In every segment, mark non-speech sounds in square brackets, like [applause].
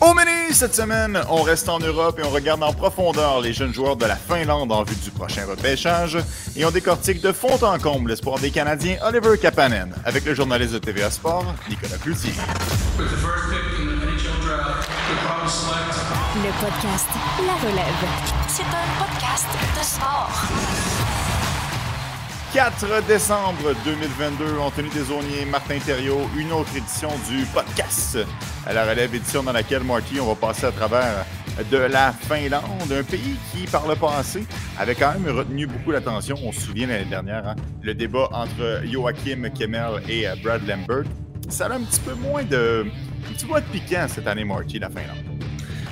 Au menu cette semaine, on reste en Europe et on regarde en profondeur les jeunes joueurs de la Finlande en vue du prochain repêchage et on décortique de fond en comble l'espoir des Canadiens Oliver Kapanen avec le journaliste de TVA Sport, Nicolas Cloutier. Le podcast La Relève. C'est un podcast de sport. 4 décembre 2022, Anthony Desaunier, Martin Thériault, une autre édition du podcast à la relève édition dans laquelle, Marty, on va passer à travers de la Finlande, un pays qui, par le passé, avait quand même retenu beaucoup l'attention. On se souvient l'année dernière, hein, le débat entre Joachim Kemmel et euh, Brad Lambert. Ça a un petit peu moins de, un petit peu moins de piquant cette année, Marty, la Finlande.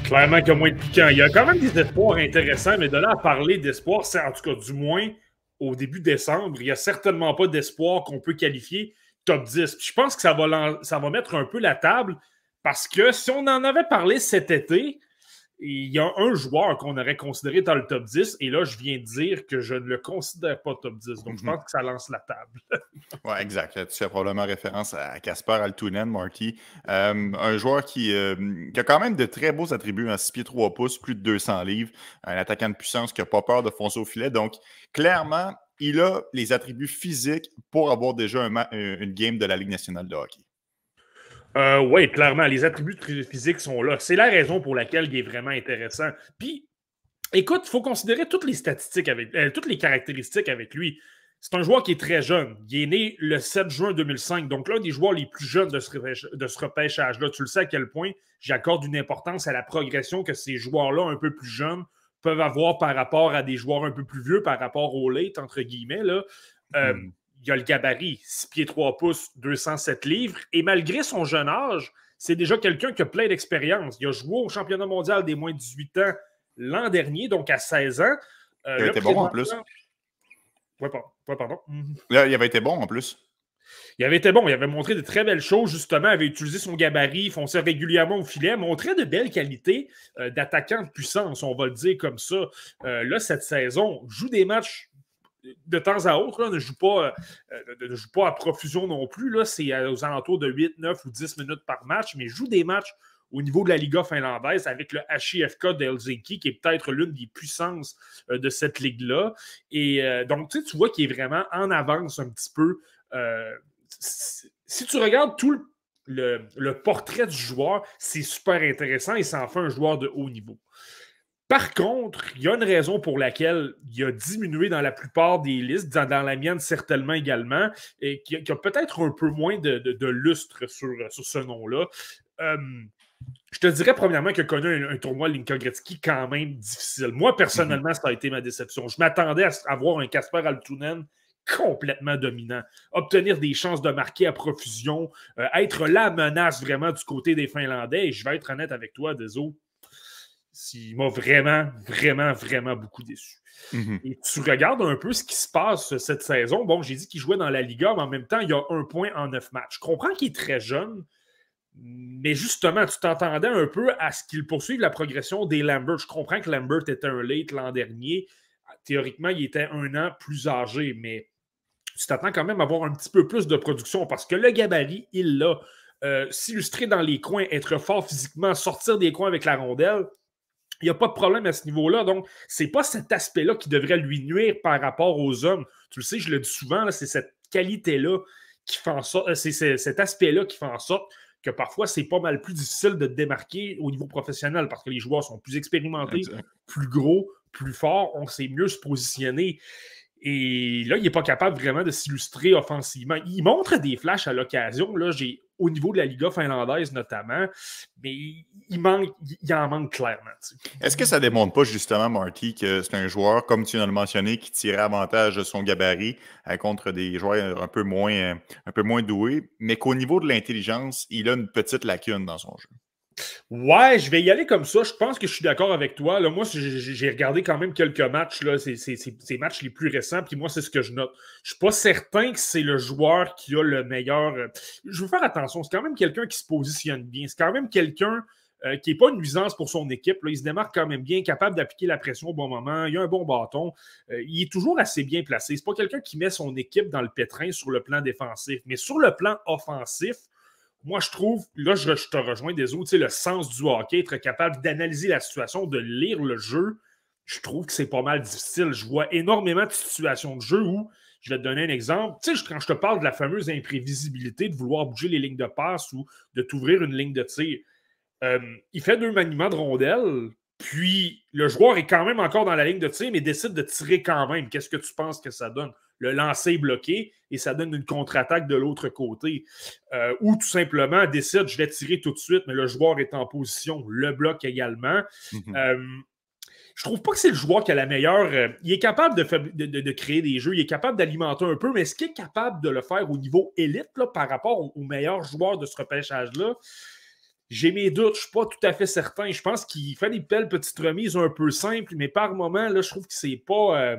Clairement qu'il y a moins de piquant. Il y a quand même des espoirs intéressants, mais de là à parler d'espoir, c'est en tout cas du moins au début décembre, il n'y a certainement pas d'espoir qu'on peut qualifier top 10. je pense que ça va, ça va mettre un peu la table parce que si on en avait parlé cet été, il y a un joueur qu'on aurait considéré dans le top 10, et là, je viens de dire que je ne le considère pas top 10. Donc, je mhm. pense que ça lance la table. [laughs] oui, exact. tu fais probablement référence à Casper Altunen, Marty. Euh, un joueur qui, euh, qui, a quand même de très beaux attributs, un 6 pieds 3 pouces, plus de 200 livres, un attaquant de puissance qui n'a pas peur de foncer au filet. Donc, clairement, il a les attributs physiques pour avoir déjà une game de la Ligue nationale de hockey. Euh, oui, clairement, les attributs physiques sont là. C'est la raison pour laquelle il est vraiment intéressant. Puis, écoute, il faut considérer toutes les statistiques avec, euh, toutes les caractéristiques avec lui. C'est un joueur qui est très jeune. Il est né le 7 juin 2005, donc l'un des joueurs les plus jeunes de ce, repêchage-là. Tu le sais à quel point j'accorde une importance à la progression que ces joueurs-là, un peu plus jeunes, peuvent avoir par rapport à des joueurs un peu plus vieux, par rapport au late, entre guillemets. Là. Euh, hmm il a le gabarit, 6 pieds 3 pouces, 207 livres. Et malgré son jeune âge, c'est déjà quelqu'un qui a plein d'expérience. Il a joué au championnat mondial des moins de 18 ans l'an dernier, donc à 16 ans. Euh, il était bon en plus. Oui, pardon. il avait été bon en plus. Il avait été bon, il avait montré de très belles choses, justement, avait utilisé son gabarit, fonçait régulièrement au filet, montrait de belles qualités euh, d'attaquant de puissance, on va le dire comme ça. Euh, là, cette saison, joue des matchs de temps à autre, ne, joue pas, euh, joue pas à profusion non plus. C'est aux alentours de 8, 9 ou 10 minutes par match, mais joue des matchs au niveau de la Liga finlandaise avec le HIFK d'Helsinki, qui est peut-être l'une des puissances de cette ligue-là. Et donc, tu vois qu'il est vraiment en avance un petit peu. Si tu regardes tout le, le portrait du joueur, c'est super intéressant et ça en fait un joueur de haut niveau. Par contre, il y a une raison pour laquelle il a diminué dans la plupart des listes, dans, la mienne certainement également, et qui, a, peut-être un peu moins de, lustre sur, sur ce nom-là. Euh, je te dirais premièrement qu'il a connu un, tournoi Linka Gretzky quand même difficile. Moi, personnellement, ça a été ma déception. Je m'attendais à avoir un Casper Altunen complètement dominant. Obtenir des chances de marquer à profusion, euh, être la menace vraiment du côté des Finlandais. Et je vais être honnête avec toi, Deso, il m'a vraiment, vraiment, vraiment beaucoup déçu. Mhm. Et tu regardes un peu ce qui se passe cette saison. Bon, j'ai dit qu'il jouait dans la Liga, mais en même temps, il y a un point en neuf matchs. Je comprends qu'il est très jeune, mais justement, tu t'entendais un peu à ce qu'il poursuive la progression des Lambert. Je comprends que Lambert était un late l'an dernier. Théoriquement, il était un an plus âgé, mais tu t'attends quand même à avoir un petit peu plus de production parce que le gabarit, il l'a. Euh, s'illustrer dans les coins, être fort physiquement, sortir des coins avec la rondelle, il n'y a pas de problème à ce niveau-là. Donc, ce n'est pas cet aspect-là qui devrait lui nuire par rapport aux hommes. Tu le sais, je le dis souvent, c'est cette qualité-là qui fait en sorte, euh, c'est cet aspect-là qui fait en sorte que parfois c'est pas mal plus difficile de démarquer au niveau professionnel parce que les joueurs sont plus expérimentés, plus gros, plus forts, on sait mieux se positionner. Et là, il n'est pas capable vraiment de s'illustrer offensivement. Il montre des flashs à l'occasion. Là, au niveau de la Liga finlandaise notamment, mais il, manque, il en manque clairement. Est-ce que ça ne démontre pas justement, Marty, que c'est un joueur, comme tu l'as mentionné, qui tirait avantage de son gabarit euh, contre des joueurs un peu moins, un peu moins doués, mais qu'au niveau de l'intelligence, il a une petite lacune dans son jeu? Ouais, je vais y aller comme ça. Je pense que je suis d'accord avec toi. Moi, j'ai regardé quand même quelques matchs, ces, matchs les plus récents, puis moi, c'est ce que je note. Je suis pas certain que c'est le joueur qui a le meilleur. Euh, je veux faire attention, c'est quand même quelqu'un qui se positionne bien. C'est quand même quelqu'un euh, qui n'est pas une nuisance pour son équipe. Il se démarque quand même bien, capable d'appliquer la pression au bon moment. Il a un bon bâton. Euh, il est toujours assez bien placé. C'est pas quelqu'un qui met son équipe dans le pétrin sur le plan défensif. Mais sur le plan offensif, moi, je trouve, là, je, te rejoins des autres, le sens du hockey, être capable d'analyser la situation, de lire le jeu, je trouve que c'est pas mal difficile. Je vois énormément de situations de jeu où, je vais te donner un exemple, tu quand je te parle de la fameuse imprévisibilité de vouloir bouger les lignes de passe ou de t'ouvrir une ligne de tir, euh, il fait deux maniements de rondelles, puis le joueur est quand même encore dans la ligne de tir, mais décide de tirer quand même. Qu'est-ce que tu penses que ça donne? Le lancer est bloqué et ça donne une contre-attaque de l'autre côté. Euh, ou tout simplement décide, je vais tirer tout de suite, mais le joueur est en position, le bloc également. Mhm. Euh, je trouve pas que c'est le joueur qui a la meilleure. Euh, il est capable de, de, créer des jeux, il est capable d'alimenter un peu, mais est-ce qu'il est capable de le faire au niveau élite là, par rapport aux, meilleurs joueurs de ce repêchage-là? J'ai mes doutes, je ne suis pas tout à fait certain. Je pense qu'il fait des belles petites remises un peu simples, mais par moment, là, je trouve que c'est pas. Euh,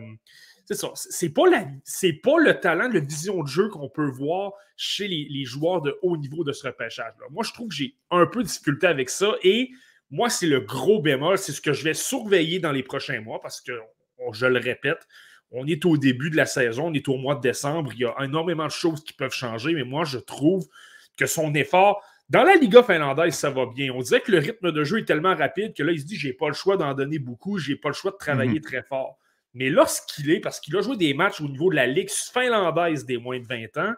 c'est ça. C'est pas, pas le talent, la vision de jeu qu'on peut voir chez les, les, joueurs de haut niveau de ce repêchage-là. Moi, je trouve que j'ai un peu de difficulté avec ça et moi, c'est le gros bémol, c'est ce que je vais surveiller dans les prochains mois parce que, je le répète, on est au début de la saison, on est au mois de décembre, il y a énormément de choses qui peuvent changer, mais moi, je trouve que son effort, dans la Liga finlandaise, ça va bien. On disait que le rythme de jeu est tellement rapide que là, il se dit j'ai pas le choix d'en donner beaucoup, j'ai pas le choix de travailler mhm. très fort. Mais lorsqu'il est, parce qu'il a joué des matchs au niveau de la Ligue finlandaise des moins de 20 ans,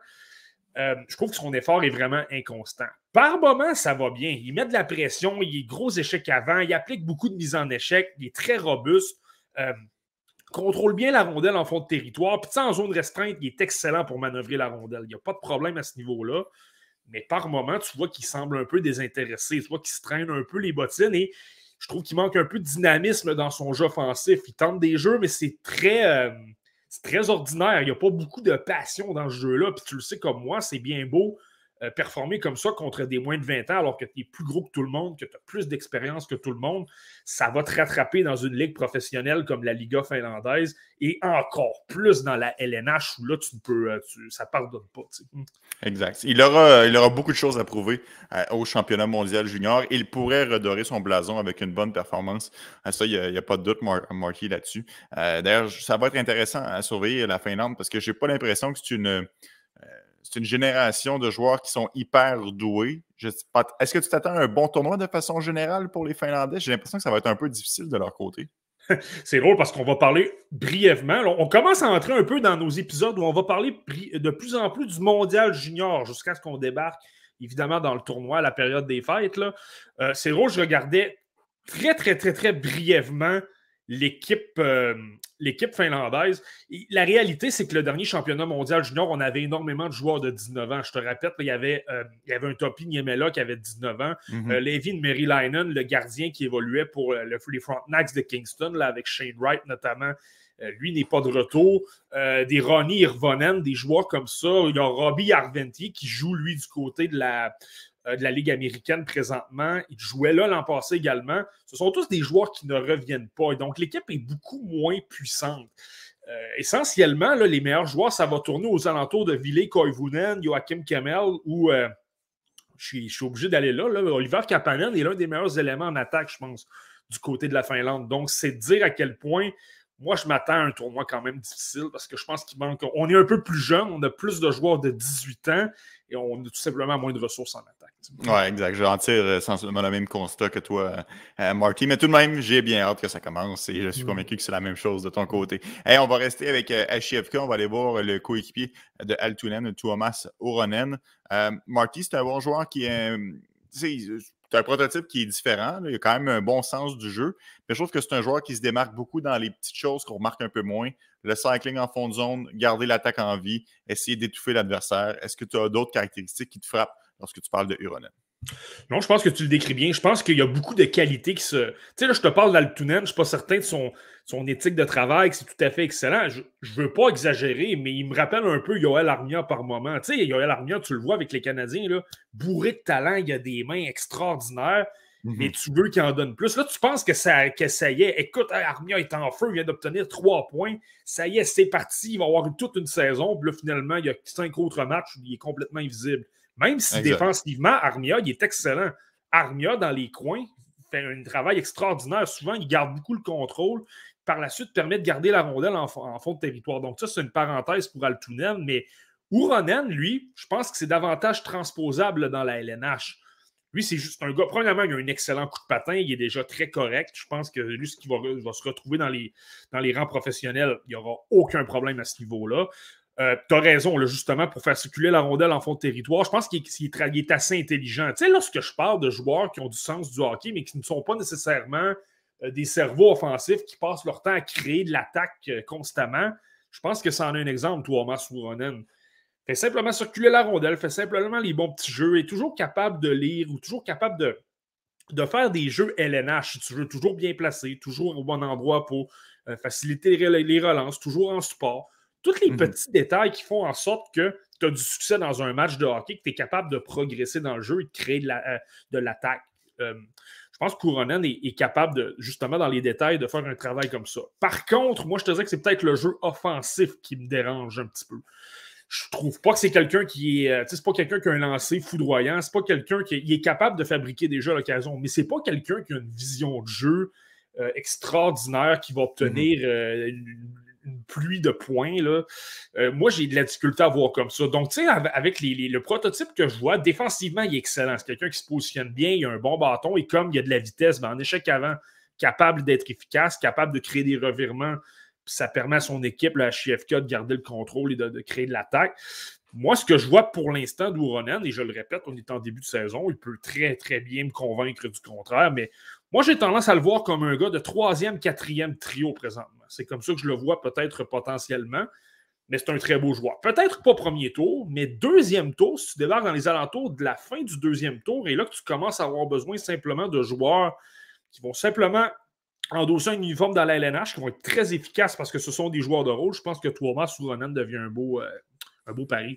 euh, je trouve que son effort est vraiment inconstant. Par moment, ça va bien. Il met de la pression, il est gros échec avant, il applique beaucoup de mise en échec, il est très robuste, euh, contrôle bien la rondelle en fond de territoire. Puis en zone restreinte, il est excellent pour manœuvrer la rondelle. Il n'y a pas de problème à ce niveau-là. Mais par moment, tu vois qu'il semble un peu désintéressé, tu vois qu'il se traîne un peu les bottines et je trouve qu'il manque un peu de dynamisme dans son jeu offensif. Il tente des jeux, mais c'est très. Euh, très ordinaire. Il n'y a pas beaucoup de passion dans ce jeu-là. Puis tu le sais comme moi, c'est bien beau euh, performer comme ça contre des moins de 20 ans alors que tu es plus gros que tout le monde, que tu as plus d'expérience que tout le monde. Ça va te rattraper dans une ligue professionnelle comme la Liga finlandaise et encore plus dans la LNH où là, tu ne peux, euh, ça ne pardonne pas. Exact. Il aura, il aura beaucoup de choses à prouver euh, au championnat mondial junior. Il pourrait redorer son blason avec une bonne performance. ça, il n'y a, pas de doute, Marky, là-dessus. D'ailleurs, ça va être intéressant à surveiller la Finlande parce que je n'ai pas l'impression que c'est une c'est une génération de joueurs qui sont hyper doués. Est-ce que tu t'attends à un bon tournoi de façon générale pour les Finlandais? J'ai l'impression que ça va être un peu difficile de leur côté. [laughs] C'est drôle parce qu'on va parler brièvement. On commence à entrer un peu dans nos épisodes où on va parler de plus en plus du mondial junior jusqu'à ce qu'on débarque, évidemment, dans le tournoi à la période des fêtes. Euh, c'est drôle, je regardais très, très, très, très brièvement l'équipe euh, l'équipe finlandaise. la réalité, c'est que le dernier championnat mondial junior, on avait énormément de joueurs de 19 ans. Je te répète, il, y avait, euh, il y avait un Topi Niemela qui avait 19 ans. Mm -hmm. Levin Merilainen, le gardien qui évoluait pour le, les Frontenacs de Kingston, là, avec Shane Wright notamment, lui n'est pas de retour. des Ronnie Irvonen, des joueurs comme ça. Il y a Robbie Arventi qui joue, lui, du côté de la, euh, de la Ligue américaine présentement. Il jouait là l'an passé également. Ce sont tous des joueurs qui ne reviennent pas. Et donc, l'équipe est beaucoup moins puissante. Euh, essentiellement, là, les meilleurs joueurs, ça va tourner aux alentours de Ville Koivunen, Joachim Kemmel ou euh, je, suis, obligé d'aller là, là, Oliver Kapanen est l'un des meilleurs éléments en attaque, je pense, du côté de la Finlande. Donc, c'est dire à quel point moi, je m'attends à un tournoi quand même difficile parce que je pense qu'il manque. On est un peu plus jeune, on a plus de joueurs de 18 ans et on a tout simplement moins de ressources en attaque. Oui, exact. Je en tirer euh, sensiblement le même constat que toi, euh, Marty. Mais tout de même, j'ai bien hâte que ça commence et je suis mm. convaincu que c'est la même chose de ton côté. Et on va rester avec euh, HFK. On va aller voir le coéquipier de Altunen, Tuomas Oronen. Marty, c'est un bon joueur qui est c'est un prototype qui est différent. Il a quand même un bon sens du jeu. Mais je trouve que c'est un joueur qui se démarque beaucoup dans les petites choses qu'on remarque un peu moins. Le cycling en fond de zone, garder l'attaque en vie, essayer d'étouffer l'adversaire. Est-ce que tu as d'autres caractéristiques qui te frappent lorsque tu parles de Huronen? Non, je pense que tu le décris bien. Je pense qu'il y a beaucoup de qualités qui se. Tu sais, là, je te parle d'Altunen, je ne suis pas certain de son, son éthique de travail, que c'est tout à fait excellent. Je ne veux pas exagérer, mais il me rappelle un peu Yoel Armia par moment. Tu sais, Yoel Armia, tu le vois avec les Canadiens, là, bourré de talent, il a des mains extraordinaires, mhm. mais tu veux qu'il en donne plus. Là, tu penses que ça, que ça y est. Écoute, Armia est en feu, il vient d'obtenir trois points. Ça y est, c'est parti, il va avoir toute une saison. Puis là, finalement, il y a cinq autres matchs où il est complètement invisible. Même si défensivement, Armia, il est excellent. Armia, dans les coins, fait un travail extraordinaire. Souvent, il garde beaucoup le contrôle. Par la suite, permet de garder la rondelle en, fond de territoire. Donc, ça, c'est une parenthèse pour Altunen, mais Ouronen, lui, je pense que c'est davantage transposable dans la LNH. Lui, c'est juste un gars. Premièrement, il a un excellent coup de patin. Il est déjà très correct. Je pense que lui, ce qui va, se retrouver dans les, dans les rangs professionnels, il n'y aura aucun problème à ce niveau-là. Euh, tu as raison, justement, pour faire circuler la rondelle en fond de territoire. Je pense qu'il est, assez intelligent. Tu sais, lorsque je parle de joueurs qui ont du sens du hockey, mais qui ne sont pas nécessairement euh, des cerveaux offensifs qui passent leur temps à créer de l'attaque euh, constamment, je pense que ça en a un exemple, Thomas Souronen. Fait simplement circuler la rondelle, fait simplement les bons petits jeux, est toujours capable de lire ou toujours capable de, de faire des jeux LNH, si tu veux, toujours bien placé, toujours au bon endroit pour faciliter les relances, toujours en support. Tous les mhm. petits détails qui font en sorte que tu as du succès dans un match de hockey, que tu es capable de progresser dans le jeu et de créer de euh, l'attaque. Euh, je pense que Couronen est, capable, de, justement, dans les détails, de faire un travail comme ça. Par contre, moi, je te dirais que c'est peut-être le jeu offensif qui me dérange un petit peu. Je trouve pas que c'est quelqu'un qui est. Euh, c'est pas quelqu'un qui a un lancer foudroyant. C'est pas quelqu'un qui est, capable de fabriquer déjà l'occasion, mais c'est pas quelqu'un qui a une vision de jeu extraordinaire qui va obtenir mhm. une, pluie de points. Euh, moi, j'ai de la difficulté à voir comme ça. Donc, tu sais, avec le prototype que je vois, défensivement, il est excellent. C'est quelqu'un qui se positionne bien, il a un bon bâton et comme il y a de la vitesse, ben, en échec avant, capable d'être efficace, capable de créer des revirements. Ça permet à son équipe, la HFK, de garder le contrôle et de, créer de l'attaque. Moi, ce que je vois pour l'instant d'Ouronen, et je le répète, on est en début de saison, il peut très, très bien me convaincre du contraire, mais moi, j'ai tendance à le voir comme un gars de troisième, quatrième trio présentement. C'est comme ça que je le vois peut-être potentiellement, mais c'est un très beau joueur. Peut-être pas premier tour, mais deuxième tour, si tu débarques dans les alentours de la fin du deuxième tour, et là que tu commences à avoir besoin simplement de joueurs qui vont simplement endosser un uniforme dans la LNH, qui vont être très efficaces parce que ce sont des joueurs de rôle, je pense que Thomas Souronen devient un beau, euh, un beau pari.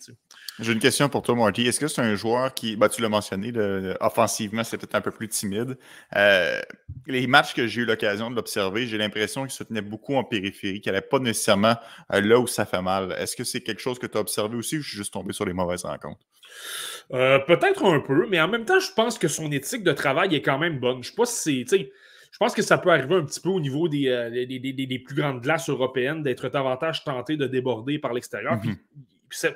J'ai une question pour toi, Marty. Est-ce que c'est un joueur qui, bah, tu l'as mentionné, offensivement, c'est peut-être un peu plus timide. Euh, les matchs que j'ai eu l'occasion de l'observer, j'ai l'impression qu'il se tenait beaucoup en périphérie, qu'il n'allait pas nécessairement euh, là où ça fait mal. Est-ce que c'est quelque chose que tu as observé aussi ou je suis juste tombé sur les mauvaises rencontres? Euh, peut-être un peu, mais en même temps, je pense que son éthique de travail est quand même bonne. Je ne sais pas si c'est. Je pense que ça peut arriver un petit peu au niveau des, des, plus grandes glaces européennes d'être davantage tenté de déborder par l'extérieur. Mm-hmm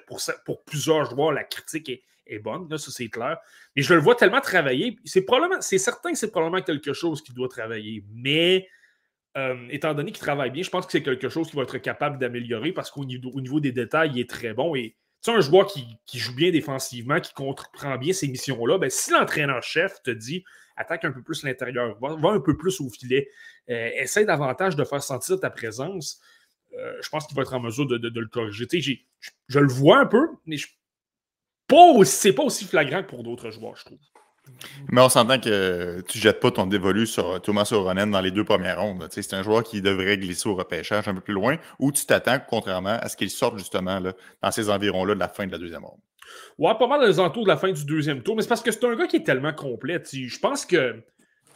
pour, pour plusieurs joueurs, la critique est, bonne, là, ça c'est clair. Mais je le vois tellement travailler. C'est probablement, c'est certain que c'est probablement quelque chose qu'il doit travailler. Mais euh, étant donné qu'il travaille bien, je pense que c'est quelque chose qu'il va être capable d'améliorer parce qu'au niveau, au niveau, des détails, il est très bon. Et tu sais, un joueur qui, joue bien défensivement, qui comprend bien ces missions-là, ben, si l'entraîneur-chef te dit attaque un peu plus l'intérieur, va, un peu plus au filet, euh, essaie davantage de faire sentir ta présence. Euh, je pense qu'il va être en mesure de, le corriger. Je, le vois un peu, mais ce c'est pas aussi flagrant que pour d'autres joueurs, je trouve. Mais on s'entend que tu ne jettes pas ton dévolu sur Thomas Oronen dans les deux premières rondes. C'est un joueur qui devrait glisser au repêchage un peu plus loin, ou tu t'attends, contrairement à ce qu'il sorte justement là, dans ces environs-là de la fin de la deuxième ronde. Ouais, pas mal dans les entours de la fin du deuxième tour, mais c'est parce que c'est un gars qui est tellement complet. Je pense que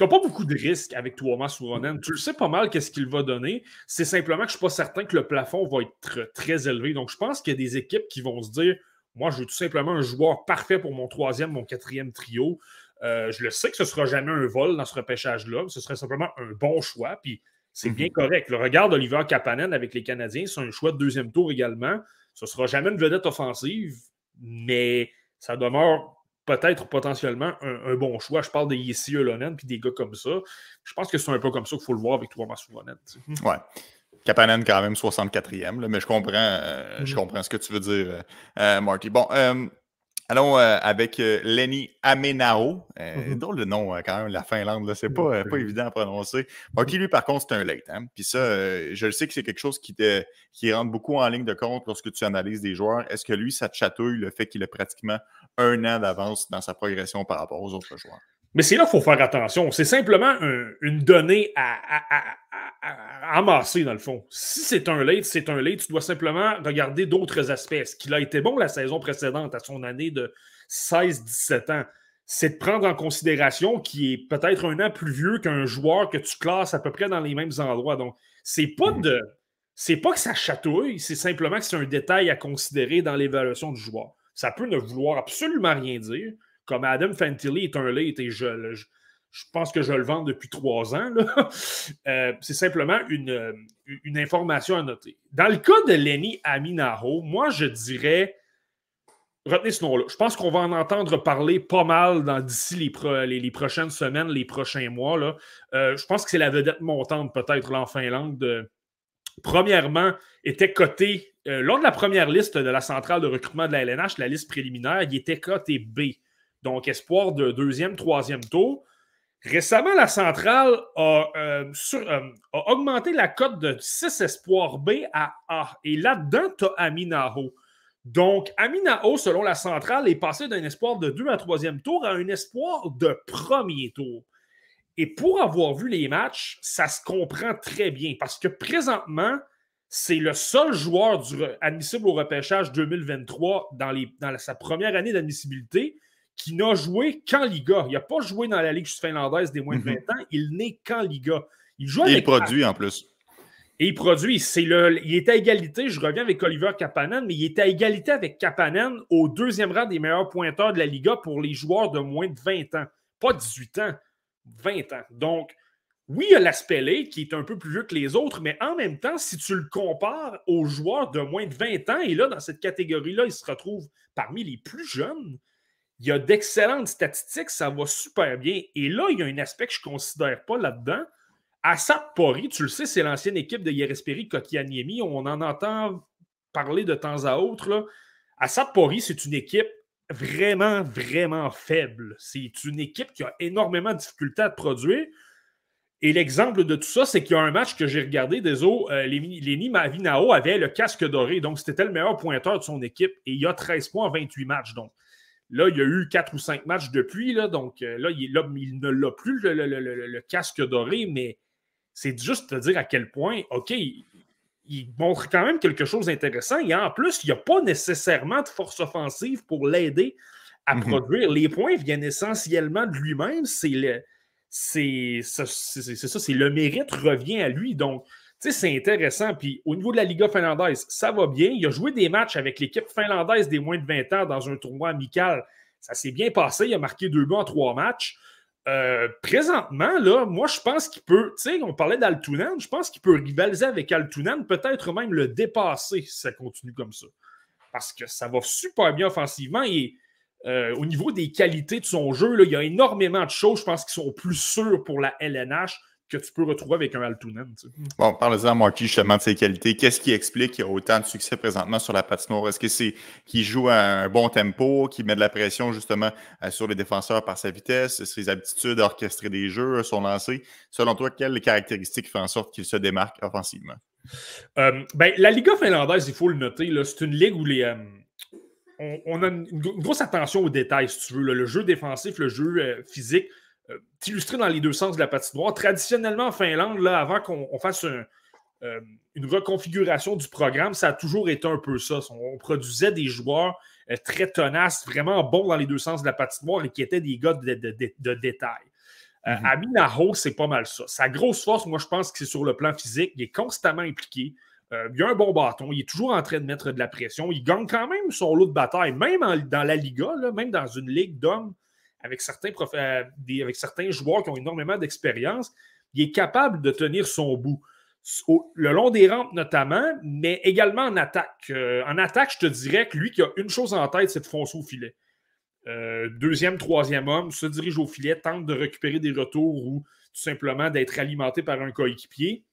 tu pas beaucoup de risques avec Thomas Souronen. Tu le sais pas mal qu'est-ce qu'il va donner. C'est simplement que je ne suis pas certain que le plafond va être très élevé. Donc, je pense qu'il y a des équipes qui vont se dire moi, je veux tout simplement un joueur parfait pour mon troisième, mon quatrième trio. Euh, je le sais que ce ne sera jamais un vol dans ce repêchage-là. Ce serait simplement un bon choix. Puis c'est bien mhm. correct. Le regard d'Oliver Kapanen avec les Canadiens, c'est un choix de deuxième tour également. Ce ne sera jamais une vedette offensive, mais ça demeure peut-être potentiellement un, bon choix. Je parle de Yessi Ulonen puis des gars comme ça. Je pense que c'est un peu comme ça qu'il faut le voir avec Thomas Soulonen. Ouais. Kapanen, quand même 64e, mais je comprends, euh, je mm-hmm. comprends ce que tu veux dire, euh, euh, Marty. Bon, Allons avec Lenny Amenao. Euh, mm-hmm. De nom, quand même, la Finlande. C'est pas, pas évident à prononcer. Ok, lui, par contre, c'est un late. Hein? Puis ça, je le sais que c'est quelque chose qui, te, qui rentre beaucoup en ligne de compte lorsque tu analyses des joueurs. Est-ce que lui, ça te chatouille le fait qu'il a pratiquement un an d'avance dans sa progression par rapport aux autres joueurs? Mais c'est là qu'il faut faire attention. C'est simplement une donnée à, amasser, dans le fond. Si c'est un late, c'est un late. Tu dois simplement regarder d'autres aspects. Est-ce qu'il a été bon la saison précédente, à son année de 16-17 ans? C'est de prendre en considération qu'il est peut-être un an plus vieux qu'un joueur que tu classes à peu près dans les mêmes endroits. Donc, c'est pas mm. de. C'est pas que ça chatouille, c'est simplement que c'est un détail à considérer dans l'évaluation du joueur. Ça peut ne vouloir absolument rien dire comme Adam Fantilli est un late et je, je, pense que je le vends depuis trois ans, [laughs] euh, c'est simplement une, une, information à noter. Dans le cas de Lenny Aminaho, moi, je dirais retenez ce nom-là. Je pense qu'on va en entendre parler pas mal d'ici les, les, prochaines semaines, les prochains mois. Là. Euh, je pense que c'est la vedette montante, peut-être, en Finlande. Premièrement, était coté euh, lors de la première liste de la centrale de recrutement de la LNH, la liste préliminaire, il était coté B. Donc, espoir de deuxième, troisième tour. Récemment, la centrale a, euh, a augmenté la cote de 6 espoirs B à A. Et là-dedans, tu as Aminaho. Donc, Aminao, selon la centrale, est passé d'un espoir de 2 à 3e tour à un espoir de premier tour. Et pour avoir vu les matchs, ça se comprend très bien parce que présentement, c'est le seul joueur du, admissible au repêchage 2023 dans, les, dans sa première année d'admissibilité qui n'a joué qu'en Liga. Il n'a pas joué dans la Ligue finlandaise des moins de 20 mhm. ans. Il n'est qu'en Liga. Il joue avec. produit en plus. Et il produit. C'est le, il est à égalité, je reviens avec Oliver Kapanen, mais il est à égalité avec Kapanen au deuxième rang des meilleurs pointeurs de la Liga pour les joueurs de moins de 20 ans. Pas 18 ans, 20 ans. Donc, oui, il y a l'aspect qui est un peu plus vieux que les autres, mais en même temps, si tu le compares aux joueurs de moins de 20 ans, et là, dans cette catégorie-là, il se retrouve parmi les plus jeunes, il y a d'excellentes statistiques, ça va super bien. Et là, il y a un aspect que je ne considère pas là-dedans Assad Pori, tu le sais, c'est l'ancienne équipe de Yeresperi Kokianiemi. On en entend parler de temps à autre. Là. Assad Pori, c'est une équipe vraiment, vraiment faible. C'est une équipe qui a énormément de difficultés à produire. Et l'exemple de tout ça, c'est qu'il y a un match que j'ai regardé, des eaux, Lenny Mavinao avait le casque doré, donc c'était le meilleur pointeur de son équipe, et il a 13 points en 28 matchs. Donc là, il y a eu 4 ou 5 matchs depuis, là, donc euh, là, il, ne l'a plus, le, casque doré, mais c'est juste te dire à quel point, OK, il, montre quand même quelque chose d'intéressant. Et en plus, il n'y a pas nécessairement de force offensive pour l'aider à mhm. produire. Les points viennent essentiellement de lui-même. C'est le. C'est ça, c'est le mérite revient à lui. Donc, tu sais, c'est intéressant. Puis au niveau de la Liga finlandaise, ça va bien. Il a joué des matchs avec l'équipe finlandaise des moins de 20 ans dans un tournoi amical. Ça s'est bien passé. Il a marqué deux buts en trois matchs. Euh, présentement, là, moi, je pense qu'il peut, tu sais, on parlait d'Altunan, je pense qu'il peut rivaliser avec Altunan, peut-être même le dépasser si ça continue comme ça. Parce que ça va super bien offensivement et euh, au niveau des qualités de son jeu, là, il y a énormément de choses, je pense, qui sont plus sûres pour la LNH que tu peux retrouver avec un Altunen. Bon, parlez-en à Marty justement de ses qualités. Qu'est-ce qui explique qu'il y a autant de succès présentement sur la patinoire? Est-ce que c'est qu'il joue à un bon tempo, qu'il met de la pression justement euh, sur les défenseurs par sa vitesse, ses habitudes à orchestrer des jeux, son lancer? Selon toi, quelles caractéristiques font en sorte qu'il se démarque offensivement? Euh, ben, la Liga finlandaise, il faut le noter, c'est une ligue où les. Euh, on, a une, grosse attention aux détails, si tu veux. le jeu défensif, le jeu physique euh, illustré dans les deux sens de la patinoire. Traditionnellement, en Finlande, là, avant qu'on fasse euh, une reconfiguration du programme, ça a toujours été un peu ça. On, produisait des joueurs euh, très tenaces, vraiment bons dans les deux sens de la patinoire et qui étaient des gars de, de, détail. Mm-hmm. Aminaho, c'est pas mal ça. Sa grosse force, moi, je pense que c'est sur le plan physique. Il est constamment impliqué. il a un bon bâton. Il est toujours en train de mettre de la pression. Il gagne quand même son lot de bataille, même dans la Liga, même dans une ligue d'hommes avec certains, euh, avec certains joueurs qui ont énormément d'expérience, il est capable de tenir son bout. le long des rampes notamment, mais également en attaque. Euh, en attaque, je te dirais que lui qui a une chose en tête, c'est de foncer au filet. Euh, deuxième, troisième homme, se dirige au filet, tente de récupérer des retours ou tout simplement d'être alimenté par un coéquipier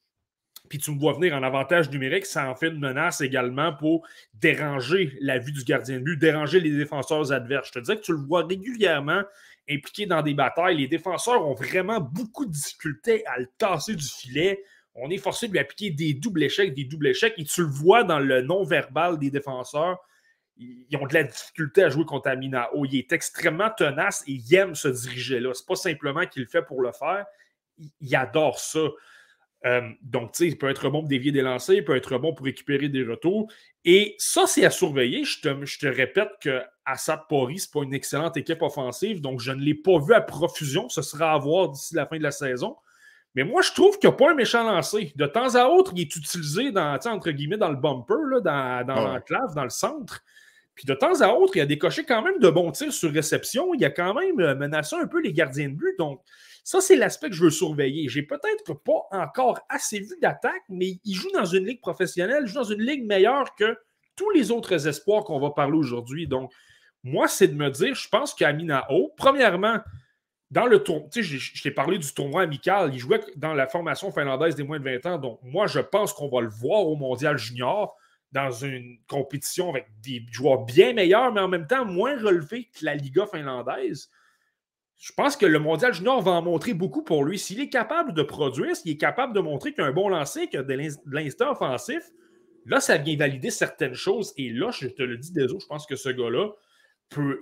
puis tu me vois venir en avantage numérique, ça en fait une menace également pour déranger la vue du gardien de but, déranger les défenseurs adverses. Je te disais que tu le vois régulièrement impliqué dans des batailles. Les défenseurs ont vraiment beaucoup de difficultés à le tasser du filet. On est forcé de lui appliquer des doubles échecs, des doubles échecs, et tu le vois dans le non-verbal des défenseurs. Ils ont de la difficulté à jouer contre Aminao. Il est extrêmement tenace et il aime se diriger là. C'est pas simplement qu'il le fait pour le faire. Il adore ça. Euh, donc, tu sais, il peut être bon pour dévier des lancers, il peut être bon pour récupérer des retours. Et ça, c'est à surveiller. Je te, je te répète que Assad Pori, ce n'est pas une excellente équipe offensive, donc je ne l'ai pas vu à profusion. Ce sera à voir d'ici la fin de la saison. Mais moi, je trouve qu'il n'y a pas un méchant lancé. De temps à autre, il est utilisé dans, entre guillemets, dans le bumper, là, dans, dans l'enclave, dans le centre. Puis de temps à autre, il a décoché quand même de bons tirs sur réception. Il a quand même euh, menacé un peu les gardiens de but. Donc, ça, c'est l'aspect que je veux surveiller. J'ai peut-être pas encore assez vu d'attaque, mais il joue dans une ligue professionnelle, il joue dans une ligue meilleure que tous les autres espoirs qu'on va parler aujourd'hui. Donc, moi, c'est de me dire, je pense qu'Aminao, premièrement, dans le tournoi, tu sais, je t'ai parlé du tournoi amical, il jouait dans la formation finlandaise des moins de 20 ans, donc moi, je pense qu'on va le voir au mondial junior dans une compétition avec des joueurs bien meilleurs, mais en même temps moins relevés que la Liga finlandaise. Je pense que le mondial junior va en montrer beaucoup pour lui. S'il est capable de produire, s'il est capable de montrer qu'il a un bon lancer, qu'il a de l'instant offensif, là, ça vient valider certaines choses. Et là, je te le dis, désolé, je pense que ce gars-là,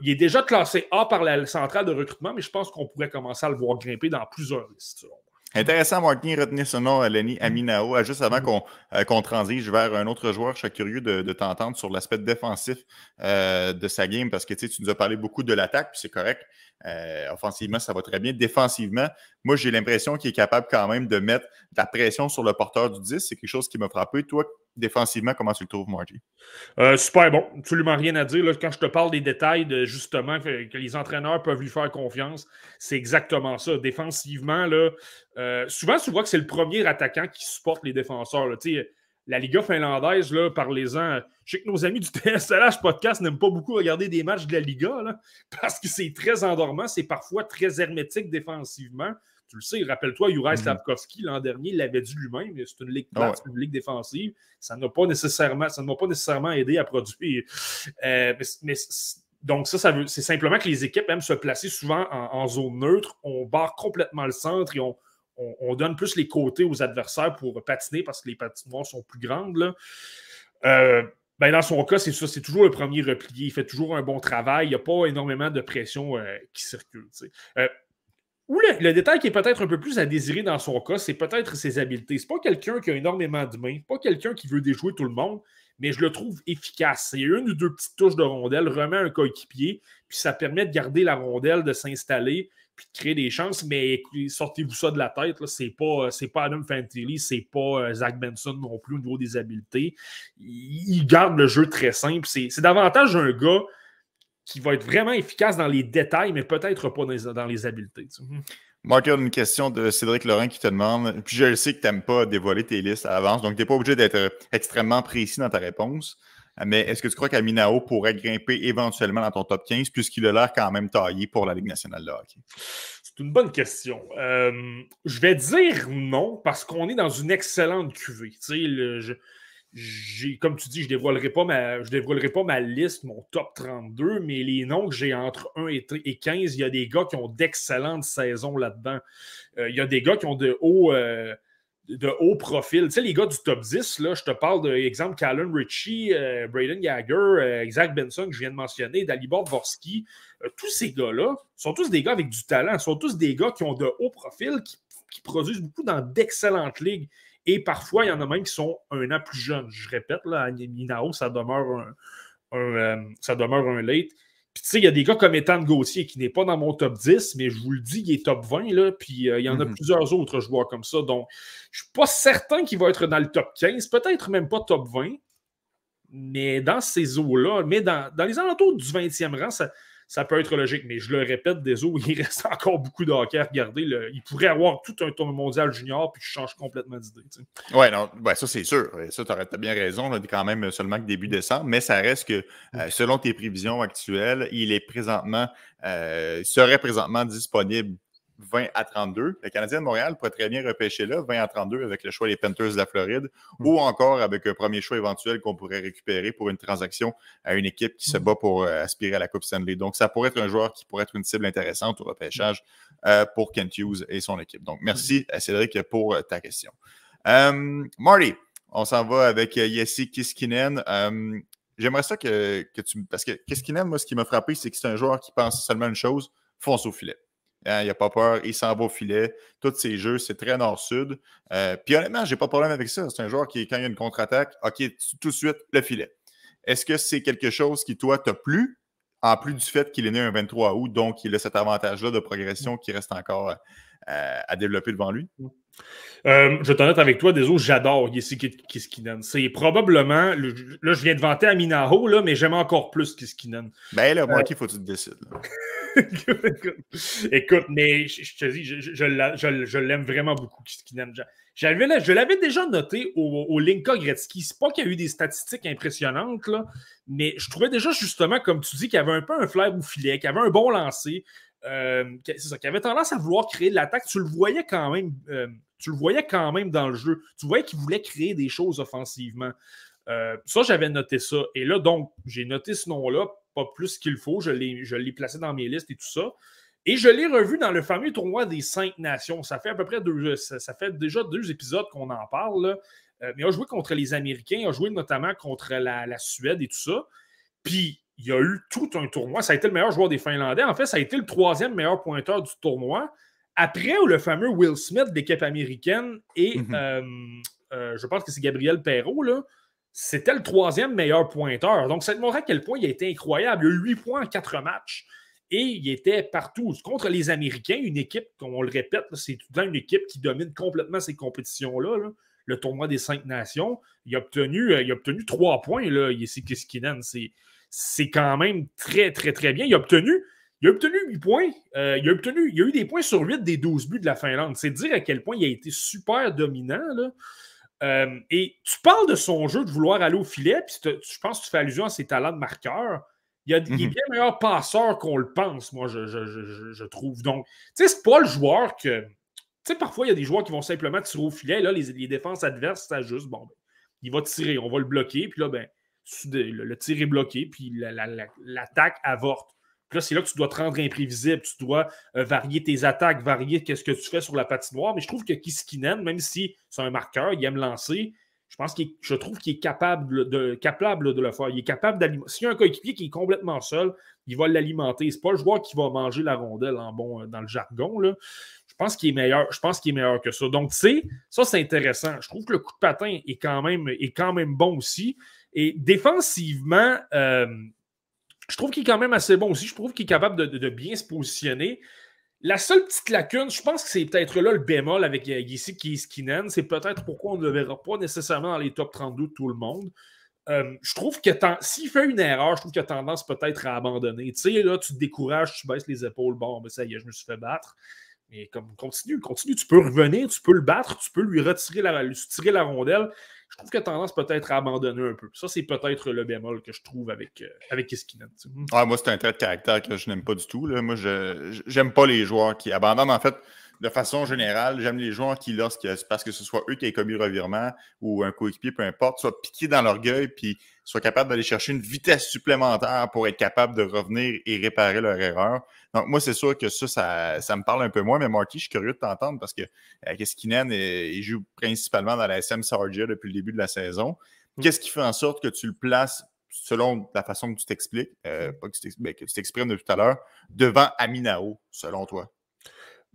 il est déjà classé A par la centrale de recrutement, mais je pense qu'on pourrait commencer à le voir grimper dans plusieurs listes. Intéressant, Martin, retenir ce nom, Lenny Aminao. Juste avant euh, qu'on transige vers un autre joueur, je suis curieux de, t'entendre sur l'aspect défensif euh, de sa game parce que tu nous as parlé beaucoup de l'attaque, puis c'est correct. Euh, offensivement, ça va très bien. Défensivement, moi, j'ai l'impression qu'il est capable quand même de mettre de la pression sur le porteur du 10. C'est quelque chose qui m'a frappé. Toi, défensivement, comment tu le trouves, Marty? Euh, super bon. Absolument rien à dire. quand je te parle des détails, de, justement, que, les entraîneurs peuvent lui faire confiance, c'est exactement ça. Défensivement, là, euh, souvent, tu vois que c'est le premier attaquant qui supporte les défenseurs. Là. La Liga finlandaise, là, parlez-en. Je sais que nos amis du [laughs] TSLH podcast n'aiment pas beaucoup regarder des matchs de la Liga là, parce que c'est très endormant, c'est parfois très hermétique défensivement. Tu le sais, rappelle-toi, Juraj mhm. Slavkovski, l'an dernier, il l'avait dit lui-même, c'est une ligue plate, une ligue défensive. Ça n'a pas nécessairement, ça ne m'a pas nécessairement aidé à produire. Euh, mais, donc, ça, ça c'est simplement que les équipes aiment se placer souvent en, zone neutre. On barre complètement le centre et on, on, donne plus les côtés aux adversaires pour patiner parce que les patinoires sont plus grandes. Euh, ben dans son cas, c'est ça, c'est toujours le premier replié. Il fait toujours un bon travail. Il n'y a pas énormément de pression euh, qui circule. Ou le, détail qui est peut-être un peu plus à désirer dans son cas, c'est peut-être ses habiletés. C'est pas quelqu'un qui a énormément de mains, pas quelqu'un qui veut déjouer tout le monde, mais je le trouve efficace. C'est une ou deux petites touches de rondelle, remet un coéquipier, puis ça permet de garder la rondelle, de s'installer, puis de créer des chances. Mais sortez-vous ça de la tête, c'est pas, pas Adam Fantilli, c'est pas euh, Zach Benson non plus au niveau des habiletés. Il, garde le jeu très simple. C'est davantage un gars qui va être vraiment efficace dans les détails, mais peut-être pas dans les, habiletés. Tu Marc, une question de Cédric Laurent qui te demande, puis je sais que tu n'aimes pas dévoiler tes listes à l'avance, donc tu n'es pas obligé d'être extrêmement précis dans ta réponse, mais est-ce que tu crois qu'Aminao pourrait grimper éventuellement dans ton top 15 puisqu'il a l'air quand même taillé pour la Ligue nationale de hockey? C'est une bonne question. Euh, je vais dire non parce qu'on est dans une excellente cuvée. Comme tu dis, je ne dévoilerai, pas ma, dévoilerai pas ma liste, mon top 32, mais les noms que j'ai entre 1 et 15, il y a des gars qui ont d'excellentes saisons là-dedans. Euh, il y a des gars qui ont de hauts euh, de haut profil. Tu sais, les gars du top 10, là, je te parle d'exemple Callum Ritchie, euh, Braden Gagger, Zach Benson que je viens de mentionner, Dalibor Dvorsky. tous ces gars-là sont tous des gars avec du talent, sont tous des gars qui ont de hauts profils, qui, produisent beaucoup dans d'excellentes ligues. Et parfois, il y en a même qui sont un an plus jeunes. Je répète, là, à Minao, ça demeure un, euh, ça demeure un late. Puis, tu sais, il y a des gars comme Ethan Gauthier qui n'est pas dans mon top 10, mais je vous le dis, il est top 20, là, puis euh, il y en a mhm. plusieurs autres joueurs comme ça. Donc, je ne suis pas certain qu'il va être dans le top 15, peut-être même pas top 20, mais dans ces eaux-là, mais dans, dans, les alentours du 20e rang, ça, ça peut être logique. Mais je le répète, désolé, [laughs] il reste encore beaucoup de hockey à regarder. il pourrait avoir tout un tournoi mondial junior, puis je change complètement d'idée. Oui, non, ben, ça c'est sûr. Ça, tu aurais bien raison. Là, quand même seulement que début décembre, mais ça reste que, euh, selon tes prévisions actuelles, il est présentement, euh, serait présentement disponible 20 à 32. Le Canadien de Montréal pourrait très bien repêcher là, 20 à 32 avec le choix des Panthers de la Floride, mm. ou encore avec un premier choix éventuel qu'on pourrait récupérer pour une transaction à une équipe qui se mm. bat pour euh, aspirer à la Coupe Stanley. Donc, ça pourrait être un joueur qui pourrait être une cible intéressante au repêchage euh, pour Kent Hughes et son équipe. Donc, merci à Cédric pour euh, ta question. Marty, on s'en va avec Yessi Kiskinen. J'aimerais ça que, que, tu. Parce que Kiskinen, moi, ce qui m'a frappé, c'est que c'est un joueur qui pense seulement une chose fonce au filet. Hein, il n'a pas peur, il s'en va au filet. Tous ses jeux, c'est très nord-sud. Euh, puis honnêtement, je n'ai pas de problème avec ça. C'est un joueur qui, quand il y a une contre-attaque, OK, tout de suite, le filet. Est-ce que c'est quelque chose qui, toi, t'a plu, en plus du fait qu'il est né un 23 août, donc il a cet avantage-là de progression qui reste encore à, développer devant lui? Euh, je vais t'en avec toi, désolé, j'adore Yessi Kiskinen. C'est probablement, là, je viens de vanter Aminaho, là, mais j'aime encore plus Kiskinen. Ben là, moi, il faut que tu te décides. [laughs] Écoute, mais je, te dis, je, l'aime vraiment beaucoup, Kiskinen. Je l'avais déjà noté au, au Linka Gretzky. C'est pas qu'il y a eu des statistiques impressionnantes, là, mais je trouvais déjà justement, comme tu dis, qu'il y avait un peu un flair au filet, qu'il avait un bon lancer. Euh, c'est ça, qu'il avait tendance à vouloir créer de l'attaque. Tu le voyais quand même. Tu le voyais quand même dans le jeu. Tu voyais qu'il voulait créer des choses offensivement. Euh, ça, j'avais noté ça. Et là, donc, j'ai noté ce nom-là, pas plus qu'il faut. Je l'ai placé dans mes listes et tout ça. Et je l'ai revu dans le fameux tournoi des cinq nations. Ça fait à peu près deux, ça, fait déjà deux épisodes qu'on en parle. Euh, mais il a joué contre les Américains, il a joué notamment contre la, Suède et tout ça. Puis il y a eu tout un tournoi. Ça a été le meilleur joueur des Finlandais. En fait, ça a été le troisième meilleur pointeur du tournoi. Après, le fameux Will Smith de l'équipe américaine et mhm. euh, euh, je pense que c'est Gabriel Perrault, là, c'était le troisième meilleur pointeur. Donc, ça te montre à quel point il a été incroyable. Il a eu 8 points en 4 matchs et il était partout. Contre les Américains, une équipe, comme on le répète, c'est tout le temps une équipe qui domine complètement ces compétitions-là. Le tournoi des cinq nations, il a obtenu, euh, il a obtenu 3 points, là, Kiskinen. C'est quand même très, très, très bien. Il a obtenu, il a obtenu 8 points. Euh, il, a obtenu, il a eu des points sur 8 des 12 buts de la Finlande. C'est dire à quel point il a été super dominant. Euh, et tu parles de son jeu de vouloir aller au filet, puis je pense que tu fais allusion à ses talents de marqueur. Il, est mhm. bien meilleur passeur qu'on le pense, moi, je, trouve. Donc, tu sais, c'est pas le joueur que. Tu sais, parfois, il y a des joueurs qui vont simplement tirer au filet. Là, les, défenses adverses, ça juste, bon, ben, il va tirer, on va le bloquer, puis là, ben, le, tir est bloqué, puis l'attaque avorte. Puis là, c'est là que tu dois te rendre imprévisible, tu dois euh, varier tes attaques, varier qu'est-ce que tu fais sur la patinoire. Mais je trouve que Kiskinen, même si c'est un marqueur, il aime lancer, je pense qu'il je trouve qu'il est capable de, capable de le faire. Il est capable d'alimenter. S'il y a un coéquipier qui est complètement seul, il va l'alimenter. C'est pas le joueur qui va manger la rondelle en bon euh, dans le jargon. Là. Je pense qu'il est meilleur. Je pense qu'il est meilleur que ça. Donc, tu sais, ça, c'est intéressant. Je trouve que le coup de patin est quand même, est quand même bon aussi. Et défensivement, euh, je trouve qu'il est quand même assez bon aussi. Je trouve qu'il est capable de, bien se positionner. La seule petite lacune, je pense que c'est peut-être là le bémol avec Gissi Kieskinen. C'est peut-être pourquoi on ne le verra pas nécessairement dans les top 32 de tout le monde. Euh, je trouve que s'il fait une erreur, je trouve qu'il a tendance peut-être à abandonner. Tu sais, là, tu te décourages, tu baisses les épaules. Bon, mais ça y est, je me suis fait battre. Mais comme continue, continue, tu peux revenir, tu peux le battre, tu peux lui retirer la, lui la rondelle je trouve qu'il a tendance peut-être à abandonner un peu. Ça, c'est peut-être le bémol que je trouve avec, euh, avec Eskinen. moi, c'est un trait de caractère que je n'aime pas du tout. Là. Moi, je n'aime pas les joueurs qui abandonnent. En fait, de façon générale, j'aime les joueurs qui, lorsque parce que ce soit eux qui aient commis le revirement ou un coéquipier, peu importe, soient piqués dans l'orgueil puis soient capables d'aller chercher une vitesse supplémentaire pour être capables de revenir et réparer leur erreur. Donc, moi, c'est sûr que ça, ça, me parle un peu moins, mais Marty, je suis curieux de t'entendre parce que euh, Keskinen, il joue principalement dans la SM Sargia depuis le début de la saison. Mm. Qu'est-ce qui fait en sorte que tu le places selon la façon que tu t'expliques, euh, pas que tu ben, t'exprimes de tout à l'heure, devant Aminao, selon toi?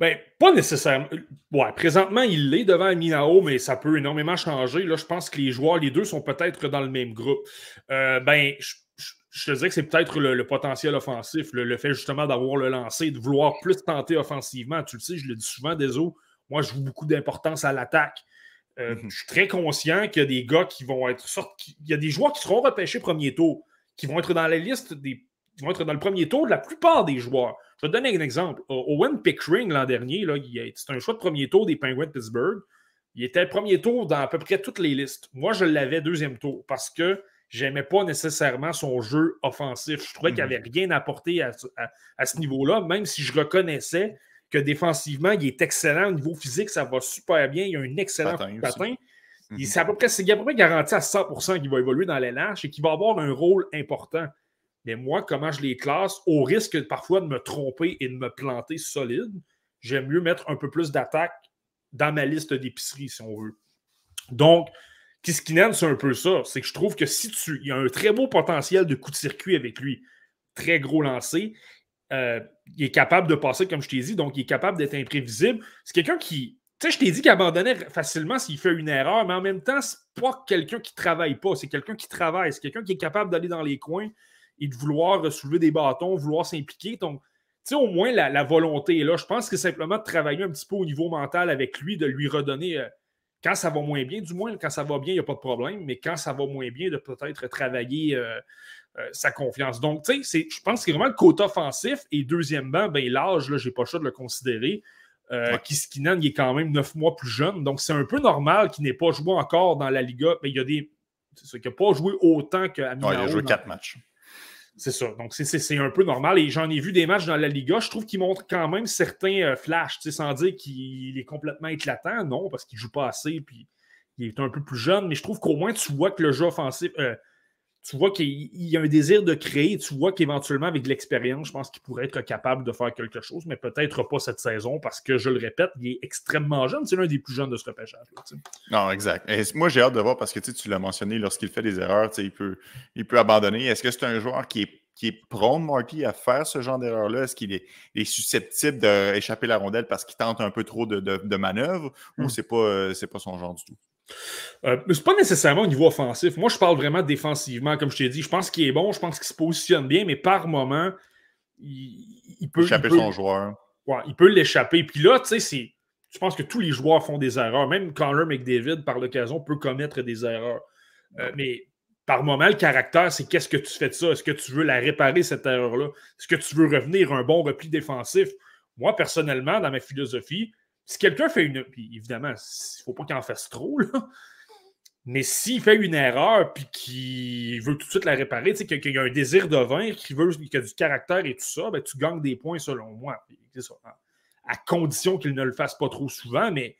Ben, pas nécessairement. Ouais, présentement, il l'est devant Minao, mais ça peut énormément changer. Là, je pense que les joueurs, les deux sont peut-être dans le même groupe. Euh, ben, je, te dirais que c'est peut-être le, potentiel offensif, le, fait justement d'avoir le lancé, de vouloir plus tenter offensivement. Tu le sais, je le dis souvent, Deso, moi, je joue beaucoup d'importance à l'attaque. Euh, mm-hmm. Je suis très conscient qu'il y a des gars qui vont être sortis. Il y a des joueurs qui seront repêchés premier tour, qui vont être dans la liste des. Qui vont être dans le premier tour de la plupart des joueurs. Je vais te donner un exemple. Owen Pickering, l'an dernier, c'est un choix de premier tour des Penguins de Pittsburgh. Il était premier tour dans à peu près toutes les listes. Moi, je l'avais deuxième tour parce que j'aimais pas nécessairement son jeu offensif. Je trouvais qu'il n'y avait mhm. rien à apporter à, ce niveau-là, même si je reconnaissais que défensivement, il est excellent au niveau physique, ça va super bien. Il a un excellent patin. Mhm. C'est à peu près, à peu près garanti à 100% qu'il va évoluer dans les lâches et qu'il va avoir un rôle important. Mais moi, comment je les classe, au risque parfois de me tromper et de me planter solide, j'aime mieux mettre un peu plus d'attaque dans ma liste d'épicerie, si on veut. Donc, Kiskinen, c'est un peu ça. C'est que je trouve que si tu. Il y a un très beau potentiel de coup de circuit avec lui. Très gros lancé. Euh, il est capable de passer, comme je t'ai dit, donc il est capable d'être imprévisible. C'est quelqu'un qui. Tu sais, je t'ai dit qu'il abandonnait facilement s'il fait une erreur, mais en même temps, c'est pas quelqu'un qui travaille pas. C'est quelqu'un qui travaille. C'est quelqu'un qui est capable d'aller dans les coins, et de vouloir soulever des bâtons, vouloir s'impliquer. Donc, sais, au moins la, volonté est là. Je pense que simplement de travailler un petit peu au niveau mental avec lui, de lui redonner, euh, quand ça va moins bien, du moins, quand ça va bien, il n'y a pas de problème, mais quand ça va moins bien, de peut-être travailler euh, euh, sa confiance. Donc, tu sais, je pense que c'est vraiment le côté offensif. Et deuxièmement, ben, l'âge, je n'ai pas le choix de le considérer. Euh, Kiskinan, il est quand même neuf mois plus jeune. Donc, c'est un peu normal qu'il n'ait pas joué encore dans la Liga. Mais il y a des. C'est qu'il n'a pas joué autant qu'à ouais, Il a joué quatre matchs. C'est ça. Donc, c'est un peu normal. Et j'en ai vu des matchs dans la Liga. Je trouve qu'il montre quand même certains euh, flashs, sans dire qu'il est complètement éclatant. Non, parce qu'il joue pas assez. Puis il est un peu plus jeune. Mais je trouve qu'au moins, tu vois que le jeu offensif. Euh, tu vois qu'il y a un désir de créer. Tu vois qu'éventuellement, avec de l'expérience, je pense qu'il pourrait être capable de faire quelque chose, mais peut-être pas cette saison parce que, je le répète, il est extrêmement jeune. C'est l'un des plus jeunes de ce repêchage. non, exact. moi, j'ai hâte de voir parce que tu l'as mentionné, lorsqu'il fait des erreurs, il peut, il peut abandonner. Est-ce que c'est un joueur qui est qui est prône, Marty, à faire ce genre d'erreur-là? Est-ce qu'il est, susceptible d'échapper la rondelle parce qu'il tente un peu trop de, de, manœuvres ou hmm. c'est pas, euh, pas son genre du tout? Euh, c'est pas nécessairement au niveau offensif. Moi, je parle vraiment défensivement, comme je t'ai dit. Je pense qu'il est bon, je pense qu'il se positionne bien, mais par moment, il, peut. Échapper son joueur. Ouais, il peut l'échapper. Puis là, tu sais, je pense que tous les joueurs font des erreurs. Même Connor McDavid, par l'occasion, peut commettre des erreurs. Euh, mais par moment, le caractère, c'est qu'est-ce que tu fais de ça? Est-ce que tu veux la réparer, cette erreur-là? Est-ce que tu veux revenir un bon repli défensif? Moi, personnellement, dans ma philosophie, si quelqu'un fait une. Puis évidemment, il ne faut pas qu'il en fasse trop, là. Mais s'il fait une erreur puis qu'il veut tout de suite la réparer, qu'il a un désir de vaincre, qu'il veut qu'il a du caractère et tout ça, ben, tu gagnes des points selon moi. Ça, hein. à condition qu'il ne le fasse pas trop souvent, mais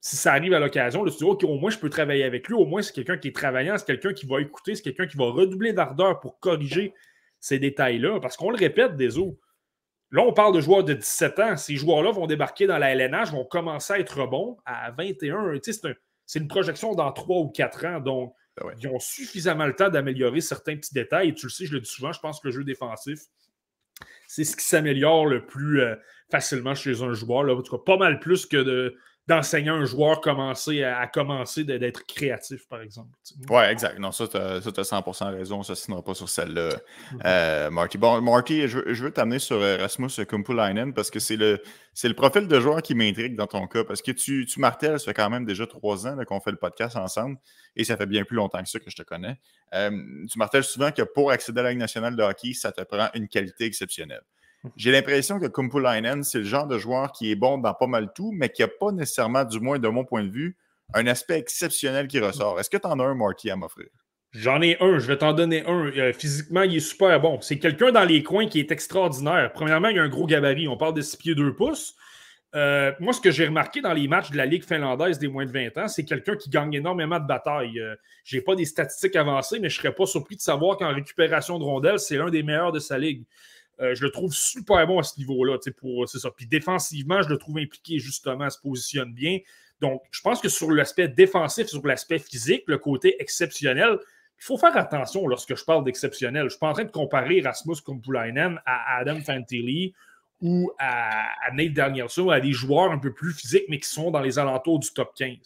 si ça arrive à l'occasion, tu dis OK, au moins je peux travailler avec lui, au moins c'est quelqu'un qui est travaillant, c'est quelqu'un qui va écouter, c'est quelqu'un qui va redoubler d'ardeur pour corriger ces détails-là. Parce qu'on le répète, des eaux. Là, on parle de joueurs de 17 ans. Ces joueurs-là vont débarquer dans la LNH, vont commencer à être bons à 21. c'est, une projection dans 3 ou 4 ans. Donc, ah ils ont suffisamment le temps d'améliorer certains petits détails. Et tu le sais, je le dis souvent, je pense que le jeu défensif, c'est ce qui s'améliore le plus euh, facilement chez un joueur. Là. En tout cas, pas mal plus que de, d'enseigner un joueur commencer à, commencer d'être créatif, par exemple. Oui, exact. Non, ça, tu as, 100% raison. Ça ne signera pas sur celle-là, mm-hmm. euh, Marty. Bon, Marty, je, veux t'amener sur euh, Rasmus Kumpulainen parce que c'est le, le profil de joueur qui m'intrigue dans ton cas. Parce que tu, tu martèles, ça fait quand même déjà trois ans qu'on fait le podcast ensemble et ça fait bien plus longtemps que ça que je te connais. Euh, tu martèles souvent que pour accéder à la Ligue nationale de hockey, ça te prend une qualité exceptionnelle. J'ai l'impression que Kumpulainen, c'est le genre de joueur qui est bon dans pas mal tout, mais qui n'a pas nécessairement, du moins de mon point de vue, un aspect exceptionnel qui ressort. Est-ce que tu en as un, Marty, à m'offrir? J'en ai un, je vais t'en donner un. Euh, physiquement, il est super bon. C'est quelqu'un dans les coins qui est extraordinaire. Premièrement, il a un gros gabarit. On parle de 6 pieds 2 pouces. Euh, moi, ce que j'ai remarqué dans les matchs de la Ligue finlandaise des moins de 20 ans, c'est quelqu'un qui gagne énormément de batailles. Euh, je n'ai pas des statistiques avancées, mais je ne serais pas surpris de savoir qu'en récupération de rondelles, c'est l'un des meilleurs de sa ligue. Euh, je le trouve super bon à ce niveau-là. C'est ça. Puis défensivement, je le trouve impliqué justement, se positionne bien. Donc, je pense que sur l'aspect défensif, sur l'aspect physique, le côté exceptionnel, il faut faire attention lorsque je parle d'exceptionnel. Je ne suis pas en train de comparer Rasmus Kumpulainen à Adam Fantilli ou à, Nate Danielson, à des joueurs un peu plus physiques, mais qui sont dans les alentours du top 15.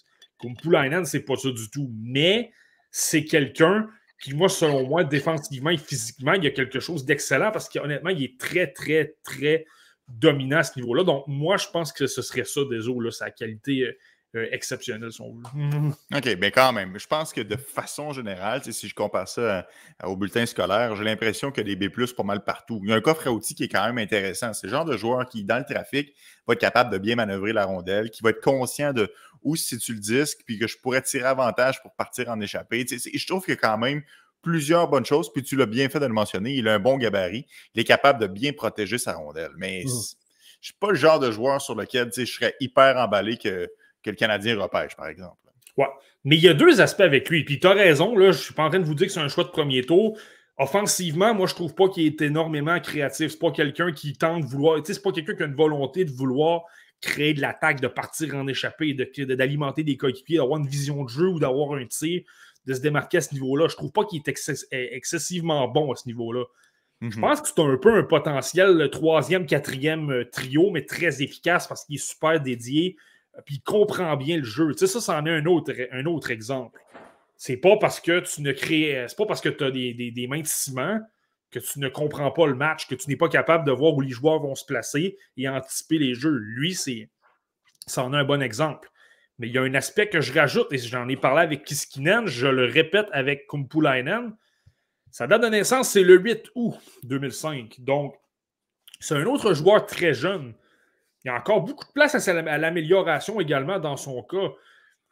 Kumpulainen, c'est pas ça du tout. Mais c'est quelqu'un puis moi, selon moi, défensivement et physiquement, il y a quelque chose d'excellent parce qu'honnêtement, il est très, très, très dominant à ce niveau-là. Donc, moi, je pense que ce serait ça, désolé, sa qualité euh, euh, exceptionnelle, si on veut. [laughs] OK, mais ben, quand même, je pense que de façon générale, si je compare ça au bulletin scolaire, j'ai l'impression a des B, pas mal partout. Il y a un coffre à outils qui est quand même intéressant. C'est le genre de joueur qui, dans le trafic, va être capable de bien manœuvrer la rondelle, qui va être conscient de où si tu le disques, puis que je pourrais tirer avantage pour partir en échappée. je trouve qu'il y a quand même plusieurs bonnes choses, puis tu l'as bien fait de le mentionner. Il a un bon gabarit. Il est capable de bien protéger sa rondelle. Mais mmh. je ne suis pas le genre de joueur sur lequel je serais hyper emballé que, que le Canadien repêche, par exemple. Ouais. Mais il y a deux aspects avec lui. Puis tu as raison, là, je ne suis pas en train de vous dire que c'est un choix de premier tour. Offensivement, moi, je trouve pas qu'il est énormément créatif. C'est pas quelqu'un qui tente de vouloir. C'est pas quelqu'un qui a une volonté de vouloir créer de l'attaque, de partir en échappée, d'alimenter des coéquipiers, d'avoir une vision de jeu ou d'avoir un tir, de se démarquer à ce niveau-là. Je trouve pas qu'il est excessivement bon à ce niveau-là. Je mhm. pense que c'est un peu un potentiel troisième, quatrième euh, trio, mais très efficace parce qu'il est super dédié, euh, puis il comprend bien le jeu. Tu sais, ça, c'en est un autre, un autre exemple. C'est pas parce que tu ne crées. C'est pas parce que tu as des, des, mains de ciment que tu ne comprends pas le match, que tu n'es pas capable de voir où les joueurs vont se placer et anticiper les jeux. Lui, c'est ça en a un bon exemple. Mais il y a un aspect que je rajoute, et j'en ai parlé avec Kiskinen, je le répète avec Kumpulainen. Sa date de naissance, c'est le 8 août 2005. Donc, c'est un autre joueur très jeune. Il y a encore beaucoup de place à l'amélioration également dans son cas.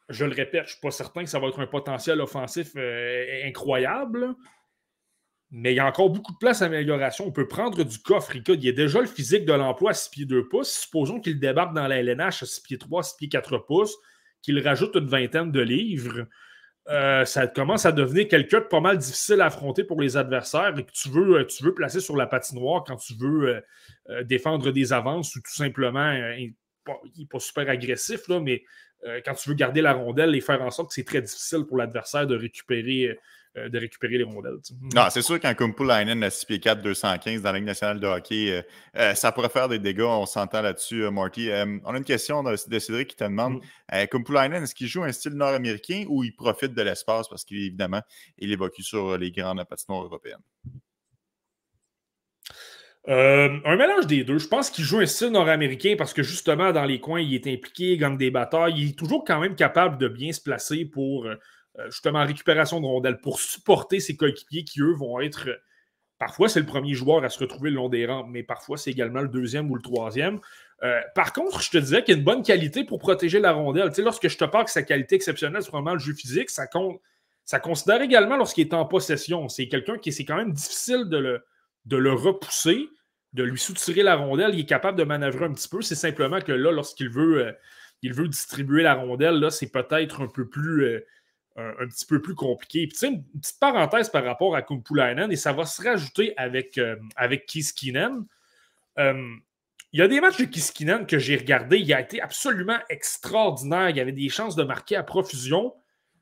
Je le répète, je ne suis pas certain que ça va être un potentiel offensif euh, incroyable. Mais il y a encore beaucoup de place à l'amélioration. On peut prendre du coffre. Il y a déjà le physique de l'emploi à 6 pieds 2 pouces. Supposons qu'il débarque dans la LNH à 6 pieds 3, 6 pieds 4 pouces, qu'il rajoute une vingtaine de livres. Euh, ça commence à devenir quelqu'un de pas mal difficile à affronter pour les adversaires et que tu veux, euh, tu veux placer sur la patinoire quand tu veux euh, défendre des avances ou tout simplement, il n'est pas, super agressif, là, mais quand tu veux garder la rondelle et faire en sorte que c'est très difficile pour l'adversaire de récupérer euh, de récupérer les rondelles. Non, c'est sûr qu'un Kumpulainen à 6 pieds 4, 215 dans la Ligue nationale de hockey, euh, euh, ça pourrait faire des dégâts. On s'entend là-dessus, Marty. on a une question de, Cédric qui te demande mm. Kumpulainen, est-ce qu'il joue un style nord-américain ou il profite de l'espace parce qu'évidemment, il évacue sur les grandes patinoires européennes? un mélange des deux. Je pense qu'il joue un style nord-américain parce que justement, dans les coins, il est impliqué, il gagne des batailles. Il est toujours quand même capable de bien se placer pour euh, justement récupération de rondelles pour supporter ses coéquipiers qui, eux, vont être. Euh, parfois, c'est le premier joueur à se retrouver le long des rangs, mais parfois, c'est également le deuxième ou le troisième. Euh, par contre, je te disais qu'il y a une bonne qualité pour protéger la rondelle. Tu sais, lorsque je te parle que sa qualité exceptionnelle, c'est vraiment le jeu physique, ça, compte, ça considère également lorsqu'il est en possession. C'est quelqu'un qui c'est quand même difficile de le, de le repousser, de lui soutirer la rondelle. Il est capable de manœuvrer un petit peu. C'est simplement que là, lorsqu'il veut, il veut distribuer la rondelle, là, c'est peut-être un peu plus un, petit peu plus compliqué. Puis, une petite parenthèse par rapport à Kumpulainen, et ça va se rajouter avec, euh, avec Kiskinen. Euh, il y a des matchs de Kiskinen que j'ai regardés. Il a été absolument extraordinaire. Il y avait des chances de marquer à profusion.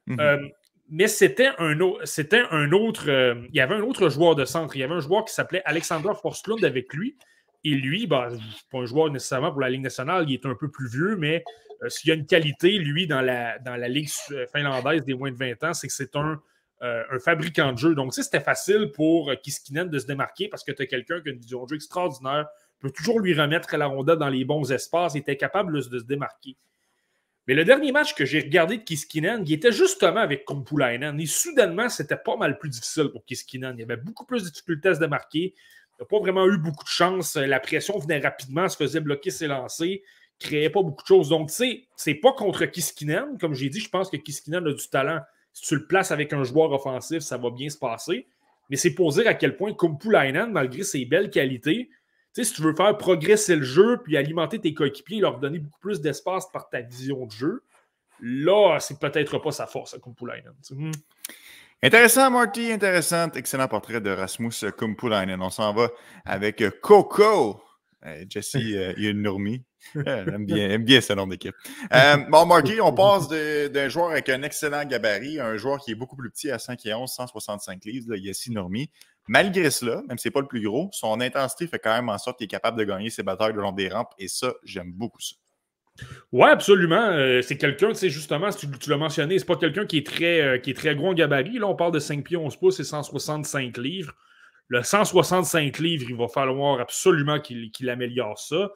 Mhm. Euh, mais c'était un, c'était un autre. il y avait un autre joueur de centre. Il y avait un joueur qui s'appelait Alexander Forstlund avec lui. Et lui, bah, pas un joueur nécessairement pour la Ligue nationale, il est un peu plus vieux, mais euh, s'il y a une qualité, lui, dans la, dans la Ligue euh, finlandaise des moins de 20 ans, c'est que c'est un, euh, un, fabricant de jeu. Donc, tu c'était facile pour Kiskinen de se démarquer parce que tu as quelqu'un qui a une vision de jeu extraordinaire, peut toujours lui remettre la rondelle dans les bons espaces, était capable de, se démarquer. Mais le dernier match que j'ai regardé de Kiskinen, il était justement avec Kompulainen. Et soudainement, c'était pas mal plus difficile pour Kiskinen. Il y avait beaucoup plus de difficultés à se démarquer. Il n'a pas vraiment eu beaucoup de chance. La pression venait rapidement, se faisait bloquer ses lancers créait pas beaucoup de choses. Donc, tu sais, c'est pas contre Kiskinen. Comme j'ai dit, je pense que Kiskinen a du talent. Si tu le places avec un joueur offensif, ça va bien se passer. Mais c'est pour dire à quel point Kumpulainen, malgré ses belles qualités, tu sais, si tu veux faire progresser le jeu puis alimenter tes coéquipiers, leur donner beaucoup plus d'espace par ta vision de jeu, là, c'est peut-être pas sa force à Kumpulainen. Hmm. Intéressant, Marty, intéressant. Excellent portrait de Rasmus Kumpulainen. On s'en va avec Coco. Jesse euh, Yunurmi. [laughs] Elle aime bien, ce nom d'équipe. Euh, bon, Marky, on [laughs] passe d'un joueur avec un excellent gabarit à un joueur qui est beaucoup plus petit à 5 et 11, 165 livres, Yessi Normi. Malgré cela, même si ce n'est pas le plus gros, son intensité fait quand même en sorte qu'il est capable de gagner ses batailles le long des rampes et ça, j'aime beaucoup ça. Oui, absolument. Euh, c'est quelqu'un, tu sais, justement, tu, tu l'as mentionné, c'est pas quelqu'un qui, est très, euh, qui est très gros en gabarit. Là, on parle de 5 pieds 11 pouces et 165 livres. Le 165 livres, il va falloir absolument qu'il améliore ça.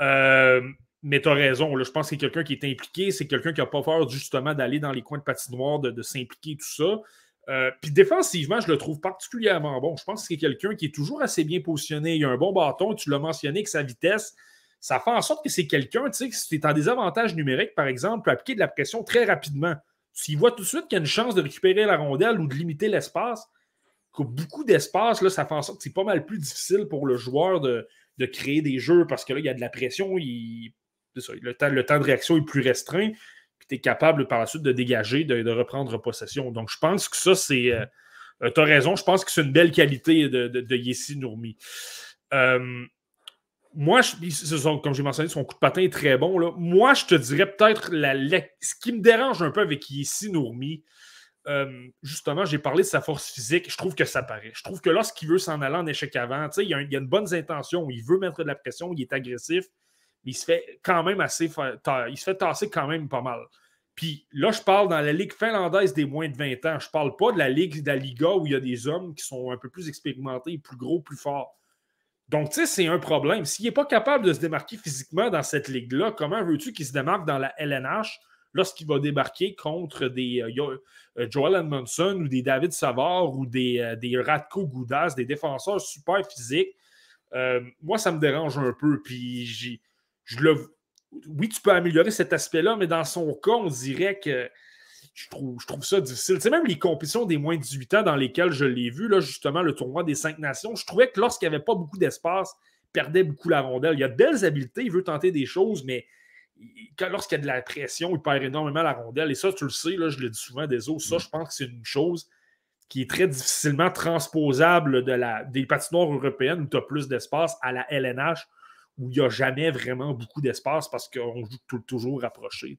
Euh, mais tu as raison, je pense que c'est quelqu'un qui est impliqué, c'est quelqu'un qui n'a pas peur justement d'aller dans les coins de patinoire, de, de s'impliquer, tout ça. Euh, puis défensivement, je le trouve particulièrement bon. Je pense que c'est quelqu'un qui est toujours assez bien positionné. Il a un bon bâton, tu l'as mentionné, que sa vitesse, ça fait en sorte que c'est quelqu'un, tu sais, si tu es en désavantage numérique, par exemple, peut appliquer de la pression très rapidement. S'il voit tout de suite qu'il y a une chance de récupérer la rondelle ou de limiter l'espace, beaucoup d'espace, là, ça fait en sorte que c'est pas mal plus difficile pour le joueur de, de créer des jeux parce que là, il y a de la pression, il, le, temps, le temps de réaction est plus restreint, puis tu es capable par la suite de dégager, de, reprendre possession. Donc, je pense que ça, c'est. Euh, euh, tu as raison, je pense que c'est une belle qualité de, de, Yessi Nourmi. Euh, moi, comme j'ai mentionné, son coup de patin est très bon. Là. Moi, je te dirais peut-être la, ce qui me dérange un peu avec Yessi Nourmi, euh, justement, j'ai parlé de sa force physique. Je trouve que ça paraît. Je trouve que lorsqu'il veut s'en aller en échec avant, il, y a une bonne intention. Il veut mettre de la pression, il est agressif, mais il se fait quand même assez. Il se fait tasser quand même pas mal. Puis là, je parle dans la Ligue finlandaise des moins de 20 ans. Je parle pas de la Ligue de la Liga où il y a des hommes qui sont un peu plus expérimentés, plus gros, plus forts. Donc, tu sais, c'est un problème. S'il n'est pas capable de se démarquer physiquement dans cette ligue-là, comment veux-tu qu'il se démarque dans la LNH lorsqu'il va débarquer contre des euh, euh, Joel Edmondson ou des David Savard ou des, euh, des Ratko Goudas, des défenseurs super physiques? moi, ça me dérange un peu. Puis, je le. Oui, tu peux améliorer cet aspect-là, mais dans son cas, on dirait que je trouve, je trouve ça difficile. C'est même les compétitions des moins de 18 ans dans lesquelles je l'ai vu, là, justement, le tournoi des cinq nations, je trouvais que lorsqu'il n'y avait pas beaucoup d'espace, il perdait beaucoup la rondelle. Il a de belles habiletés, il veut tenter des choses, mais lorsqu'il y a de la pression, il perd énormément la rondelle. Et ça, tu le sais, là, je le dis souvent des autres, ça, mm. je pense que c'est une chose qui est très difficilement transposable de la, des patinoires européennes où tu as plus d'espace à la LNH où il n'y a jamais vraiment beaucoup d'espace parce qu'on joue toujours rapproché.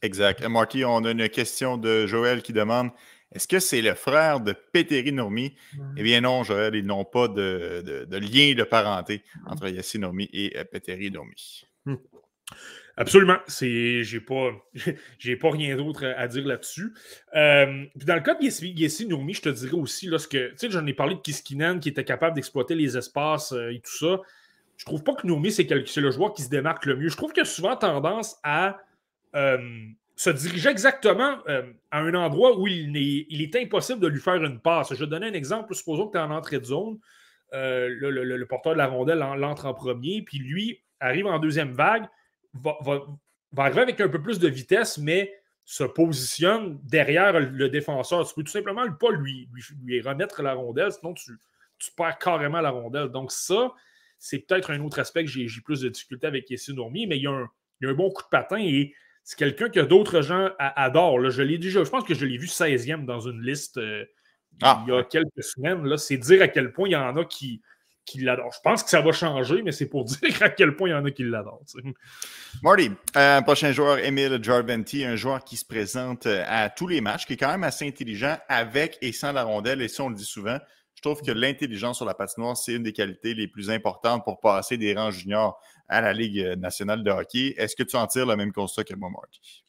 Exact. Marty, on a une question de Joël qui demande est-ce que c'est le frère de Péteri Nourmi? Eh bien non, Joël, ils n'ont pas de, lien de parenté entre Yassine Nourmi et euh, Péteri Nourmi. Hmm. Absolument. C'est, j'ai pas, [laughs] j'ai pas rien d'autre à dire là-dessus. Euh, dans le cas de Yassine Nourmi, je te dirais aussi, lorsque, tu sais, j'en ai parlé de Kiskinen qui était capable d'exploiter les espaces euh, et tout ça. Je trouve pas que Nourmi, c'est, c'est le joueur qui se démarque le mieux. Je trouve qu'il a souvent tendance à euh, se dirigeait exactement à un endroit où il est, il est, impossible de lui faire une passe. Je vais donner un exemple. Supposons que tu es en entrée de zone. Euh, le, porteur de la rondelle l'entre en premier, puis lui arrive en deuxième vague, va, arriver avec un peu plus de vitesse, mais se positionne derrière le défenseur. Tu peux tout simplement pas lui, lui, remettre la rondelle, sinon tu, perds carrément la rondelle. Donc ça, c'est peut-être un autre aspect que j'ai plus de difficulté avec Yessi Nourmi, mais il y, a un, il y a un bon coup de patin et c'est quelqu'un que d'autres gens adorent. Je l'ai déjà, je pense que je l'ai vu 16e dans une liste euh, ah. il y a quelques semaines. C'est dire à quel point il y en a qui, Je pense que ça va changer, mais c'est pour [laughs] dire à quel point il y en a qui l'adorent. Marty, euh, prochain joueur, Emile Jarventi, un joueur qui se présente euh, à tous les matchs, qui est quand même assez intelligent avec et sans la rondelle, et ça, on le dit souvent. Je trouve que l'intelligence sur la patinoire, c'est une des qualités les plus importantes pour passer des rangs juniors à la Ligue nationale de hockey. Est-ce que tu en tires le même constat que moi, Marty?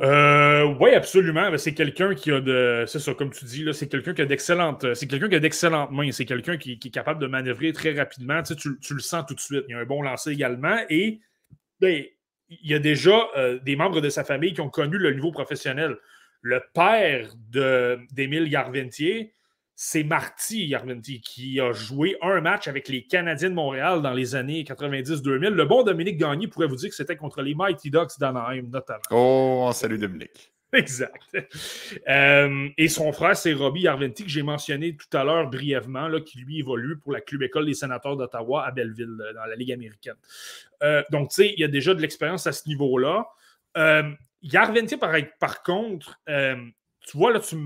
Euh, oui, absolument. Ben, c'est quelqu'un qui a de. C'est ça, comme tu dis, c'est quelqu'un qui a d'excellentes. C'est quelqu'un qui a d'excellentes mains. C'est quelqu'un qui, est capable de manœuvrer très rapidement. Tu, le sens tout de suite. Il y a un bon lancer également. Et ben, il y a déjà euh, des membres de sa famille qui ont connu le niveau professionnel. Le père d'Émile Garventier, c'est Marty Yarventi qui a joué un match avec les Canadiens de Montréal dans les années 90-2000. Le bon Dominique Gagné pourrait vous dire que c'était contre les Mighty Ducks d'Anaheim, notamment. Oh, salut Dominique. [laughs] Exact. Euh, et son frère, c'est Robbie Yarventi, que j'ai mentionné tout à l'heure brièvement, là, qui lui évolue pour la Club École des sénateurs d'Ottawa à Belleville, euh, dans la Ligue américaine. Euh, donc, tu sais, il y a déjà de l'expérience à ce niveau-là. Yarventi, par, par contre, tu vois, là, tu,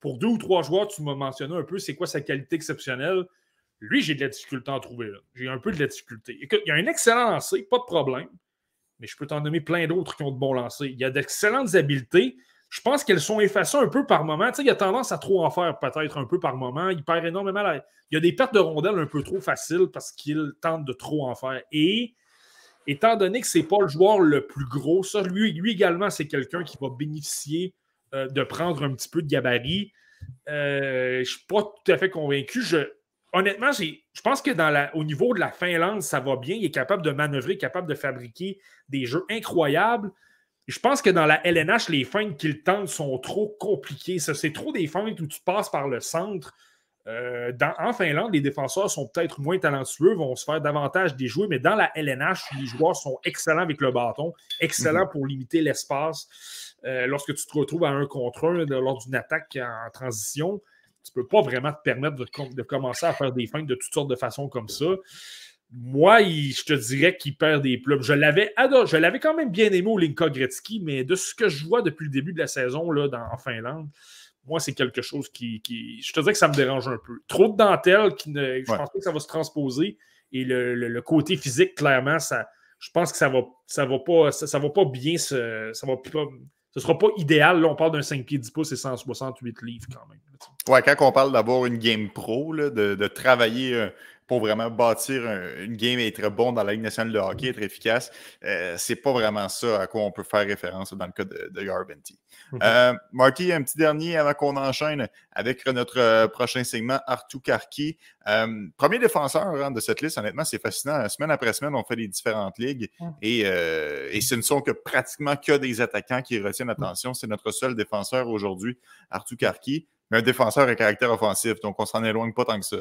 pour deux ou trois joueurs, tu m'as mentionné un peu c'est quoi sa qualité exceptionnelle. Lui, j'ai de la difficulté à en trouver. J'ai un peu de la difficulté. il y a un excellent lancer, pas de problème. Mais je peux t'en nommer plein d'autres qui ont de bons lancers. Il y a d'excellentes habiletés. Je pense qu'elles sont effacées un peu par moment. Tu sais, il a tendance à trop en faire peut-être un peu par moment. Il perd énormément. Il y a des pertes de rondelles un peu trop faciles parce qu'il tente de trop en faire. Et étant donné que ce n'est pas le joueur le plus gros, ça, lui également, c'est quelqu'un qui va bénéficier euh, de prendre un petit peu de gabarit. Euh, je ne suis pas tout à fait convaincu. Honnêtement, je pense que dans la, au niveau de la Finlande, ça va bien. Il est capable de manœuvrer, capable de fabriquer des jeux incroyables. Je pense que dans la LNH, les feintes qu'il tente sont trop compliquées. C'est trop des feintes où tu passes par le centre. Euh, en Finlande, les défenseurs sont peut-être moins talentueux, vont se faire davantage déjouer, mais dans la LNH, les joueurs sont excellents avec le bâton, excellents mhm. pour limiter l'espace. Euh, lorsque tu te retrouves à un contre un lors d'une attaque en transition, tu ne peux pas vraiment te permettre de, commencer à faire des feintes de toutes sortes de façons comme ça. Moi, je te dirais qu'il perd des plumes. Je l'avais je l'avais quand même bien aimé au Linka Gretzky, mais de ce que je vois depuis le début de la saison là, en Finlande, moi, c'est quelque chose qui, Je te dirais que ça me dérange un peu. Trop de dentelle, qui ne, je pense pas que ça va se transposer. Et le, côté physique, clairement, ça, je pense que ça va, ça va pas, ça, va pas bien se, ça va pas, ce ne sera pas idéal. Là, on parle d'un 5 pieds 10 pouces et 168 livres quand même. Ouais, quand on parle d'avoir une game pro, de, travailler euh, pour vraiment bâtir une game et être bon dans la Ligue nationale de hockey, être efficace, euh, c'est pas vraiment ça à quoi on peut faire référence dans le cas de, de Garventi. Mhm. Euh, Marty, un petit dernier avant qu'on enchaîne avec notre euh, prochain segment, Artu Karki. premier défenseur hein, de cette liste, honnêtement, c'est fascinant. Semaine après semaine, on fait les différentes ligues et, et, ce ne sont que pratiquement que des attaquants qui retiennent l'attention. C'est notre seul défenseur aujourd'hui, Artu Karki, mais un défenseur à caractère offensif, donc on s'en éloigne pas tant que ça.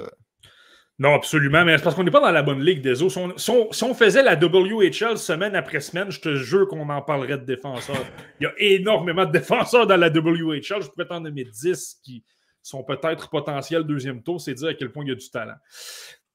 Non, absolument, mais c'est parce qu'on n'est pas dans la bonne ligue des eaux. Si on, faisait la WHL semaine après semaine, je te jure qu'on en parlerait de défenseurs. Il y a énormément de défenseurs dans la WHL. Je pourrais t'en nommer 10 qui sont peut-être potentiels deuxième tour. C'est dire à quel point il y a du talent.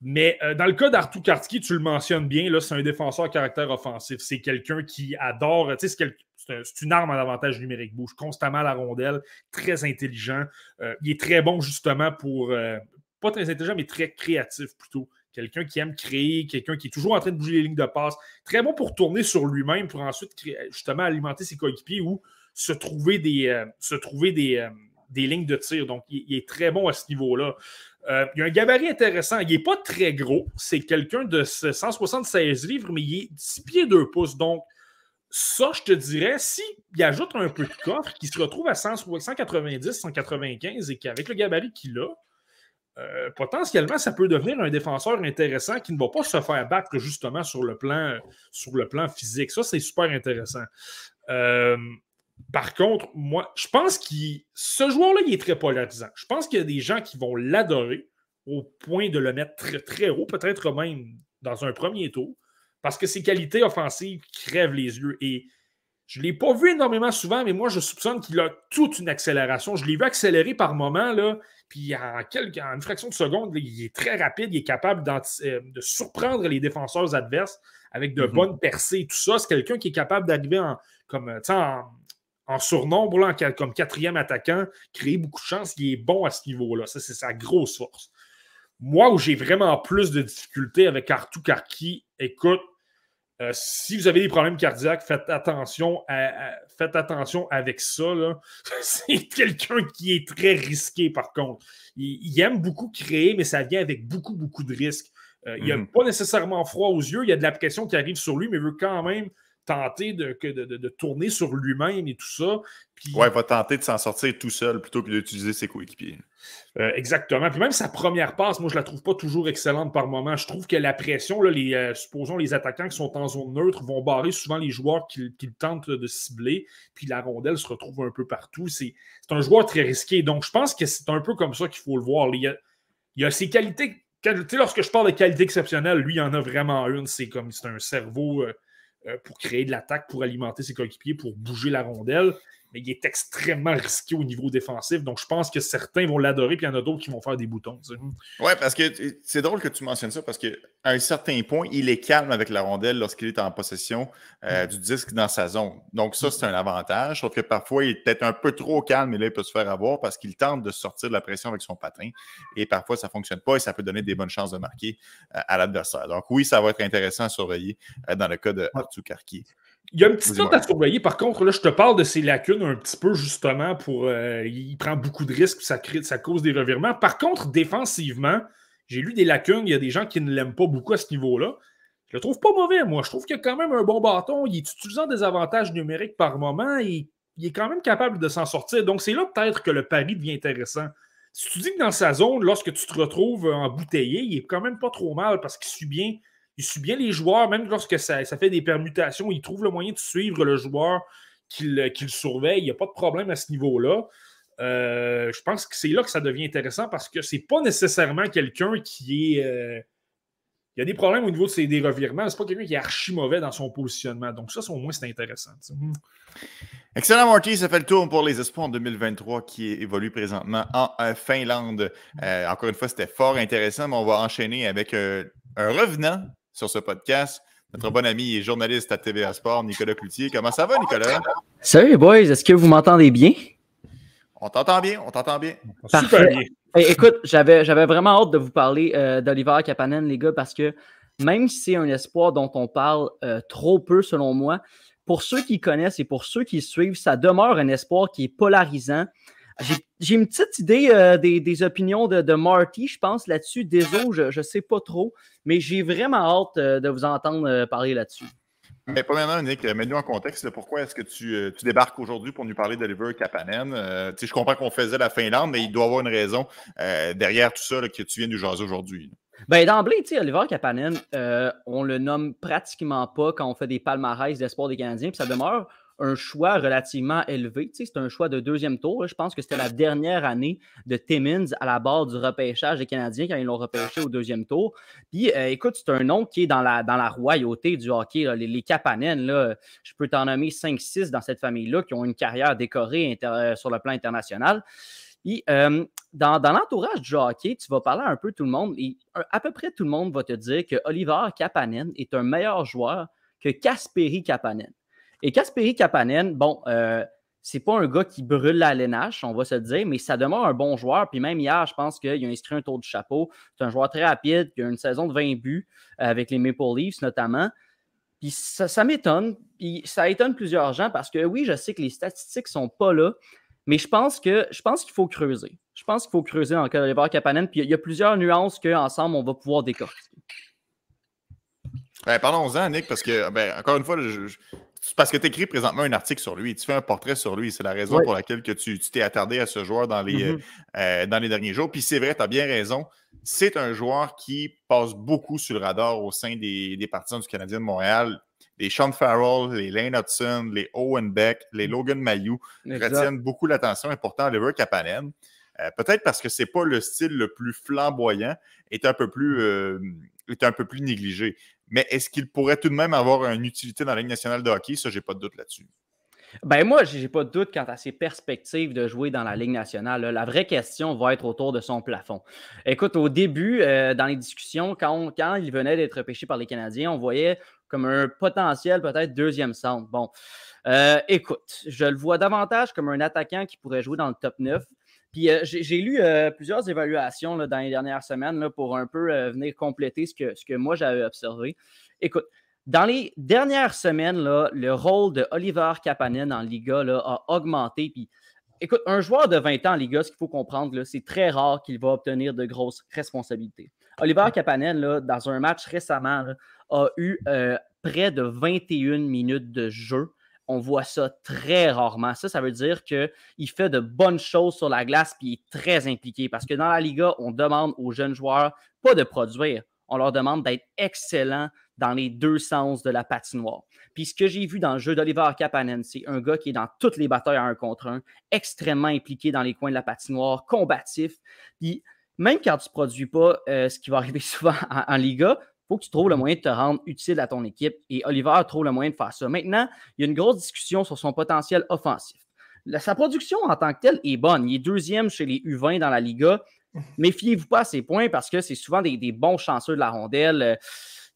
Mais euh, dans le cas d'Artu Kartki, tu le mentionnes bien, là, c'est un défenseur à caractère offensif. C'est quelqu'un qui adore, tu sais, c'est une arme en avantage numérique. Bouge constamment la rondelle, très intelligent. Euh, il est très bon justement pour, euh, pas très intelligent, mais très créatif plutôt. Quelqu'un qui aime créer, quelqu'un qui est toujours en train de bouger les lignes de passe. Très bon pour tourner sur lui-même, pour ensuite justement alimenter ses coéquipiers ou se trouver des, euh, se trouver des, euh, des, lignes de tir. Donc, il, est très bon à ce niveau-là. Euh, il a un gabarit intéressant. Il n'est pas très gros. C'est quelqu'un de 176 livres, mais il est 6 pieds 2 pouces. Donc, ça, je te dirais, s'il ajoute un peu de coffre, qui se retrouve à 190, 195 et qu'avec le gabarit qu'il a, euh, potentiellement, ça peut devenir un défenseur intéressant qui ne va pas se faire battre justement sur le plan, sur le plan physique. Ça, c'est super intéressant. Euh, par contre, moi, je pense que ce joueur-là, il est très polarisant. Je pense qu'il y a des gens qui vont l'adorer au point de le mettre très, très haut, peut-être même dans un premier tour, parce que ses qualités offensives crèvent les yeux. Et je ne l'ai pas vu énormément souvent, mais moi, je soupçonne qu'il a toute une accélération. Je l'ai vu accélérer par moments, là, puis en, quelques, en une fraction de seconde, il est très rapide, il est capable euh, de surprendre les défenseurs adverses avec de mhm. bonnes percées et tout ça. C'est quelqu'un qui est capable d'arriver en, comme, en, en surnombre, comme quatrième attaquant, créer beaucoup de chances. Il est bon à ce niveau-là. Ça, c'est sa grosse force. Moi, où j'ai vraiment plus de difficultés avec Artu Karki, écoute, euh, si vous avez des problèmes cardiaques, faites attention, faites attention avec ça. [laughs] C'est quelqu'un qui est très risqué, par contre. Il, aime beaucoup créer, mais ça vient avec beaucoup, beaucoup de risques. Euh, il n'a mhm. pas nécessairement froid aux yeux, il y a de la pression qui arrive sur lui, mais il veut quand même tenter de, de, tourner sur lui-même et tout ça. Puis, ouais, il va tenter de s'en sortir tout seul plutôt que d'utiliser ses coéquipiers. Euh, exactement. Puis même sa première passe, moi, je la trouve pas toujours excellente par moment. Je trouve que la pression, là, les, euh, supposons les attaquants qui sont en zone neutre vont barrer souvent les joueurs qui, tentent de cibler, puis la rondelle se retrouve un peu partout. C'est un joueur très risqué. Donc, je pense que c'est un peu comme ça qu'il faut le voir. Il y a, ses qualités. Quand, lorsque je parle de qualité exceptionnelle, lui, il en a vraiment une. C'est comme c'est un cerveau. Euh, pour créer de l'attaque, pour alimenter ses coéquipiers, pour bouger la rondelle. Mais il est extrêmement risqué au niveau défensif. Donc, je pense que certains vont l'adorer, puis il y en a d'autres qui vont faire des boutons. Oui, parce que c'est drôle que tu mentionnes ça, parce qu'à un certain point, il est calme avec la rondelle lorsqu'il est en possession euh, mm. du disque dans sa zone. Donc, ça, c'est un avantage. Sauf que parfois, il est peut-être un peu trop calme, et là, il peut se faire avoir parce qu'il tente de sortir de la pression avec son patin. Et parfois, ça ne fonctionne pas et ça peut donner des bonnes chances de marquer euh, à l'adversaire. Donc, oui, ça va être intéressant à surveiller dans le cas de Arthur Karki. Il y a une petite note à surveiller. Par contre, là, je te parle de ses lacunes un petit peu, justement, pour. Euh, il prend beaucoup de risques, ça, crée, ça cause des revirements. Par contre, défensivement, j'ai lu des lacunes. Il y a des gens qui ne l'aiment pas beaucoup à ce niveau-là. Je le trouve pas mauvais, moi. Je trouve qu'il a quand même un bon bâton. Il est utilisant des avantages numériques par moment et il est quand même capable de s'en sortir. Donc, c'est là peut-être que le pari devient intéressant. Si tu dis que dans sa zone, lorsque tu te retrouves embouteillé, il est quand même pas trop mal parce qu'il suit bien il suit bien les joueurs, même lorsque ça, fait des permutations, il trouve le moyen de suivre le joueur qu'il surveille. Il n'y a pas de problème à ce niveau-là. Euh, je pense que c'est là que ça devient intéressant parce que c'est pas nécessairement quelqu'un qui est. Euh, il y a des problèmes au niveau de ses des revirements. C'est pas quelqu'un qui est archi mauvais dans son positionnement. Donc, ça, au moins, c'est intéressant. Hmm. Excellent, Marty. Ça fait le tour pour les espoirs en 2023 qui évolue présentement en euh, Finlande. encore une fois, c'était fort intéressant, mais on va enchaîner avec un revenant sur ce podcast. Notre bon ami et journaliste à TVA Sport, Nicolas Cloutier. Comment ça va, Nicolas? Salut, boys. Est-ce que vous m'entendez bien? On t'entend bien, on t'entend bien. Super bien. écoute, j'avais, vraiment hâte de vous parler euh, d'Oliver Kapanen, les gars, parce que même si c'est un espoir dont on parle euh, trop peu, selon moi, pour ceux qui connaissent et pour ceux qui suivent, ça demeure un espoir qui est polarisant. J'ai une petite idée euh, des, opinions de, Marty, je pense, là-dessus. Désolé, je ne sais pas trop, mais j'ai vraiment hâte de vous entendre parler là-dessus. Mais premièrement, Nick, mets-nous en contexte. pourquoi est-ce que tu, débarques aujourd'hui pour nous parler d'Oliver Kapanen? je comprends qu'on faisait la Finlande, mais il doit y avoir une raison derrière tout ça que tu viens nous jaser aujourd'hui. Ben, d'emblée, Oliver Kapanen, on le nomme pratiquement pas quand on fait des palmarès d'espoir des Canadiens, puis ça demeure un choix relativement élevé. c'est un choix de deuxième tour. Je pense que c'était la dernière année de Timmins à la barre du repêchage des Canadiens quand ils l'ont repêché au deuxième tour. Puis, euh, écoute, c'est un nom qui est dans la, dans la royauté du hockey. Les, les là, je peux t'en nommer 5-6 dans cette famille-là qui ont une carrière décorée euh, sur le plan international. Euh, dans, l'entourage du hockey, tu vas parler un peu tout le monde. Et à peu près tout le monde va te dire que Oliver Kapanen est un meilleur joueur que Kasperi Kapanen. Et Kasperi Kapanen, bon, euh, c'est pas un gars qui brûle la LNH, on va se dire, mais ça demeure un bon joueur. Puis même hier, je pense qu'il a inscrit un tour du chapeau. C'est un joueur très rapide, qui a une saison de 20 buts euh, avec les Maple Leafs notamment. Puis ça, m'étonne. Ça étonne plusieurs gens parce que oui, je sais que les statistiques sont pas là, mais je pense que je pense qu'il faut creuser. Je pense qu'il faut creuser dans le cas d'Oliver Kapanen. Puis il y, a plusieurs nuances qu'ensemble, on va pouvoir décortiquer. Ben, Parlons-en, Nick, parce que, ben, encore une fois, je, parce que tu écris présentement un article sur lui, tu fais un portrait sur lui. C'est la raison pour laquelle que tu t'es attardé à ce joueur dans les, mm-hmm. euh, dans les derniers jours. Puis c'est vrai, tu as bien raison. C'est un joueur qui passe beaucoup sur le radar au sein des, des partisans du Canadien de Montréal. Les Sean Farrell, les Lane Hudson, les Owen Beck, les Logan Mayou retiennent beaucoup l'attention. Et pourtant, Oliver Kapanen, euh, peut-être parce que c'est pas le style le plus flamboyant, est un peu plus, euh, est un peu plus négligé mais est-ce qu'il pourrait tout de même avoir une utilité dans la Ligue nationale de hockey? Ça, j'ai pas de doute là-dessus. Ben moi, j'ai pas de doute quant à ses perspectives de jouer dans la Ligue nationale. La vraie question va être autour de son plafond. Écoute, au début, euh, dans les discussions, quand, quand il venait d'être pêché par les Canadiens, on voyait comme un potentiel peut-être deuxième centre. Bon, écoute, je le vois davantage comme un attaquant qui pourrait jouer dans le top 9. Puis euh, j'ai lu euh, plusieurs évaluations dans les dernières semaines pour un peu euh, venir compléter ce que, moi j'avais observé. Écoute, dans les dernières semaines, le rôle de Oliver Kapanen en Liga a augmenté. Puis, écoute, un joueur de 20 ans en Liga, ce qu'il faut comprendre, c'est très rare qu'il va obtenir de grosses responsabilités. Oliver Kapanen, dans un match récemment, a eu près de 21 minutes de jeu on voit ça très rarement. Ça, ça veut dire qu'il fait de bonnes choses sur la glace puis il est très impliqué. Parce que dans la Liga, on demande aux jeunes joueurs pas de produire, on leur demande d'être excellents dans les deux sens de la patinoire. Puis ce que j'ai vu dans le jeu d'Oliver Kapanen, c'est un gars qui est dans toutes les batailles à un contre un, extrêmement impliqué dans les coins de la patinoire, combatif. Puis même quand tu ne produis pas, euh, ce qui va arriver [laughs] souvent en Liga, faut que tu trouves le moyen de te rendre utile à ton équipe. Et Oliver trouve le moyen de faire ça. Maintenant, il y a une grosse discussion sur son potentiel offensif. sa production en tant que telle est bonne. Il est deuxième chez les U20 dans la Liga. Méfiez-vous pas à ces points parce que c'est souvent des, bons chanceux de la rondelle. Euh,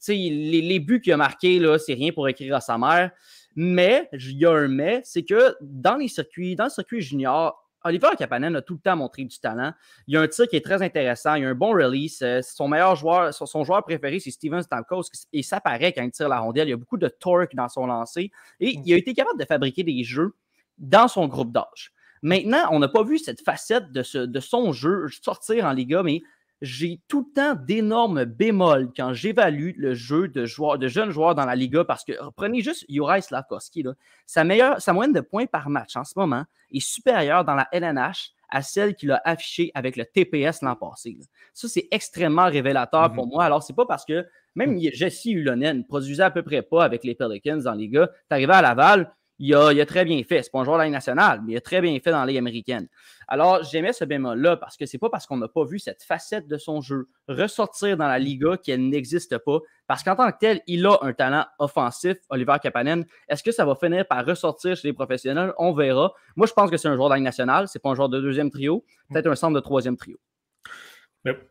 les, les, buts qu'il a marqués, c'est rien pour écrire à sa mère. Mais, il y a un mais, c'est que dans les circuits, dans le circuit junior, Oliver Kapanen a tout le temps montré du talent. Il y a un tir qui est très intéressant. Il y a un bon release. Euh, son meilleur joueur, son joueur préféré, c'est Steven Stamkos. Et ça paraît quand il tire la rondelle. Il y a beaucoup de torque dans son lancer. Et il a été capable de fabriquer des jeux dans son groupe d'âge. Maintenant, on n'a pas vu cette facette de, de son jeu sortir en Liga, mais j'ai tout le temps d'énormes bémols quand j'évalue le jeu de, joueurs, de jeunes joueurs dans la Liga parce que prenez juste Juraj Slavkovski. Sa, meilleure, sa moyenne de points par match en ce moment est supérieure dans la LNH à celle qu'il a affichée avec le TPS l'an passé. Ça, c'est extrêmement révélateur pour mm-hmm. moi. Alors, c'est pas parce que même mm. Jesse Ulonen produisait à peu près pas avec les Pelicans dans les gars. arrivé à Laval, il a, très bien fait. C'est pas un joueur de la nationale, mais il a très bien fait dans la Ligue américaine. Alors, j'aimais ce bémol-là parce que c'est pas parce qu'on n'a pas vu cette facette de son jeu ressortir dans la Liga qu'elle n'existe pas. Parce qu'en tant que tel, il a un talent offensif, Oliver Kapanen. Est-ce que ça va finir par ressortir chez les professionnels? On verra. Moi, je pense que c'est un joueur de la Ligue nationale. C'est pas un joueur de deuxième trio. Peut-être un centre de troisième trio.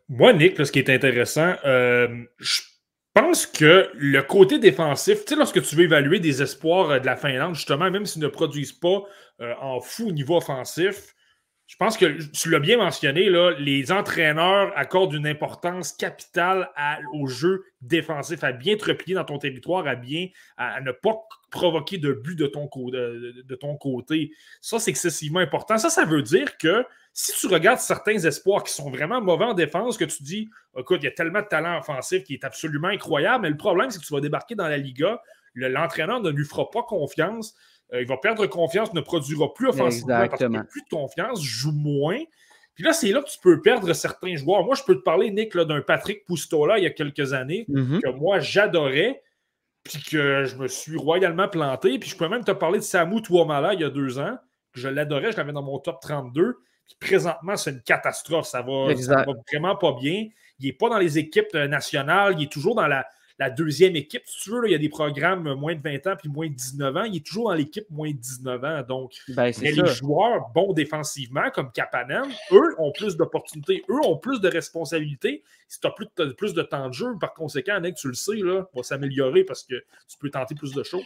Moi, Nick, ce qui est intéressant, euh, je pense que le côté défensif, tu sais, lorsque tu veux évaluer des espoirs euh, de la Finlande, justement, même s'ils ne produisent pas euh, en fou au niveau offensif, Je pense que tu l'as bien mentionné, les entraîneurs accordent une importance capitale au jeu défensif, à bien te replier dans ton territoire, à bien à, ne pas provoquer de but de ton, de, ton côté. Ça, c'est excessivement important. Ça, ça veut dire que si tu regardes certains espoirs qui sont vraiment mauvais en défense, que tu dis, écoute, il y a tellement de talent offensif qui est absolument incroyable, mais le problème, c'est que tu vas débarquer dans la Liga, l'entraîneur ne lui fera pas confiance euh, il va perdre confiance, ne produira plus offensivement parce qu'il n'a plus de confiance, joue moins. Puis là, c'est là que tu peux perdre certains joueurs. Moi, je peux te parler, Nick, d'un Patrick Poustola il y a quelques années, mm-hmm. que moi, j'adorais, puis que je me suis royalement planté. Puis je peux même te parler de Samu Touamala il y a deux ans, que je l'adorais, je l'avais dans mon top 32. Puis présentement, c'est une catastrophe. Ça va, ça va vraiment pas bien. Il n'est pas dans les équipes nationales, il est toujours dans la, la deuxième équipe. Si tu veux, il y a des programmes moins de 20 ans puis moins de 19 ans. Il est toujours dans l'équipe moins de 19 ans. Donc, ben, les joueurs bons défensivement, comme Kapanen, eux ont plus d'opportunités, eux ont plus de responsabilités. Si tu as plus de, plus de temps de jeu, par conséquent, Nick, tu le sais, là, va s'améliorer parce que tu peux tenter plus de choses.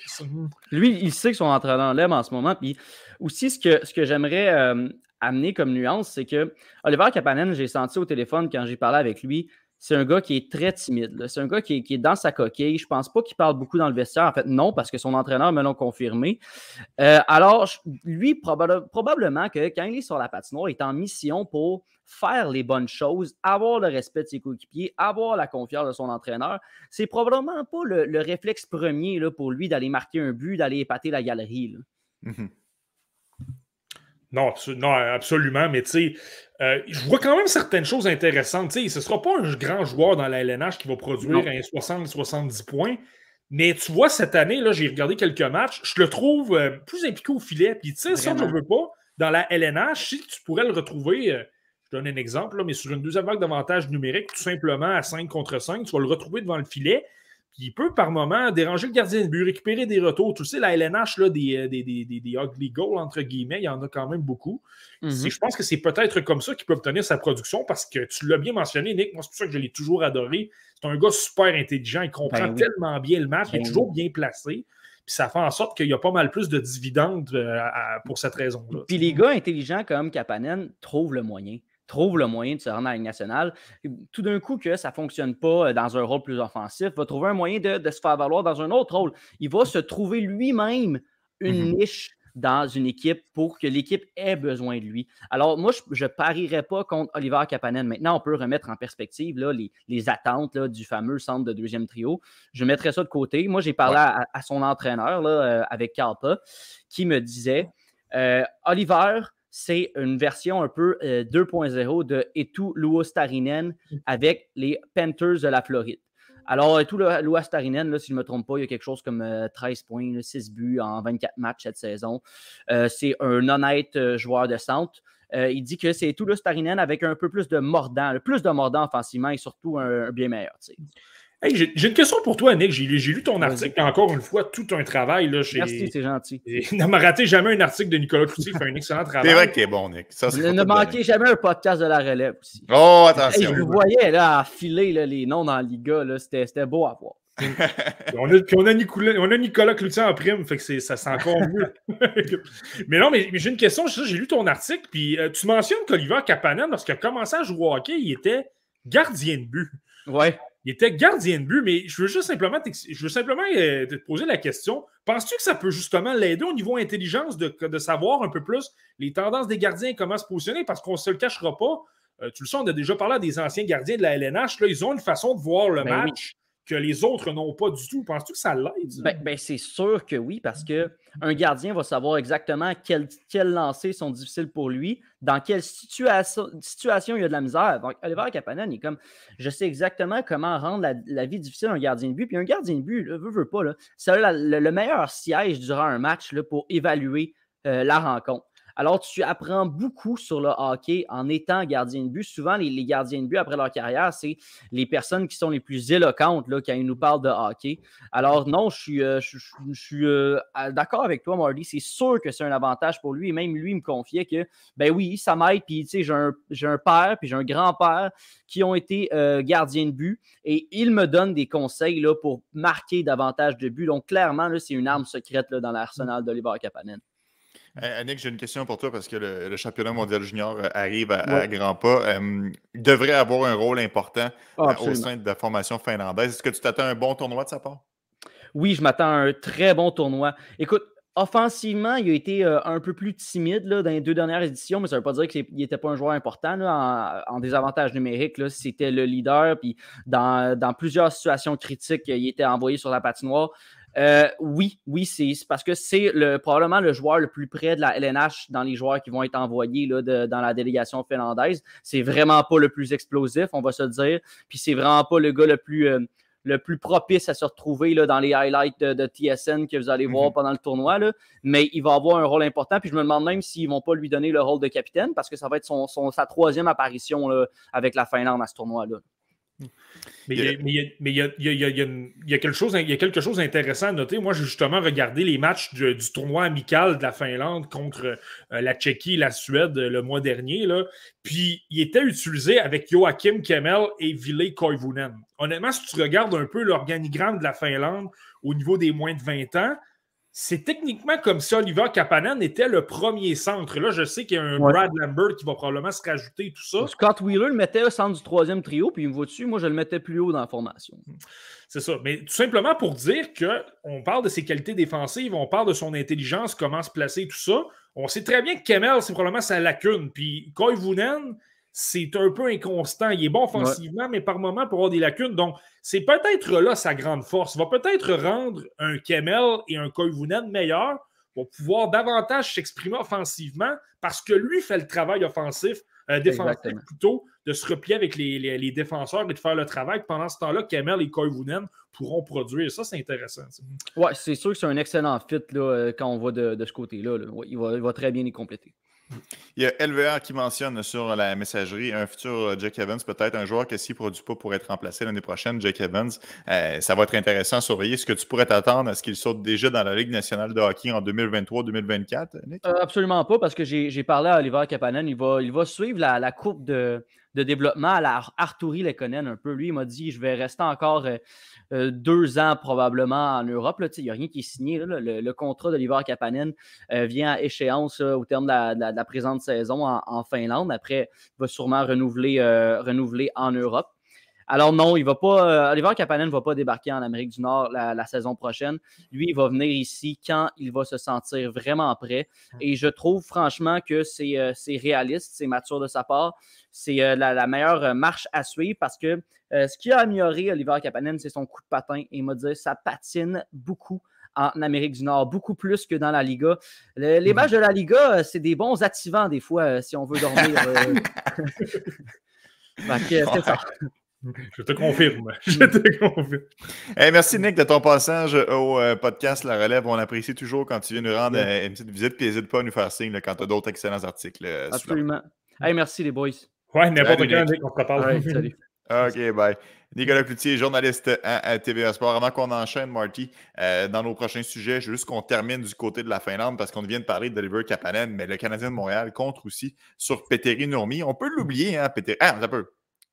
Lui, il sait que son entraîneur l'aime en ce moment. Puis aussi, ce que, ce que j'aimerais euh, amener comme nuance, c'est que Oliver Kapanen, j'ai senti au téléphone quand j'ai parlé avec lui, c'est un gars qui est très timide. C'est un gars qui est, dans sa coquille. Je ne pense pas qu'il parle beaucoup dans le vestiaire. En fait, non, parce que son entraîneur me l'a confirmé. Euh, alors, lui, probablement que quand il est sur la patinoire, il est en mission pour faire les bonnes choses, avoir le respect de ses coéquipiers, avoir la confiance de son entraîneur. C'est probablement pas le, réflexe premier pour lui d'aller marquer un but, d'aller épater la galerie. Mm-hmm. Non, non, absolument. Mais tu sais, euh, je vois quand même certaines choses intéressantes. ce ne sera pas un grand joueur dans la LNH qui va produire un 60-70 points. Mais tu vois, cette année, là, j'ai regardé quelques matchs, je le trouve euh, plus impliqué au filet. Puis, tu sais, ça, je ne veux pas. Dans la LNH, si tu pourrais le retrouver, euh, je donne un exemple, mais sur une deuxième vague d'avantage numérique, tout simplement à 5 contre 5, tu vas le retrouver devant le filet il peut par moment déranger le gardien de but, récupérer des retours. Tu sais, la LNH, là, des, euh, des, des, des, ugly goals, entre guillemets, il y en a quand même beaucoup. Mhm. Je pense que c'est peut-être comme ça qu'il peut obtenir sa production parce que tu l'as bien mentionné, Nick. Moi, c'est pour ça que je l'ai toujours adoré. C'est un gars super intelligent. Il comprend ben tellement bien le match. il est ben toujours bien placé. Puis ça fait en sorte qu'il y a pas mal plus de dividendes euh, pour cette raison-là. Puis les gars intelligents comme Kapanen trouvent le moyen trouve le moyen de se rendre à la Ligue nationale. Tout d'un coup, que ça ne fonctionne pas euh, dans un rôle plus offensif, va trouver un moyen de, se faire valoir dans un autre rôle. Il va se trouver lui-même une mmh niche dans une équipe pour que l'équipe ait besoin de lui. Alors, moi, je ne parierais pas contre Oliver Kapanen. Maintenant, on peut remettre en perspective là, les, attentes du fameux centre de deuxième trio. Je mettrais ça de côté. Moi, j'ai parlé à, son entraîneur là, euh, avec Kalpa qui me disait euh, Oliver, c'est une version un peu 2.0 euh, de Etu Luostarinen mmh. avec les Panthers de la Floride. Alors, Etu Luostarinen, si je ne me trompe pas, il y a quelque chose comme 13 euh, points, 6 buts en 24 matchs cette saison. Euh, c'est un honnête joueur de centre. il dit que c'est Etu Luostarinen avec un peu plus de mordant, plus de mordant offensivement et surtout un, bien meilleur. J'ai une question pour toi, Nick. J'ai lu ton article, encore une fois, tout un travail. Là, chez... Merci, c'est gentil. [laughs] Ne m'a raté jamais un article de Nicolas Cloutier, il fait un excellent travail. C'est vrai qu'il est bon, Nick. Ça, ne manquez jamais un podcast de la relève aussi. Oh, attention. vous voyez là, affiler là, les noms dans la Liga, c'était beau à voir. [laughs] on, a, on, a Nicolas, on, a, Nicolas Cloutier en prime, fait que ça c'est encore mieux. [laughs] mais non, mais, j'ai une question. J'ai lu ton article, puis euh, tu mentionnes qu'Oliver Kapanen, lorsqu'il a commencé à jouer au hockey, il était gardien de but. Ouais. Il était gardien de but, mais je veux juste simplement, je veux simplement euh, te poser la question. Penses-tu que ça peut justement l'aider au niveau intelligence de, de, savoir un peu plus les tendances des gardiens et comment se positionner? Parce qu'on ne se le cachera pas. Euh, tu le sais, on a déjà parlé à des anciens gardiens de la LNH. Là, ils ont une façon de voir le ben match que les autres n'ont pas du tout. Penses-tu que ça l'aide? Ben, ben, c'est sûr que oui, parce qu'un gardien va savoir exactement quels quel lancers sont difficiles pour lui, dans quelle situation, il y a de la misère. Donc, Oliver Kapanen, il est comme je sais exactement comment rendre la, vie difficile à un gardien de but. Puis un gardien de but, veut, veut pas, c'est le, meilleur siège durant un match là, pour évaluer euh, la rencontre. Alors, tu apprends beaucoup sur le hockey en étant gardien de but. Souvent, les, gardiens de but, après leur carrière, c'est les personnes qui sont les plus éloquentes là, quand ils nous parlent de hockey. Alors, non, je suis, euh, euh, d'accord avec toi, Marty. C'est sûr que c'est un avantage pour lui. Et même lui me confiait que, ben oui, ça m'aide. Puis, tu sais, j'ai un, père, puis j'ai un grand-père qui ont été euh, gardiens de but. Et il me donne des conseils pour marquer davantage de buts. Donc, clairement, c'est une arme secrète dans l'arsenal d'Oliver Kapanen. Euh, Nick, j'ai une question pour toi parce que le, championnat mondial junior euh, arrive à, grands pas. il devrait avoir un rôle important ah, au sein de la formation finlandaise. Est-ce que tu t'attends à un bon tournoi de sa part? Oui, je m'attends à un très bon tournoi. Écoute, offensivement, il a été un peu plus timide là, dans les deux dernières éditions, mais ça ne veut pas dire qu'il n'était pas un joueur important en, désavantage numérique. C'était le leader, puis dans, dans, plusieurs situations critiques, il était envoyé sur la patinoire. Euh, oui, oui, c'est parce que c'est probablement le joueur le plus près de la LNH dans les joueurs qui vont être envoyés là, dans la délégation finlandaise. C'est vraiment pas le plus explosif, on va se dire. Puis c'est vraiment pas le gars le plus, euh, le plus propice à se retrouver là, dans les highlights de, TSN que vous allez voir mhm. pendant le tournoi. Là. Mais il va avoir un rôle important. Puis je me demande même s'ils ne vont pas lui donner le rôle de capitaine parce que ça va être son, sa troisième apparition là, avec la Finlande à ce tournoi-là. Mais il y a quelque chose d'intéressant à noter. Moi, j'ai justement regardé les matchs du, tournoi amical de la Finlande contre euh, la Tchéquie et la Suède euh, le mois dernier. Là. Puis, il était utilisé avec Joachim Kemmel et Ville Koivunen. Honnêtement, si tu regardes un peu l'organigramme de la Finlande au niveau des moins de 20 ans, c'est techniquement comme si Oliver Kapanen était le premier centre. Là, je sais qu'il y a un Brad Lambert qui va probablement se rajouter tout ça. Scott Wheeler le mettait au centre du troisième trio, puis il me voit dessus. Moi, je le mettais plus haut dans la formation. C'est ça. Mais tout simplement pour dire qu'on parle de ses qualités défensives, on parle de son intelligence, comment se placer, tout ça. On sait très bien que Kemel, c'est probablement sa lacune. Puis Koivunen, c'est un peu inconstant. Il est bon offensivement, mais par moment, pour avoir des lacunes. Donc, c'est peut-être là sa grande force. Il va peut-être rendre un Kemel et un Koivunen meilleurs pour pouvoir davantage s'exprimer offensivement parce que lui fait le travail offensif, euh, défensif plutôt, de se replier avec les, défenseurs et de faire le travail. Pendant ce temps-là, Kemel et Koivunen pourront produire. Ça, c'est intéressant. Oui, c'est sûr que c'est un excellent fit là, euh, quand on va de, ce côté-là. il, va, il va très bien y compléter. Il y a LVR qui mentionne sur la messagerie un futur euh, Jack Evans, peut-être un joueur que s'il ne produit pas pour être remplacé l'année prochaine, Jack Evans. Euh, ça va être intéressant à surveiller. Est-ce que tu pourrais t'attendre à ce qu'il saute déjà dans la Ligue nationale de hockey en 2023-2024, euh, absolument pas, parce que j'ai parlé à Oliver Kapanen. Il va, suivre la, la courbe de, développement à la Arturi un peu. Lui, il m'a dit je vais rester encore euh, euh, deux ans probablement en Europe. Il n'y a rien qui est signé. Le, contrat d'Oliver Kapanen euh, vient à échéance au terme de la, présente saison en, Finlande. Après, il va sûrement renouveler, renouveler en Europe. Alors non, il va pas. Oliver Kapanen ne va pas débarquer en Amérique du Nord la, saison prochaine. Lui, il va venir ici quand il va se sentir vraiment prêt. Et je trouve franchement que c'est réaliste, c'est mature de sa part c'est euh, la, meilleure euh, marche à suivre parce que euh, ce qui a amélioré Oliver Kapanen, c'est son coup de patin. Et il m'a dit ça patine beaucoup en Amérique du Nord, beaucoup plus que dans la Liga. les hmm. matchs de la Liga, c'est des bons activants des fois, si on veut dormir. [laughs] [laughs] [laughs] Je te confirme. [laughs] Je te confirme. merci, Nick, de ton passage au podcast La Relève. On apprécie toujours quand tu viens nous rendre une petite visite. Puis n'hésite pas à nous faire signe quand tu as d'autres excellents articles. Absolument. Hey, merci, les boys. Ouais, n'importe quand, on se prépare. salut. [laughs] OK, bye. Nicolas Cloutier, journaliste à, TVA Sport. Avant qu'on enchaîne, Marty, euh, dans nos prochains sujets, je veux juste qu'on termine du côté de la Finlande parce qu'on vient de parler de Oliver Kapanen, mais le Canadien de Montréal compte aussi sur Petteri Nourmi. On peut l'oublier, hein, Petteri. Ah, un peu.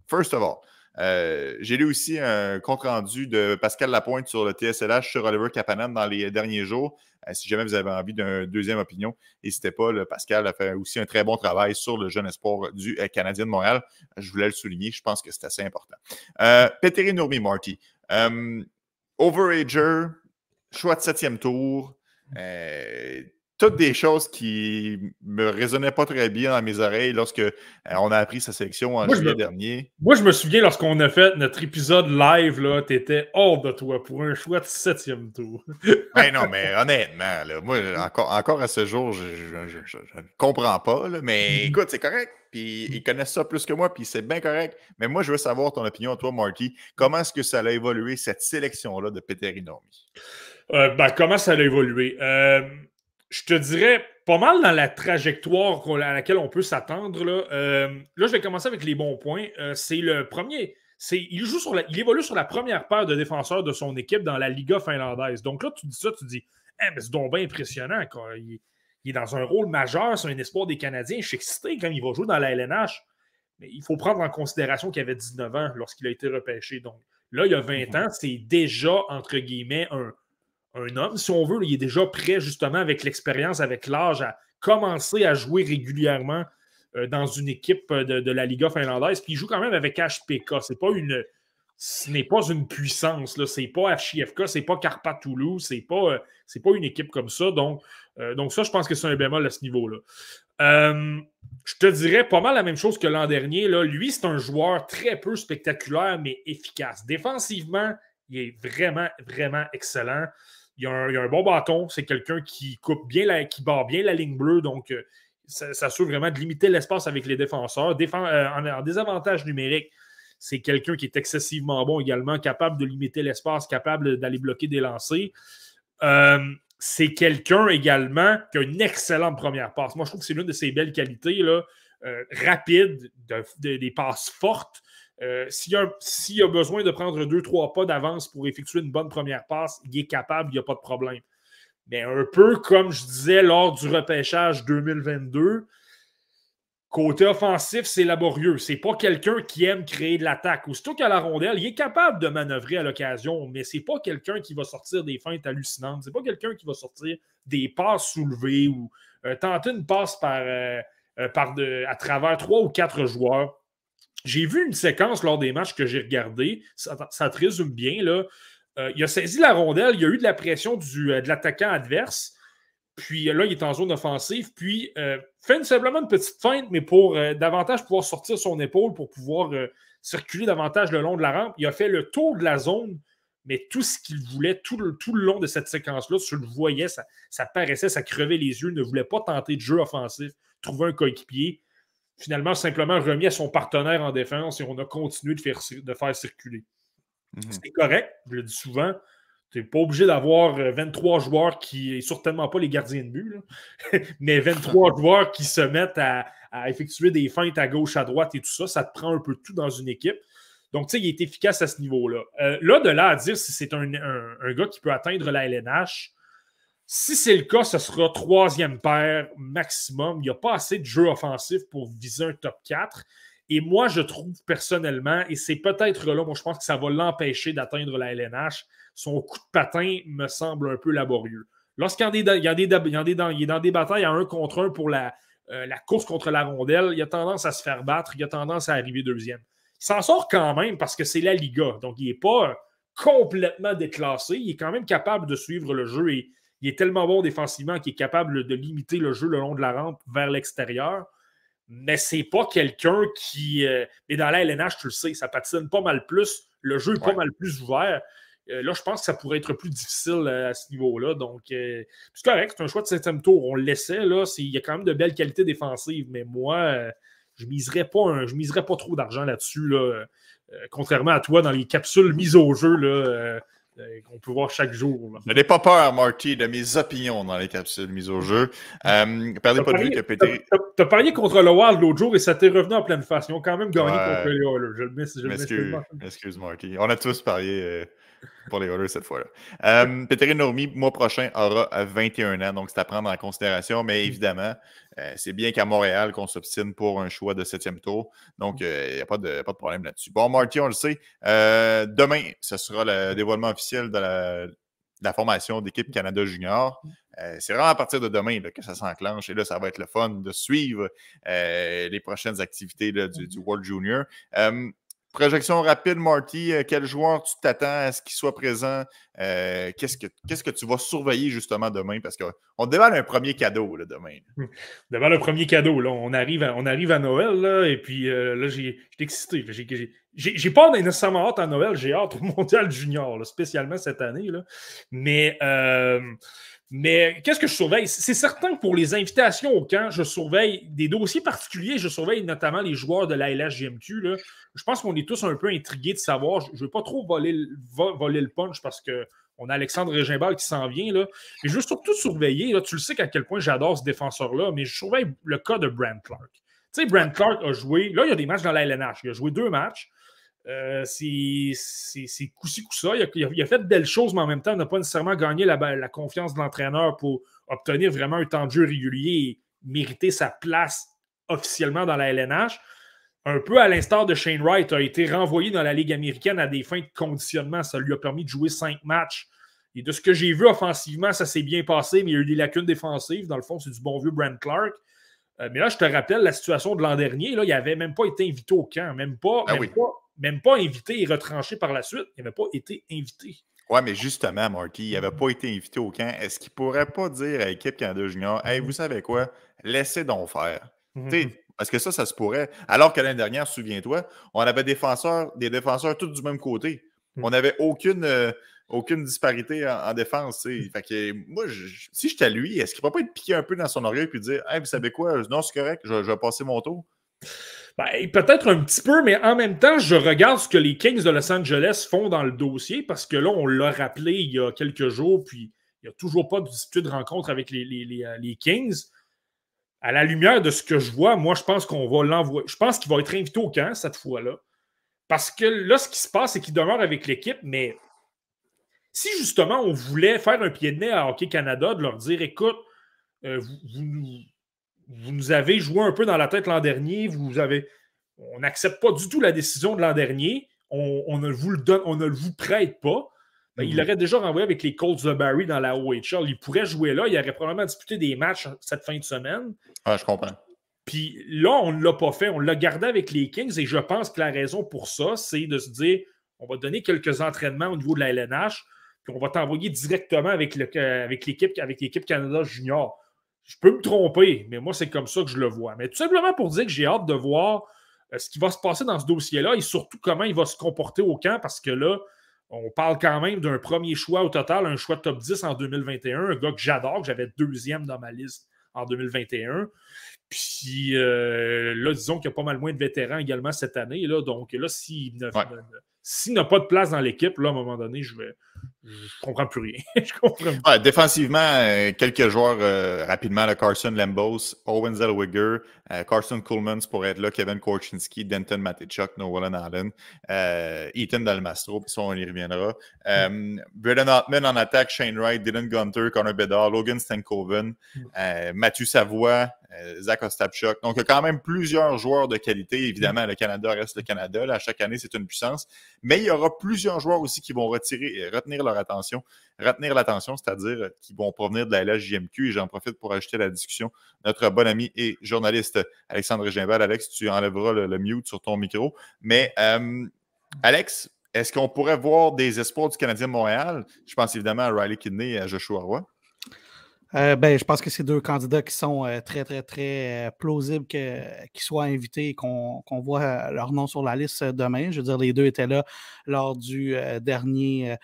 First of all, euh, j'ai lu aussi un compte rendu de Pascal Lapointe sur le TSLH sur Oliver Kapanen dans les derniers jours. Euh, si jamais vous avez envie d'une deuxième opinion, n'hésitez pas. Pascal a fait aussi un très bon travail sur le jeune espoir du euh, Canadien de Montréal. Je voulais le souligner. Je pense que c'est assez important. Euh, Petteri Nourmi, Marty. overager, choix de septième tour toutes des choses qui me résonnaient pas très bien dans mes oreilles lorsque euh, on a appris sa sélection en juillet dernier. Moi, je me souviens lorsqu'on a fait notre épisode live, là, étais hors de toi pour un choix de septième tour. [laughs] ben non, mais honnêtement, là, moi, encore, encore à ce jour, je ne comprends pas, mais écoute, c'est correct. Puis ils connaissent ça plus que moi, puis c'est bien correct. Mais moi, je veux savoir ton opinion, toi, Marty. Comment est-ce que ça a évolué, cette sélection-là de Peter euh, ben, comment ça a évolué? Euh, je te dirais pas mal dans la trajectoire à laquelle on peut s'attendre. Là. Euh, là, je vais commencer avec les bons points. Euh, c'est le premier. il, joue sur il évolue sur la première paire de défenseurs de son équipe dans la Liga finlandaise. Donc là, tu dis ça, tu dis eh, mais c'est donc bien impressionnant. Il, est dans un rôle majeur, c'est un espoir des Canadiens. Je suis excité quand il va jouer dans la LNH. Mais il faut prendre en considération qu'il avait 19 ans lorsqu'il a été repêché. Donc là, il y a 20 mhm. ans, c'est déjà, entre guillemets, un, un homme, si on veut. Il est déjà prêt, justement, avec l'expérience, avec l'âge, à commencer à jouer régulièrement euh, dans une équipe de, la Liga finlandaise. Puis il joue quand même avec HPK. Pas une, ce n'est pas une puissance. Ce n'est pas HIFK, c'est pas Carpa Toulouse, c'est pas, euh, c'est pas une équipe comme ça. Donc, euh, donc ça, je pense que c'est un bémol à ce niveau-là. je te dirais pas mal la même chose que l'an dernier. Lui, c'est un joueur très peu spectaculaire, mais efficace. Défensivement, il est vraiment, vraiment excellent. Il a un, bon bâton. C'est quelqu'un qui coupe bien, la, qui barre bien la ligne bleue. Donc, ça, ça assure vraiment de limiter l'espace avec les défenseurs. en, désavantage numérique, c'est quelqu'un qui est excessivement bon également, capable de limiter l'espace, capable d'aller bloquer des lancers. Euh, c'est quelqu'un également qui a une excellente première passe. Moi, je trouve que c'est l'une de ses belles qualités, euh, rapide, des passes fortes. Euh, s'il, a, besoin de prendre deux, trois pas d'avance pour effectuer une bonne première passe, il est capable, il n'y a pas de problème. Mais un peu comme je disais lors du repêchage 2022, Côté offensif, c'est laborieux. C'est pas quelqu'un qui aime créer de l'attaque. Aussitôt qu'à la rondelle, il est capable de manœuvrer à l'occasion, mais c'est pas quelqu'un qui va sortir des feintes hallucinantes. C'est pas quelqu'un qui va sortir des passes soulevées ou euh, tenter une passe par, euh, à travers trois ou quatre joueurs. J'ai vu une séquence lors des matchs que j'ai regardés. Ça, te résume bien. Là. il a saisi la rondelle, il a eu de la pression du, de l'attaquant adverse. Puis là, il est en zone offensive. Puis euh, fait simplement une petite feinte, mais pour euh, davantage pouvoir sortir son épaule, pour pouvoir euh, circuler davantage le long de la rampe. Il a fait le tour de la zone, mais tout ce qu'il voulait tout le, tout le long de cette séquence-là, tu le voyais, ça, ça paraissait, ça crevait les yeux, ne voulait pas tenter de jeu offensif, trouver un coéquipier. Finalement, simplement remis à son partenaire en défense et on a continué de faire, de faire circuler. Mhm. C'est correct, je le dis souvent. Tu n'es pas obligé d'avoir 23 euh, joueurs qui, et certainement pas les gardiens de but, [laughs] mais 23 [laughs] joueurs qui se mettent à, effectuer des feintes à gauche, à droite et tout ça. Ça te prend un peu tout dans une équipe. Donc, tu sais, il est efficace à ce niveau-là. Euh, là, de là à dire si c'est un, gars qui peut atteindre la LNH, si c'est le cas, ce sera troisième paire maximum. Il n'y a pas assez de jeux offensifs pour viser un top 4. Et moi, je trouve personnellement, et c'est peut-être là, moi, je pense que ça va l'empêcher d'atteindre la LNH, son coup de patin me semble un peu laborieux. Lorsqu'il est dans des batailles à un contre un pour la, euh, la course contre la rondelle, il a tendance à se faire battre, il a tendance à arriver deuxième. Il s'en sort quand même parce que c'est la Liga, donc il n'est pas complètement déclassé, il est quand même capable de suivre le jeu et il est tellement bon défensivement qu'il est capable de limiter le jeu le long de la rampe vers l'extérieur. Mais c'est pas quelqu'un qui. Euh, mais dans la LNH, tu le sais, ça patine pas mal plus. Le jeu est pas mal plus ouvert. Euh, là, je pense que ça pourrait être plus difficile euh, à ce niveau-là. Donc, euh, c'est correct, c'est un choix de septième tour. On le laissait, là. Il y a quand même de belles qualités défensives, mais moi, je ne miserais, pas je miserais pas trop d'argent là-dessus, là, contrairement à toi dans les capsules mises au jeu. Là, qu'on peut voir chaque jour. N'ayez pas peur, Marty, de mes opinions dans les capsules mises au jeu. Euh, perdez pas de vue que Pété. Tu as parié contre le Wild l'autre jour et ça t'est revenu en pleine face. Ils ont quand même gagné contre les Oilers. Je le mets. Excuse, Marty. On a tous parié [laughs] pour les Oilers cette fois-là. Euh, Peter Normi, mois prochain, aura 21 ans, donc c'est à prendre en considération, mais mm. évidemment, euh, c'est bien qu'à Montréal qu'on s'obstine pour un choix de septième tour, donc il euh, n'y a pas de, pas de problème là-dessus. Bon, Marty, on le sait, euh, demain, ce sera le dévoilement officiel de la, formation d'équipe Canada Junior. c'est vraiment à partir de demain que ça s'enclenche et là, ça va être le fun de suivre les prochaines activités du, du, World Junior. Projection rapide, Marty. Euh, quel joueur tu t'attends à ce qu'il soit présent? Euh, qu'est-ce, que, que tu vas surveiller justement demain? Parce qu'on déballe un premier cadeau là, demain. On déballe un premier cadeau. Là. On, arrive à, on arrive à Noël là, et puis euh, là, j'ai, j'étais excité. J'ai, pas nécessairement hâte à Noël, j'ai hâte au [laughs] Mondial Junior, spécialement cette année. Là. Mais. Mais qu'est-ce que je surveille? C'est certain que pour les invitations au camp, je surveille des dossiers particuliers. Je surveille notamment les joueurs de la LHGMQ. Là. Je pense qu'on est tous un peu intrigués de savoir. Je ne veux pas trop voler, le punch parce qu'on a Alexandre Régimbal qui s'en vient. Là. Mais je veux surtout surveiller. Tu le sais à quel point j'adore ce défenseur-là, mais je surveille le cas de Brent Clark. Tu sais, Brent Clark a joué. Là, il y a des matchs dans la LNH. Il a joué deux matchs. Euh, c'est coup-ci, coup-ça. Il a, fait de belles choses, mais en même temps, il n'a pas nécessairement gagné la, confiance de l'entraîneur pour obtenir vraiment un temps de jeu régulier et mériter sa place officiellement dans la LNH. Un peu à l'instar de Shane Wright, a été renvoyé dans la Ligue américaine à des fins de conditionnement. Ça lui a permis de jouer cinq matchs Et de ce que j'ai vu offensivement, ça s'est bien passé, mais il y a eu des lacunes défensives. Dans le fond, c'est du bon vieux Brent Clark. Euh, mais là, je te rappelle la situation de l'an dernier. Là, il n'avait même pas été invité au camp. Même pas, Ah même, oui. pas, même pas invité et retranché par la suite. Il n'avait pas été invité. Ouais, mais justement, Marky, il n'avait pas été invité au camp. Est-ce qu'il pourrait pas dire à l'équipe Canada Junior Hey, vous savez quoi? Laissez donc faire. Tu sais, Parce que ça, ça se pourrait. Alors que l'année dernière, souviens-toi, on avait défenseurs, des défenseurs tous du même côté. Mm. On n'avait aucune, euh, aucune disparité en, en défense. Fait que moi, je- si j'étais lui, est-ce qu'il ne va pas être piqué un peu dans son orgueil et dire Hey, vous savez quoi? Non, c'est correct, je, je vais passer mon tour. Ben, Peut-être un petit peu, mais en même temps, je regarde ce que les Kings de Los Angeles font dans le dossier parce que là, on l'a rappelé il y a quelques jours, puis il n'y a toujours pas de disputé de rencontre avec les, les- les, euh, les Kings. À la lumière de ce que je vois, moi, je pense qu'on va l'envoyer. Je pense qu'il va être invité au camp cette fois-là. Parce que là, ce qui se passe, c'est qu'il demeure avec l'équipe, mais si justement on voulait faire un pied de nez à Hockey Canada, de leur dire écoute, euh, vous, vous nous, vous nous avez joué un peu dans la tête l'an dernier, vous avez. On n'accepte pas du tout la décision de l'an dernier, on, on ne vous le donne, on ne vous prête pas. Ben, Il Mhm. l'aurait déjà renvoyé avec les Colts de Barry dans la OHL. Il pourrait jouer là. Il aurait probablement disputé des matchs cette fin de semaine. Ah, je comprends. Puis là, on ne l'a pas fait. On l'a gardé avec les Kings et je pense que la raison pour ça, c'est de se dire on va donner quelques entraînements au niveau de la LNH, puis on va t'envoyer directement avec, avec l'équipe avec l'équipe Canada Junior. Je peux me tromper, mais moi, c'est comme ça que je le vois. Mais tout simplement pour dire que j'ai hâte de voir euh, ce qui va se passer dans ce dossier-là et surtout comment il va se comporter au camp parce que là, on parle quand même d'un premier choix au total, un choix top 10 en 2021, un gars que j'adore, que j'avais deuxième dans ma liste en 2021. Puis euh, là, disons qu'il y a pas mal moins de vétérans également cette année. Là, donc là, s'il Ouais. n'a pas de place dans l'équipe, là, à un moment donné, je vais. Je comprends plus rien. [laughs] je comprends plus. Ouais, défensivement, euh, quelques joueurs euh, rapidement, là, Carson Lambos, Owen Zellweger, euh, Carson Coolmans pour être là, Kevin Korchinski, Denton Matichuk, Nolan Allen, Ethan Dalmastro, puis ça, on y reviendra. Euh, Braden Hartman en attaque, Shane Wright, Dylan Gunter, Connor Bedard, Logan Stankoven, euh, Mathieu Savoie, Zach Ostapchuk. Donc, il y a quand même plusieurs joueurs de qualité. Évidemment, le Canada reste le Canada. À chaque année, c'est une puissance. Mais il y aura plusieurs joueurs aussi qui vont retirer, retenir leur attention retenir l'attention, c'est-à-dire euh, qui vont provenir de la LHJMQ. Et j'en profite pour ajouter à la discussion notre bon ami et journaliste Alexandre Gimbal. Alex, tu enlèveras le, mute sur ton micro. Mais euh, Alex, est-ce qu'on pourrait voir des espoirs du Canadien de Montréal? Je pense évidemment à Riley Kidney et à Joshua Roy. Euh, ben, je pense que c'est deux candidats qui sont euh, très, très, très euh, plausibles qu'ils soient invités et qu'on voit leur nom sur la liste demain. Je veux dire, les deux étaient là lors du dernier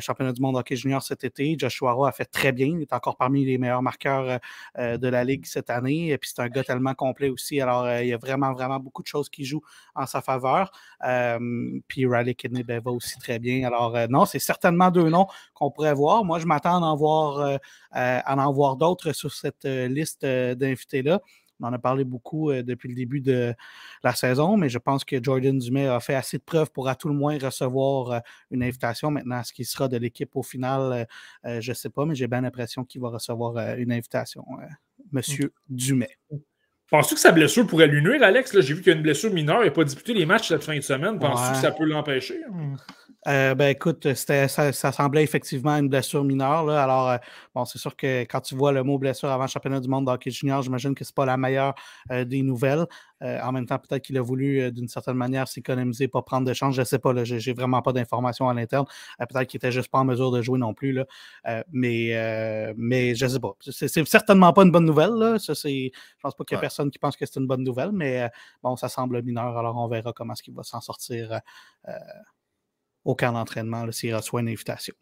championnat du monde hockey junior cet été. Joshua Roy a fait très bien. Il est encore parmi les meilleurs marqueurs euh, euh, de la Ligue cette année. Et puis, c'est un gars tellement complet aussi. Alors, euh, il y a vraiment, vraiment beaucoup de choses qui jouent en sa faveur. Euh, puis, Riley Kidney va aussi très bien. Alors, euh, non, c'est certainement deux noms qu'on pourrait voir. Moi, je m'attends à en voir, euh, à en voir d'autres sur cette euh, liste euh, d'invités-là. On en a parlé beaucoup euh, depuis le début de la saison, mais je pense que Jordan Dumais a fait assez de preuves pour à tout le moins recevoir euh, une invitation. Maintenant, ce qui sera de l'équipe au final, euh, je ne sais pas, mais j'ai bien l'impression qu'il va recevoir une invitation, Monsieur Dumais. Penses-tu que sa blessure pourrait lui nuire, Alex? J'ai vu qu'il y a une blessure mineure. N'a pas disputé les matchs cette fin de semaine. Penses-tu Ouais. que ça peut l'empêcher? Euh, ben écoute, ça, ça semblait effectivement une blessure mineure. Là. Alors, euh, bon, c'est sûr que quand tu vois le mot blessure avant le championnat du monde de hockey junior, j'imagine que c'est pas la meilleure euh, des nouvelles. En même temps, peut-être qu'il a voulu, d'une certaine manière, s'économiser, pas prendre de chance. Je sais pas, là, j'ai, vraiment pas d'informations à l'interne. Peut-être qu'il était juste pas en mesure de jouer non plus. Là. Mais, mais je sais pas. C'est, certainement pas une bonne nouvelle. Là. Ça, je pense pas qu'il y a Ouais. personne qui pense que c'est une bonne nouvelle, mais bon, ça semble mineur. Alors, on verra comment est-ce qu'il va s'en sortir. Euh, euh, au camp d'entraînement s'il reçoit une invitation.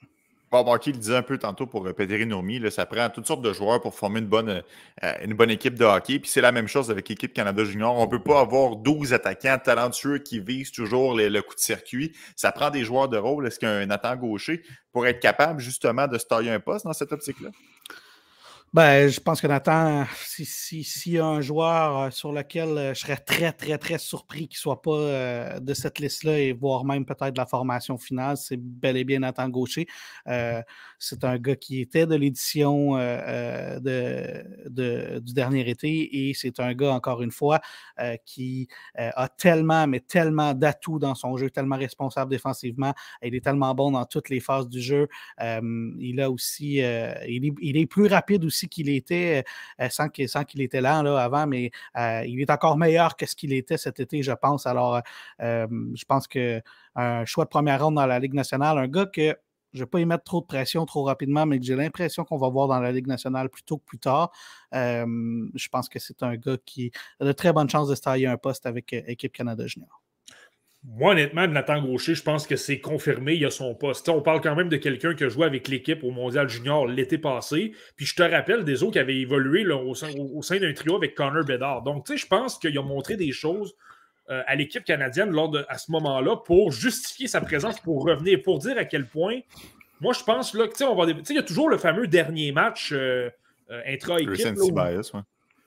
Bon, Marky le disait un peu tantôt pour euh, Nomi, ça prend toutes sortes de joueurs pour former une bonne, euh, une bonne équipe de hockey. Puis c'est la même chose avec l'équipe Canada Junior. On ne peut pas avoir 12 attaquants talentueux qui visent toujours le coup de circuit. Ça prend des joueurs de rôle. Est-ce qu'un Nathan Gaucher pour être capable justement de se tailler un poste dans cette optique-là? Ben, je pense que Nathan, s'il si, y a un joueur euh, sur lequel euh, je serais très, très, très surpris qu'il ne soit pas euh, de cette liste-là et voire même peut-être de la formation finale, c'est bel et bien Nathan Gaucher. c'est un gars qui était de l'édition de, du dernier été et c'est un gars, encore une fois, qui a tellement, mais tellement d'atouts dans son jeu, tellement responsable défensivement. Il est tellement bon dans toutes les phases du jeu. il a aussi, il est plus rapide aussi qu'il était euh, sans qu'il était là, là, avant, mais euh, il est encore meilleur que ce qu'il était cet été, je pense. Alors, euh, je pense qu'un choix de première ronde dans la Ligue nationale, un gars que je ne vais pas y mettre trop de pression trop rapidement, mais que j'ai l'impression qu'on va voir dans la Ligue nationale plus tôt que plus tard. je pense que c'est un gars qui a de très bonnes chances de se tailler un poste avec Équipe Canada Junior. Moi, honnêtement, Nathan Gaucher, je pense que c'est confirmé, il a son poste. on parle quand même de quelqu'un qui a joué avec l'équipe au Mondial Junior l'été passé. Puis je te rappelle des autres qui avaient évolué au sein, d'un trio avec Connor Bedard. Donc, tu sais, je pense qu'il a montré des choses euh, à l'équipe canadienne lors de, à ce moment-là pour justifier sa présence, pour revenir, pour dire à quel point. Moi, je pense là, que, tu sais, on va. Il y a toujours le fameux dernier match euh, euh, intra-équipe.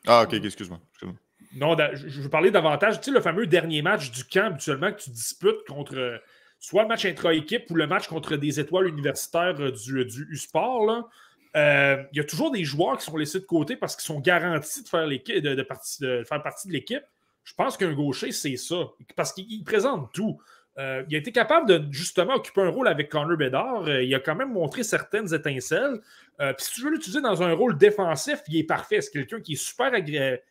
Ah, ok, excuse-moi. excuse moi non, je veux parler davantage. Tu sais, le fameux dernier match du camp, habituellement, que tu disputes contre euh, soit le match intra-équipe ou le match contre des étoiles universitaires euh, du, du U-Sport. Euh, il y a toujours des joueurs qui sont laissés de côté parce qu'ils sont garantis de faire, de, faire partie de l'équipe. Je pense qu'un gaucher, c'est ça. Parce qu'il présente tout. Il a été capable de justement occuper un rôle avec Connor Bedard. il a quand même montré certaines étincelles. Euh, puis si tu veux l'utiliser dans un rôle défensif, il est parfait. C'est quelqu'un qui est super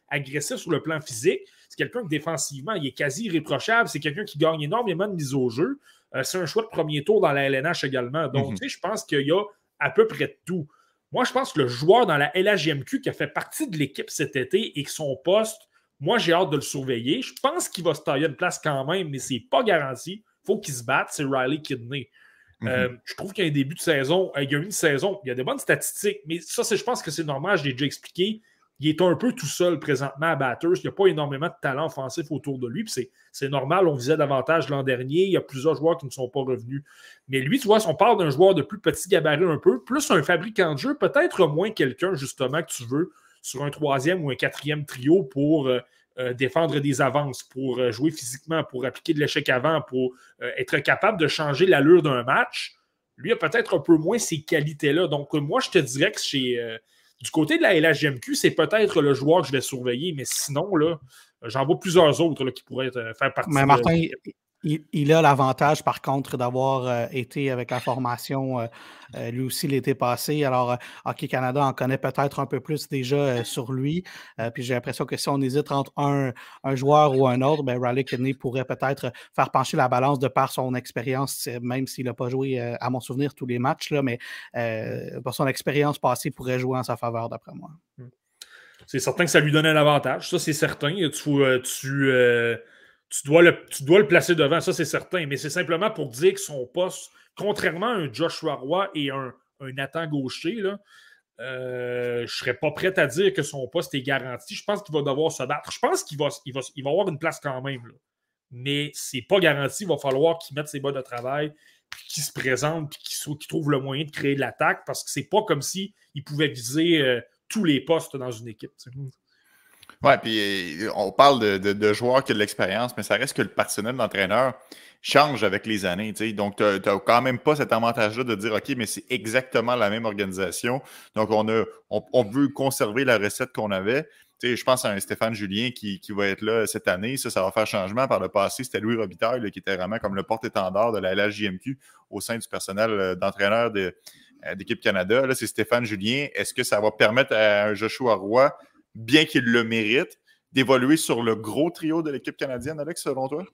agressif sur le plan physique. C'est quelqu'un qui défensivement, il est quasi irréprochable. C'est quelqu'un qui gagne énormément de mise au jeu. Euh, c'est un choix de premier tour dans la LNH également. Donc, mhm. tu sais, je pense qu'il y a à peu près tout. Moi, je pense que le joueur dans la LHJMQ qui a fait partie de l'équipe cet été et que son poste, moi, j'ai hâte de le surveiller. Je pense qu'il va se tailler une place quand même, mais c'est pas garanti. Il faut qu'il se batte. C'est Riley Kidney. Euh, mhm. je trouve qu'il y a un début de saison, il y a une saison, il y a des bonnes statistiques, mais ça, je pense que c'est normal, je l'ai déjà expliqué. Il est un peu tout seul présentement à Batters. Il n'y a pas énormément de talent offensif autour de lui. C'est normal, on visait davantage l'an dernier. Il y a plusieurs joueurs qui ne sont pas revenus. Mais lui, tu vois, si on parle d'un joueur de plus petit gabarit un peu, plus un fabricant de jeu, peut-être moins quelqu'un justement que tu veux sur un troisième ou un quatrième trio pour euh, euh, défendre des avances, pour euh, jouer physiquement, pour appliquer de l'échec avant, pour euh, être capable de changer l'allure d'un match, lui a peut-être un peu moins ces qualités-là. Donc, moi, je te dirais que chez, du côté de la LHGMQ, c'est peut-être le joueur que je vais surveiller, mais sinon, là, j'en vois plusieurs autres qui pourraient faire partie mais Martin, il, a l'avantage, par contre, d'avoir euh, été avec la formation euh, euh, lui aussi l'été passé. Alors, Hockey Canada en connaît peut-être un peu plus déjà sur lui. puis j'ai l'impression que si on hésite entre un, joueur ou un autre, ben, Riley Kidney pourrait peut-être faire pencher la balance de par son expérience, même s'il n'a pas joué, à mon souvenir, tous les matchs, mais par son expérience passée pourrait jouer en sa faveur, d'après moi. Hmm. C'est certain que ça lui donnait un avantage. Ça, c'est certain. Tu, tu tu dois, le, tu dois le placer devant, ça c'est certain, mais c'est simplement pour dire que son poste, contrairement à un Joshua Roy et un, un Nathan Gaucher, là, euh, je ne serais pas prêt à dire que son poste est garanti. Je pense qu'il va devoir se battre. Je pense qu'il va, il va, il va avoir une place quand même. Là. Mais c'est pas garanti. Il va falloir qu'il mette ses bas de travail, qu'il se présente, puis qu'il, trouve le moyen de créer de l'attaque parce que c'est pas comme s'il pouvait viser euh, tous les postes dans une équipe. Oui, puis euh, on parle de, joueurs qui ont de l'expérience, mais ça reste que le personnel d'entraîneur change avec les années. Donc, tu n'as quand même pas cet avantage-là de dire OK, mais c'est exactement la même organisation. Donc, on, veut conserver la recette qu'on avait. je pense à un Stéphane Julien qui, va être là cette année. Ça, ça va faire changement. Par le passé, c'était Louis Robitaille qui était vraiment comme le porte-étendard de la LHJMQ au sein du personnel euh, d'entraîneur euh, d'équipe Canada. Là, c'est Stéphane Julien. Est-ce que ça va permettre à un Joshua Roy bien qu'il le mérite, d'évoluer sur le gros trio de l'équipe canadienne, Alex, selon toi?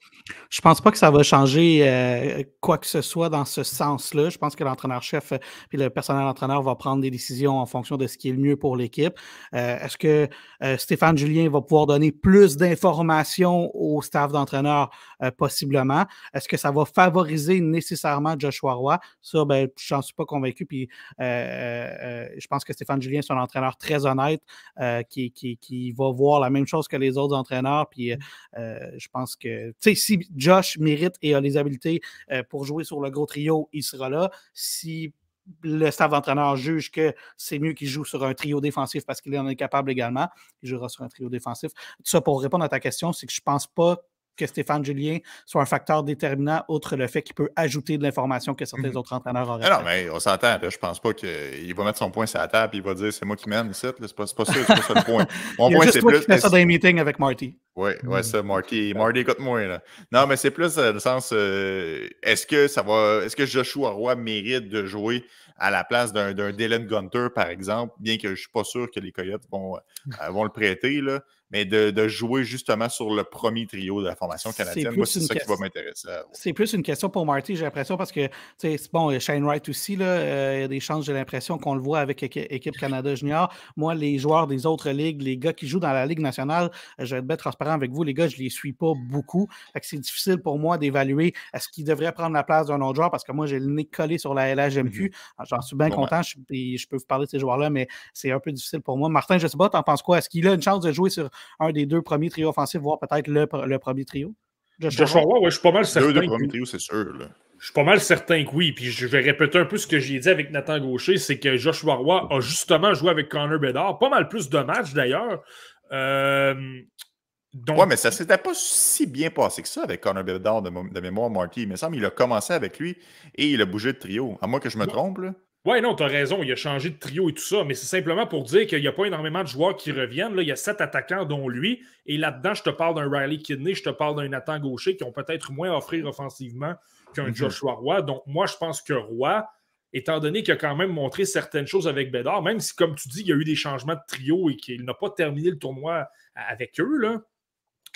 Je pense pas que ça va changer euh, quoi que ce soit dans ce sens-là. Je pense que l'entraîneur-chef et euh, le personnel entraîneur va prendre des décisions en fonction de ce qui est le mieux pour l'équipe. Euh, est-ce que Stéphane Julien va pouvoir donner plus d'informations au staff d'entraîneur? possiblement? Est-ce que ça va favoriser nécessairement Joshua Roy? Ça, ben, je n'en suis pas convaincu. Puis je pense que Stéphane Julien, c'est un entraîneur très honnête qui, qui, qui va voir la même chose que les autres entraîneurs. Puis mmh. euh, je pense que, tu sais, si Josh mérite et a les habiletés euh, pour jouer sur le gros trio, il sera là. Si le staff d'entraîneur juge que c'est mieux qu'il joue sur un trio défensif parce qu'il en est capable également. Il jouera sur un trio défensif. Tout ça pour répondre à ta question, c'est que je ne pense pas que Stéphane Julien soit un facteur déterminant, outre le fait qu'il peut ajouter de l'information que certains Mhm. autres entraîneurs auraient. Ah non, fait. mais on s'entend. Je pense pas qu'il va mettre son point sur la table et il va dire c'est moi qui mène ici. C'est pas, pas ça, c'est pas ça le point. [laughs] Mon Il y a point, juste c'est toi plus. qui fais ça dans les meetings avec Marty. Oui, ouais, ça, Marty. Marty, écoute-moi, là. Non, mais c'est plus euh, le sens. euh, est-ce que ça va. Est-ce que Joshua Roy mérite de jouer à la place d'un, d'un Dylan Gunter, par exemple, bien que je ne suis pas sûr que les Coyotes vont, euh, vont le prêter, là, mais de, de jouer justement sur le premier trio de la formation canadienne. Moi, c'est ça qui va m'intéresser. C'est plus une question pour Marty, j'ai l'impression, parce que, tu sais, c'est bon, Shane Wright aussi, là, euh, il y a des chances, j'ai l'impression qu'on le voit avec équi- Équipe Canada Junior. Moi, les joueurs des autres ligues, les gars qui jouent dans la Ligue nationale, je vais être bien transparent avec vous, les gars, je les suis pas beaucoup. Fait que c'est difficile pour moi d'évaluer est-ce qu'ils devraient prendre la place d'un autre joueur, parce que moi, j'ai le nez collé sur la LHMQ. Alors, J'en suis bien Bon, content, je, je peux vous parler de ces joueurs-là, mais c'est un peu difficile pour moi. Martin, je sais pas, t'en penses quoi? Est-ce qu'il a une chance de jouer sur un des deux premiers trios offensifs, voire peut-être le, le premier trio? Joshua Roy, ouais, je suis pas mal certain. Deux, deux que- premiers trios, c'est sûr. Là. Je suis pas mal certain que oui. Puis je vais répéter un peu ce que j'ai dit avec Nathan Gaucher, c'est que Joshua Roy a justement joué avec Connor Bedard. Pas mal plus de matchs d'ailleurs. Euh, donc, Ouais, mais ça s'était pas si bien passé que ça avec Connor Bedard de, de mémoire, Marty. Il me semble qu'il a commencé avec lui et il a bougé de trio. À moins que je me Ouais. trompe, là. Ouais, non, tu as raison. Il a changé de trio et tout ça, mais c'est simplement pour dire qu'il n'y a pas énormément de joueurs qui reviennent. Là, il y a sept attaquants, dont lui. Et là-dedans, je te parle d'un Riley Kidney, je te parle d'un Nathan Gaucher qui ont peut-être moins à offrir offensivement qu'un Mhm. Joshua Roy. Donc, moi, je pense que Roy, étant donné qu'il a quand même montré certaines choses avec Bédard, même si, comme tu dis, il y a eu des changements de trio et qu'il n'a pas terminé le tournoi avec eux, là,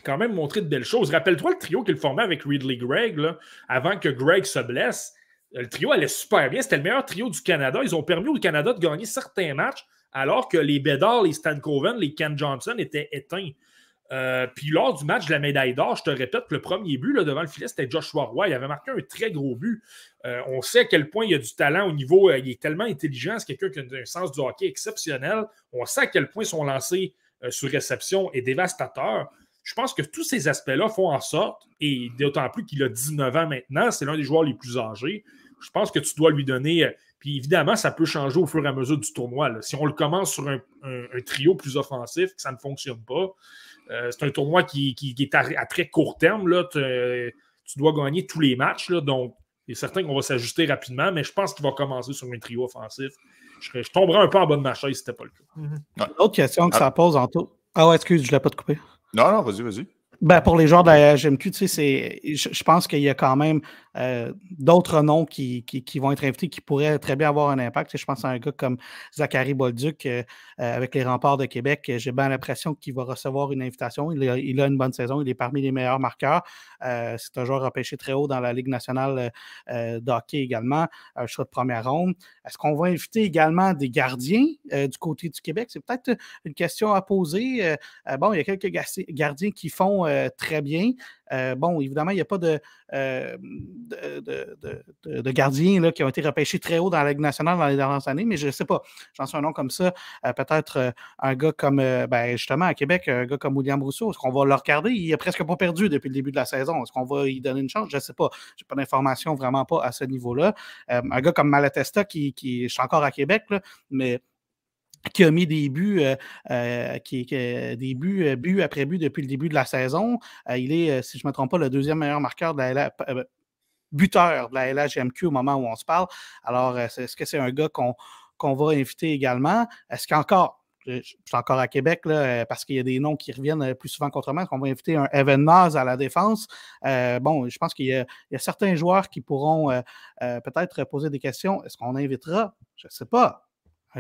quand même montré de belles choses. Rappelle-toi le trio qu'il formait avec Ridley Gregg, là, avant que Gregg se blesse. Le trio allait super bien. C'était le meilleur trio du Canada. Ils ont permis au Canada de gagner certains matchs, alors que les Bedard, les Stan Coven, les Ken Johnson étaient éteints. Euh, puis lors du match de la médaille d'or, je te répète que le premier but là, devant le filet, c'était Joshua Roy. Il avait marqué un très gros but. Euh, on sait à quel point il y a du talent au niveau. euh, il est tellement intelligent. C'est quelqu'un qui a un sens du hockey exceptionnel. On sait à quel point son lancer sur réception est dévastateur. Je pense que tous ces aspects-là font en sorte, et d'autant plus qu'il a 19 ans maintenant, c'est l'un des joueurs les plus âgés. Je pense que tu dois lui donner. euh, Puis évidemment, ça peut changer au fur et à mesure du tournoi. là. Si on le commence sur un, un- un trio plus offensif, que ça ne fonctionne pas, euh, c'est un tournoi qui, qui- qui est à, à très court terme. Là. Tu, tu dois gagner tous les matchs. Là, donc, il est certain qu'on va s'ajuster rapidement, mais je pense qu'il va commencer sur un trio offensif. Je, je tomberais un peu en bas de ma chaise si ce n'était pas le cas. L'autre question que Ah. ça pose en tout. Ah ouais, excuse, je ne l'ai pas te couper. Non, non, vas-y, vas-y. Ben, pour les joueurs de la GMQ, tu sais, je, je pense qu'il y a quand même euh, d'autres noms qui, qui, qui vont être invités qui pourraient très bien avoir un impact. Tu je pense à un gars comme Zachary Bolduc euh, avec les remparts de Québec. J'ai bien l'impression qu'il va recevoir une invitation. Il a, une bonne saison. Il est parmi les meilleurs marqueurs. Euh, c'est un joueur repêché très haut dans la Ligue nationale euh, de hockey également. Un choix de première ronde. Est-ce qu'on va inviter également des gardiens euh, du côté du Québec? C'est peut-être une question à poser. Euh, euh, bon, il y a quelques ga- gardiens qui font euh, très bien. Euh, bon, évidemment, il n'y a pas de, euh, gardiens là, qui ont été repêchés très haut dans la Ligue nationale dans les dernières années, mais je ne sais pas. J'en sais un nom comme ça. Euh, Peut-être euh, un gars comme, ben, justement, à Québec, un gars comme William Rousseau. Est-ce qu'on va le regarder? Il n'a presque pas perdu depuis le début de la saison. Est-ce qu'on va lui donner une chance? Je ne sais pas. Je n'ai pas d'informations vraiment pas à ce niveau-là. Un gars comme Malatesta, qui, qui je suis encore à Québec, là, mais qui a mis des buts, euh, euh, qui, qui- des buts, euh, but après but depuis le début de la saison. Euh, il est, euh, si je ne me trompe pas, le deuxième meilleur marqueur de la LA, euh, buteur de la LHGMQ au moment où on se parle. Alors, euh, est-ce que c'est un gars qu'on qu'on va inviter également? Est-ce qu'encore, je, suis encore à Québec là, euh, parce qu'il y a des noms qui reviennent euh, plus souvent qu'autrement. Est-ce qu'on va inviter un Evan Maz à la défense? Euh, bon, je pense qu'il y, y a certains joueurs qui pourront euh, euh, peut-être poser des questions. Est-ce qu'on invitera? Je ne sais pas.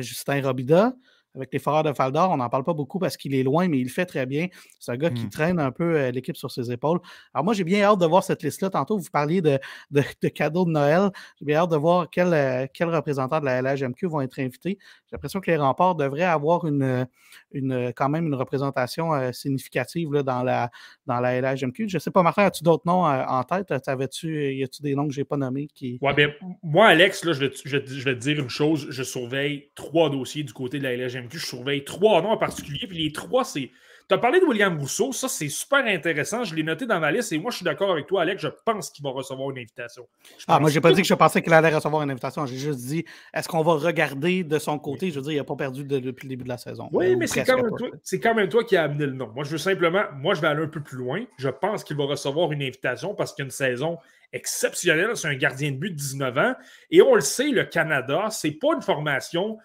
Justin Robida, avec les Foreurs de Faldor, on n'en parle pas beaucoup parce qu'il est loin, mais il le fait très bien. C'est un gars qui Mm. traîne un peu euh, l'équipe sur ses épaules. Alors moi, j'ai bien hâte de voir cette liste-là. Tantôt, vous parliez de, de- de cadeaux de Noël. J'ai bien hâte de voir quels euh, quels représentants de la LHMQ vont être invités. J'ai l'impression que les remparts devraient avoir une, une, quand même une représentation euh, significative là, dans, la, dans la LHMQ. Je ne sais pas, Martin, as-tu d'autres noms euh, en tête? T'avais-tu- Y a-tu des noms que je n'ai pas nommés qui. Ouais, ben, moi, Alex, là, je, vais te, je vais te- je vais te dire une chose. Je surveille trois dossiers du côté de la LGMQ je surveille trois noms en particulier. Puis les trois, c'est. Tu as parlé de William Rousseau, ça c'est super intéressant. Je l'ai noté dans ma liste et moi je suis d'accord avec toi, Alex. Je pense qu'il va recevoir une invitation. ah, moi j'ai pas dit que je pensais qu'il allait recevoir une invitation. J'ai juste dit est-ce qu'on va regarder de son côté? Je veux dire, il n'a pas perdu depuis le début de la saison. Oui, mais c'est quand, même toi, quand même toi qui as amené le nom. Moi je veux simplement, moi je vais aller un peu plus loin. Je pense qu'il va recevoir une invitation parce qu'il y a une saison exceptionnelle. C'est un gardien de but de 19 ans. Et on le sait, le Canada, c'est pas une formation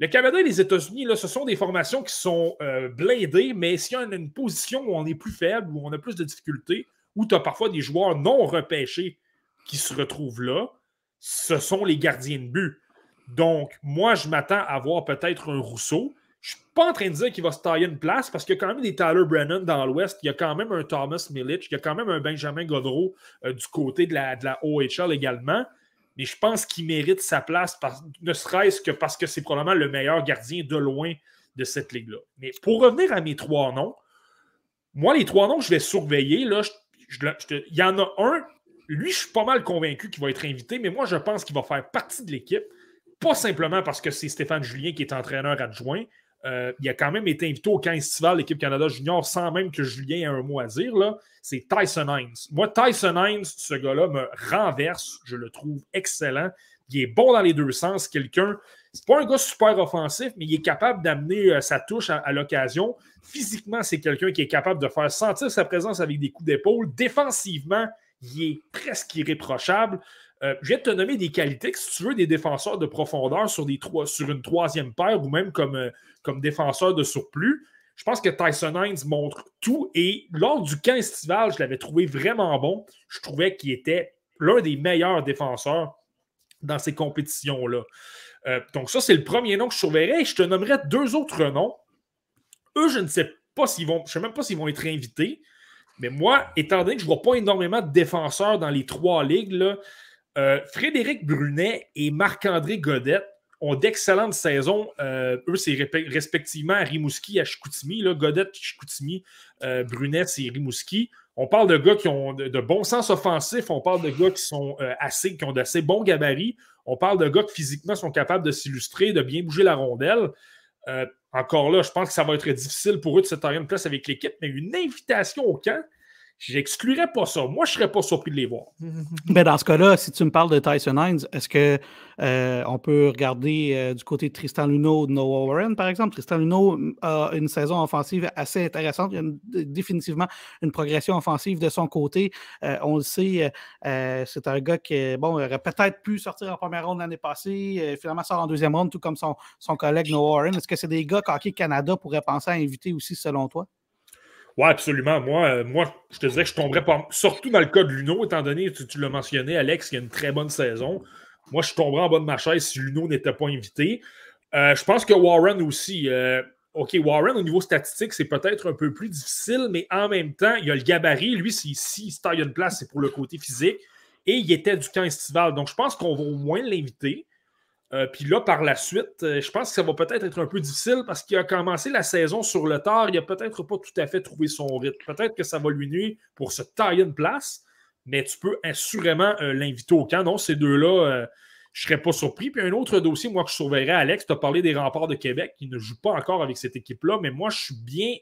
le Canada et les États-Unis, ce sont des formations qui sont euh, blindées, mais s'il y a une, position où on est plus faible, où on a plus de difficultés, où tu as parfois des joueurs non repêchés qui se retrouvent là, ce sont les gardiens de but. Donc, moi, je m'attends à voir peut-être un Rousseau. Je ne suis pas en train de dire qu'il va se tailler une place parce qu'il y a quand même des Tyler Brennan dans l'Ouest, il y a quand même un Thomas Milic, il y a quand même un Benjamin Godreau euh, du côté de la, de la OHL également mais je pense qu'il mérite sa place, ne serait-ce que parce que c'est probablement le meilleur gardien de loin de cette ligue-là. Mais pour revenir à mes trois noms, moi, les trois noms que je vais surveiller, là, il y en a un, lui, je suis pas mal convaincu qu'il va être invité, mais moi, je pense qu'il va faire partie de l'équipe, pas simplement parce que c'est Stéphane Julien qui est entraîneur adjoint, euh, il a quand même été invité au camp estival de l'équipe Canada Junior sans même que Julien ait un mot à dire. C'est Tyson Hines. Moi, Tyson Hines, ce gars-là me renverse. Je le trouve excellent. Il est bon dans les deux sens. Quelqu'un, c'est pas un gars super offensif, mais il est capable d'amener euh, sa touche à, l'occasion. Physiquement, c'est quelqu'un qui est capable de faire sentir sa présence avec des coups d'épaule. Défensivement, il est presque irréprochable. Euh, je vais te nommer des qualités que si tu veux des défenseurs de profondeur sur, des sur une troisième paire ou même comme, comme défenseur de surplus. Je pense que Tyson Hines montre tout et lors du camp estival, je l'avais trouvé vraiment bon. Je trouvais qu'il était l'un des meilleurs défenseurs dans ces compétitions-là. Euh, donc, ça, c'est le premier nom que je surveillerais. je te nommerai deux autres noms. Eux, je ne sais pas s'ils vont, je sais même pas s'ils vont être invités. Mais moi, étant donné que je ne vois pas énormément de défenseurs dans les trois ligues, euh, Frédéric Brunet et Marc-André Godette ont d'excellentes saisons. Euh, eux, c'est respectivement à Rimouski, à Chicoutimi. Là, Godette, Chicoutimi, euh, Brunet, c'est Rimouski. On parle de gars qui ont de, bon sens offensif. On parle de gars qui sont assez, qui ont d'assez bons gabarits. On parle de gars qui physiquement sont capables de s'illustrer, de bien bouger la rondelle. encore là, je pense que ça va être difficile pour eux de se tailler une place avec l'équipe, mais une invitation au camp, J'exclurais pas ça. Moi, je serais pas surpris de les voir. Mais [laughs] dans ce cas-là, si tu me parles de Tyson Hines, est-ce qu'on euh, peut regarder euh, du côté de Tristan Luneau ou de Noah Warren, par exemple? Tristan Luneau a une saison offensive assez intéressante. Il y a définitivement une progression offensive de son côté. Euh, on le sait, c'est un gars qui bon, aurait peut-être pu sortir en première ronde l'année passée, finalement sort en deuxième ronde, tout comme son, son collègue Noah Warren. Est-ce que c'est des gars qu'Hockey Canada pourrait penser à inviter aussi, selon toi? Oui, absolument. Moi, euh, moi, je te dirais que je tomberais pas. Surtout dans le cas de Luno, étant donné, tu, tu l'as mentionné, Alex, il y a une très bonne saison. Moi, je tomberais en bas de ma chaise si Luno n'était pas invité. Euh, je pense que Warren aussi. Euh, OK, Warren, au niveau statistique, c'est peut-être un peu plus difficile, mais en même temps, il y a le gabarit. Lui, si, si il taille une place, c'est pour le côté physique. Et il était du camp estival. Donc, je pense qu'on va au moins l'inviter. Euh, puis là, par la suite, euh, je pense que ça va peut-être être un peu difficile parce qu'il a commencé la saison sur le tard. Il n'a peut-être pas tout à fait trouvé son rythme. Peut-être que ça va lui nuire pour se tailler une place, mais tu peux assurément euh, l'inviter au camp. Non, ces deux-là, je ne serais pas surpris. Puis un autre dossier, moi, que je surveillerais, Alex, tu as parlé des remparts de Québec qui ne jouent pas encore avec cette équipe-là, mais moi, je suis bien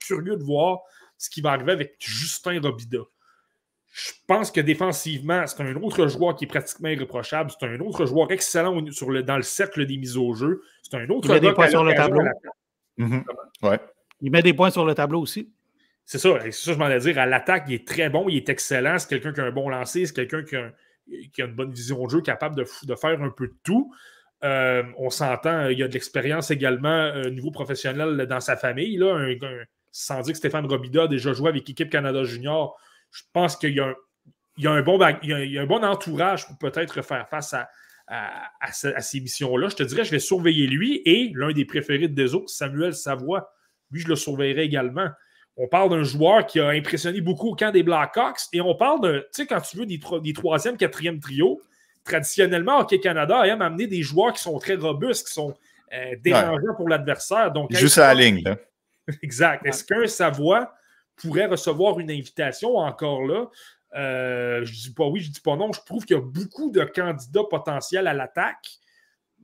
curieux de voir ce qui va arriver avec Justin Robida. Je pense que défensivement, c'est un autre joueur qui est pratiquement irréprochable. C'est un autre joueur excellent sur le, dans le cercle des mises au jeu. C'est un autre Il met des points sur le tableau. Mhm. Il met des points sur le tableau aussi. C'est ça, c'est ça, je m'en ai dire. À l'attaque, il est très bon, il est excellent. C'est quelqu'un qui a un bon lancer, c'est quelqu'un qui, a, une bonne vision de jeu, capable de, de faire un peu de tout. Euh, on s'entend, il y a de l'expérience également au euh, niveau professionnel dans sa famille. Là, sans dire que Stéphane Robida a déjà joué avec l'équipe Canada Junior je pense qu'il y, a un, bon, un bon entourage pour peut-être faire face à, ces missions-là. Je te dirais, je vais surveiller lui et l'un des préférés de Deso, Samuel Savoie. Lui, je le surveillerai également. On parle d'un joueur qui a impressionné beaucoup au camp des Blackhawks et on parle de, tu sais, quand tu veux des, des troisième, quatrième trio, traditionnellement, Hockey Canada aime amener des joueurs qui sont très robustes, qui sont euh, dérangeants pour l'adversaire. Juste à la ligne. [laughs] Exact. Est-ce qu'un Savoie pourrait recevoir une invitation encore là. Euh, je dis pas oui, je dis pas non. Je trouve qu'il y a beaucoup de candidats potentiels à l'attaque.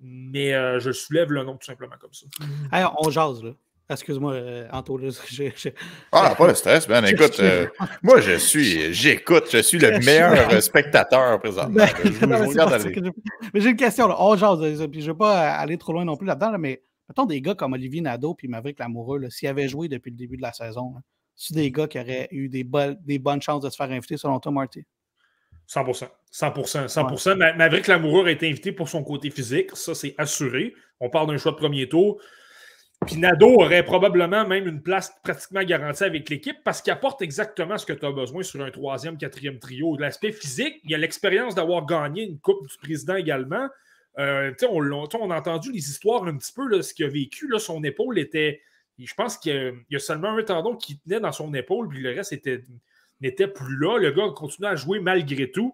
mais euh, je soulève le nom tout simplement comme ça. Hey, on jase, là. Excuse-moi, euh, Anto. [laughs] Ah, pas de stress, man. Écoute, euh, moi, je suis, j'écoute, je suis le meilleur spectateur présentement. Ben, Je vous- [laughs] je non, vous mais que j'ai- Mais j'ai une question. Là. On jase, puis je ne veux pas aller trop loin non plus là-dedans, là, mais mettons des gars comme Olivier Nadeau puis Maverick Lamoureux, là, s'ils avaient joué depuis le début de la saison, là, c'est des gars qui auraient eu des, bo- des bonnes chances de se faire inviter selon toi, Marty? 100%. 100%. 100%. Ma- Maverick Lamoureux a été invité pour son côté physique. Ça, c'est assuré. On parle d'un choix de premier tour. Puis Nado aurait probablement même une place pratiquement garantie avec l'équipe parce qu'il apporte exactement ce que tu as besoin sur un troisième, quatrième trio. L'aspect physique, il y a l'expérience d'avoir gagné une Coupe du Président également. Euh, tu sais, on, tu on a entendu les histoires un petit peu, là, ce qu'il a vécu. Là, son épaule était. Je pense qu'il y a- seulement un tendon qui tenait dans son épaule, puis le reste était, n'était plus là. Le gars continuait à jouer malgré tout.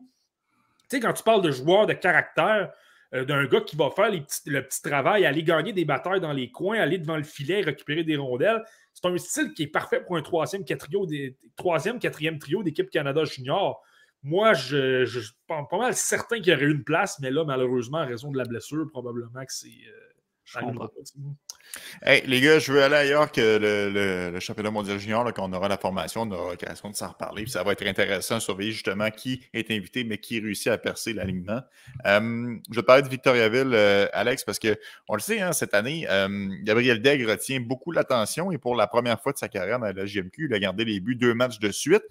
Tu sais, quand tu parles de joueur de caractère, euh, d'un gars qui va faire le petit travail, aller gagner des batailles dans les coins, aller devant le filet, récupérer des rondelles, c'est un style qui est parfait pour un troisième, quatrième, trio d'équipe Canada Junior. Moi, je, suis pas, mal certain qu'il y aurait une place, mais là, malheureusement, en raison de la blessure, probablement que c'est. euh, Hey, les gars, je veux aller ailleurs que le, le- le championnat mondial junior, là, quand on aura la formation, on aura l'occasion de s'en reparler. Puis ça va être intéressant de surveiller justement qui est invité, mais qui réussit à percer l'alignement. Euh, je vais te parler de Victoriaville, euh, Alex, parce que on le sait, hein, cette année, euh, Gabriel Degg retient beaucoup l'attention et pour la première fois de sa carrière dans la JMQ, il a gardé les buts deux matchs de suite.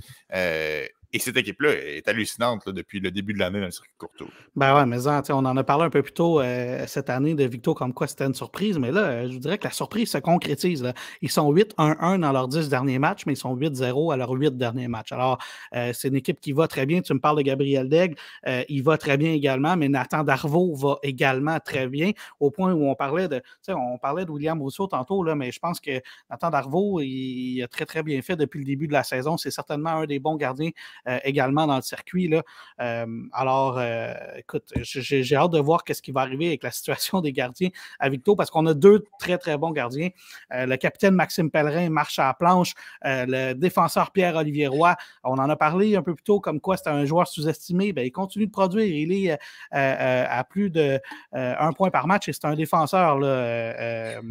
Et cette équipe-là est hallucinante depuis le début de l'année dans le circuit courtois. Ben ouais, mais hein, on en a parlé un peu plus tôt euh, cette année de Victo comme quoi c'était une surprise, mais là, euh, je vous dirais que la surprise se concrétise. Ils sont 8-1-1 dans leurs 10 derniers matchs, mais ils sont 8-0 à leurs 8 derniers matchs. Alors, euh, c'est une équipe qui va très bien. Tu me parles de Gabriel euh, il va très bien également, mais Nathan Darvaux va également très bien, au point où on parlait de, on parlait de William Rousseau tantôt, là, mais je pense que Nathan Darvaux, il, il a très, très bien fait depuis le début de la saison. C'est certainement un des bons gardiens également dans le circuit. Là. Euh, alors, euh, écoute, j'ai hâte de voir qu'est-ce qui va arriver avec la situation des gardiens à Victo parce qu'on a deux très, très bons gardiens. Euh, le capitaine Maxime Pellerin marche à la planche. Euh, le défenseur Pierre-Olivier Roy, on en a parlé un peu plus tôt comme quoi c'était un joueur sous-estimé. Ben, il continue de produire. Il est euh, euh, à plus de euh, un point par match et c'est un défenseur. Là, euh, euh,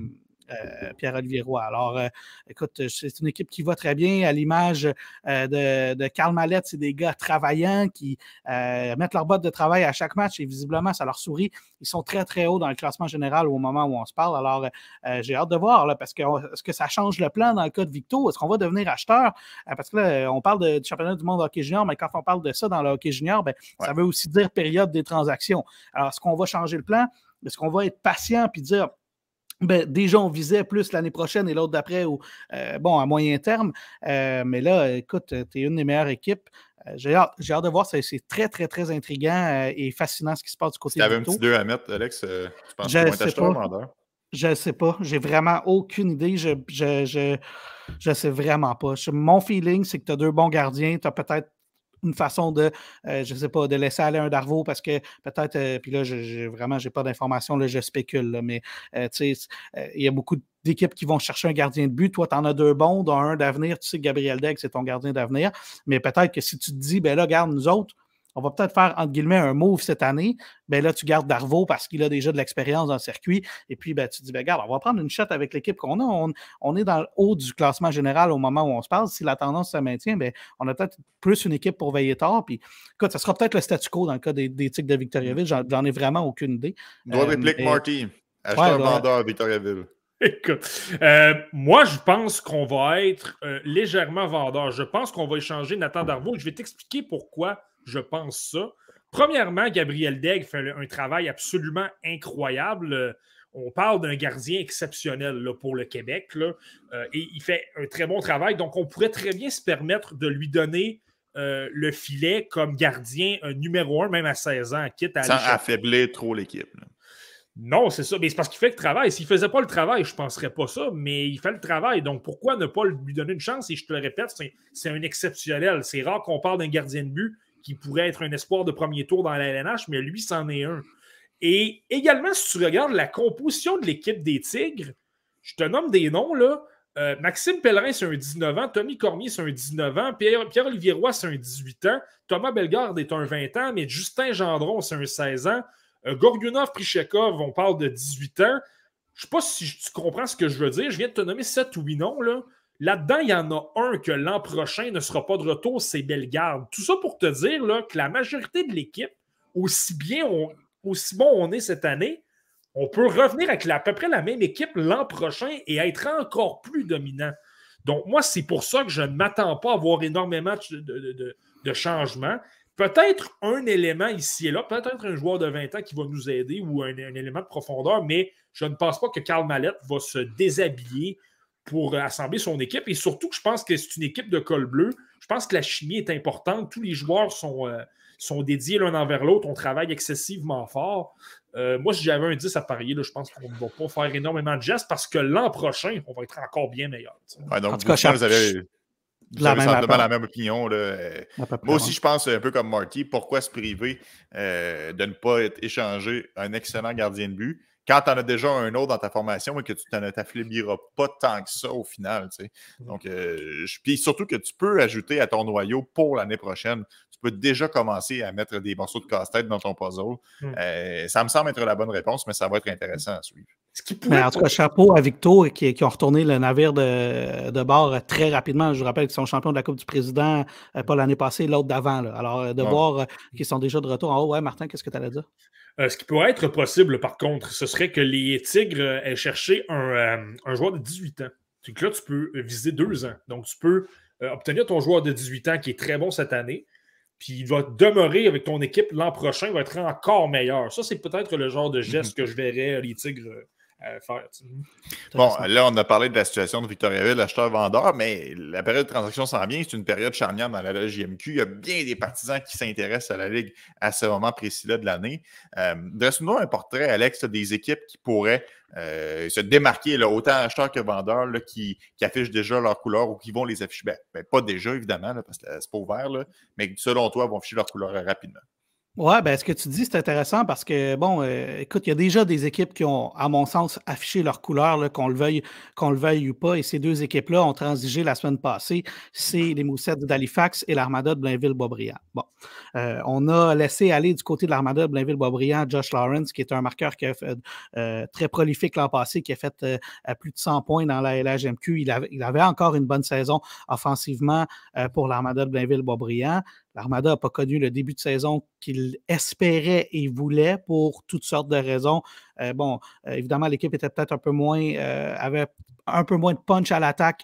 Pierre-Olivier Roy. Alors, euh, écoute, c'est une équipe qui va très bien à l'image euh, de, de Karl Mallette. C'est des gars travaillants qui euh, mettent leur botte de travail à chaque match et visiblement, ça leur sourit. Ils sont très, très hauts dans le classement général au moment où on se parle. Alors, euh, j'ai hâte de voir là, parce que est-ce que ça change le plan dans le cas de Victo? Est-ce qu'on va devenir acheteur? Euh, parce que là, on parle de, du championnat du monde de hockey junior, mais quand on parle de ça dans le hockey junior, ben, ouais. ça veut aussi dire période des transactions. Alors, est-ce qu'on va changer le plan? Est-ce qu'on va être patient puis dire ben, déjà, on visait plus l'année prochaine et l'autre d'après, ou euh, bon, à moyen terme. Euh, mais là, écoute, tu es une des meilleures équipes. Euh, j'ai hâte, hâte, de voir, c'est très, très, très intriguant euh, et fascinant ce qui se passe du côté de Tu avais un petit 2 à mettre, Alex. euh, tu penses je que pas. Je ne sais pas. J'ai vraiment aucune idée. Je ne je, je, je, sais vraiment pas. mon feeling, c'est que tu as deux bons gardiens. Tu as peut-être une façon de, euh, je sais pas, de laisser aller un Darvaux parce que peut-être, euh, puis là, je, je, vraiment, pas d'informations, là, je spécule, mais euh, tu sais, il y a beaucoup d'équipes qui vont chercher un gardien de but. Toi, tu en as deux bons, dont un d'avenir. Tu sais que Gabriel Degg, c'est ton gardien d'avenir. Mais peut-être que si tu te dis, ben là, garde nous autres, on va peut-être faire, entre guillemets, un move cette année. Ben là, tu gardes Darvaux parce qu'il a déjà de l'expérience dans le circuit. Et puis, ben, tu te dis, ben, regarde, on va prendre une shot avec l'équipe qu'on a. On, on, est dans le haut du classement général au moment où on se parle. Si la tendance se maintient, ben, on a peut-être plus une équipe pour veiller tard. Puis, écoute, ça sera peut-être le statu quo dans le cas des, des Tigres de Victoriaville. J'en ai vraiment aucune idée. Doit euh, réplique, mais... Marty. Acheteur-vendeur ouais, Victoriaville. [laughs] Écoute, euh, moi, je pense qu'on va être euh, légèrement vendeur. Je pense qu'on va échanger Nathan Darvaux. Je vais t'expliquer pourquoi je pense ça. Premièrement, Gabriel Degg fait un travail absolument incroyable. On parle d'un gardien exceptionnel là, pour le Québec là, euh, et il fait un très bon travail. Donc, on pourrait très bien se permettre de lui donner euh, le filet comme gardien euh, numéro un, même à 16 ans, quitte à. Sans affaiblir trop l'équipe. Non, c'est ça. Mais c'est parce qu'il fait le travail. S'il ne faisait pas le travail, je ne penserais pas ça, mais il fait le travail. Donc, pourquoi ne pas lui donner une chance? Et je te le répète, c'est un exceptionnel. C'est rare qu'on parle d'un gardien de but qui pourrait être un espoir de premier tour dans la LNH, mais lui, c'en est un. Et également, si tu regardes la composition de l'équipe des Tigres, je te nomme des noms, là. Euh, Maxime Pellerin, c'est un 19 ans. Tommy Cormier, c'est un 19 ans. Pierre, Pierre-Olivier Roy, c'est un 18 ans. Thomas Bellegarde est un 20 ans. Mais Justin Gendron, c'est un 16 ans. Euh, Gorgunov, Prichekov, on parle de 18 ans. Je ne sais pas si tu comprends ce que je veux dire. Je viens de te nommer 7 ou 8 noms. Là. Là-dedans, il y en a un que l'an prochain ne sera pas de retour, c'est Bellegarde. Tout ça pour te dire que la majorité de l'équipe, aussi bien, aussi bon on est cette année, on peut revenir avec à peu près la même équipe l'an prochain et être encore plus dominant. Donc, moi, c'est pour ça que je ne m'attends pas à avoir énormément de, changements. Peut-être un élément ici et là, peut-être un joueur de 20 ans qui va nous aider ou un, élément de profondeur, mais je ne pense pas que Karl Mallette va se déshabiller pour assembler son équipe. Et surtout, je pense que c'est une équipe de col bleu. Je pense que la chimie est importante. Tous les joueurs sont, euh, sont dédiés l'un envers l'autre. On travaille excessivement fort. Euh, moi, si j'avais un 10 à parier, je pense qu'on ne va pas faire énormément de gestes parce que l'an prochain, on va être encore bien meilleur. donc, en tout cas, vous avez, la, même la même opinion. Moi aussi, je pense un peu comme Marty. Pourquoi se priver euh, de ne pas être échangé un excellent gardien de but? Quand tu en as déjà un autre dans ta formation et que tu ne t'affaibliras pas tant que ça au final. Mmh. Donc, euh, puis surtout que tu peux ajouter à ton noyau pour l'année prochaine. Tu peux déjà commencer à mettre des morceaux de casse-tête dans ton puzzle. Mmh. Euh, ça me semble être la bonne réponse, mais ça va être intéressant à suivre. en tout cas, chapeau à Victo qui, qui ont retourné le navire de, bord très rapidement. Je vous rappelle qu'ils sont champions de la Coupe du Président, euh, pas l'année passée, l'autre d'avant. Alors, de voir qu'ils sont déjà de retour en haut. Ouais, Martin, qu'est-ce que tu allais dire? Euh, ce qui pourrait être possible, par contre, ce serait que les Tigres euh, aient cherché euh, un, joueur de 18 ans. Donc là, tu peux viser deux ans. Donc, tu peux obtenir ton joueur de 18 ans qui est très bon cette année, puis il va demeurer avec ton équipe l'an prochain, il va être encore meilleur. Ça, c'est peut-être le genre de geste mhm. que je verrais les Tigres Bon, là, on a parlé de la situation de Victoriaville, acheteur-vendeur, mais la période de transaction s'en vient. C'est une période charnière dans la JMQ. Il y a bien des partisans qui s'intéressent à la Ligue à ce moment précis-là de l'année. Euh, Dresse-nous un portrait, Alex, des équipes qui pourraient euh, se démarquer, là, autant acheteurs que vendeurs, qui, affichent déjà leurs couleurs ou qui vont les afficher. Ben, ben pas déjà, évidemment, parce que c'est pas ouvert, mais selon toi, vont afficher leurs couleurs rapidement. Oui, ben, ce que tu dis, c'est intéressant parce que, bon, euh, écoute, il y a déjà des équipes qui ont, à mon sens, affiché leur couleur, qu'on le, veuille, qu'on le veuille ou pas. Et ces deux équipes-là ont transigé la semaine passée. C'est les Moussettes d'Halifax et l'Armada de Blainville-Boisbriand. Bon, euh, on a laissé aller du côté de l'Armada de Blainville-Boisbriand Josh Lawrence, qui est un marqueur qui a fait, euh, très prolifique l'an passé, qui a fait plus de 100 points dans la LHMQ. Il avait, il avait encore une bonne saison offensivement pour l'Armada de Blainville-Boisbriand. L'Armada n'a pas connu le début de saison qu'il espérait et voulait pour toutes sortes de raisons. Euh, bon, euh, évidemment, l'équipe était peut-être un peu moins, euh, avait un peu moins de punch à l'attaque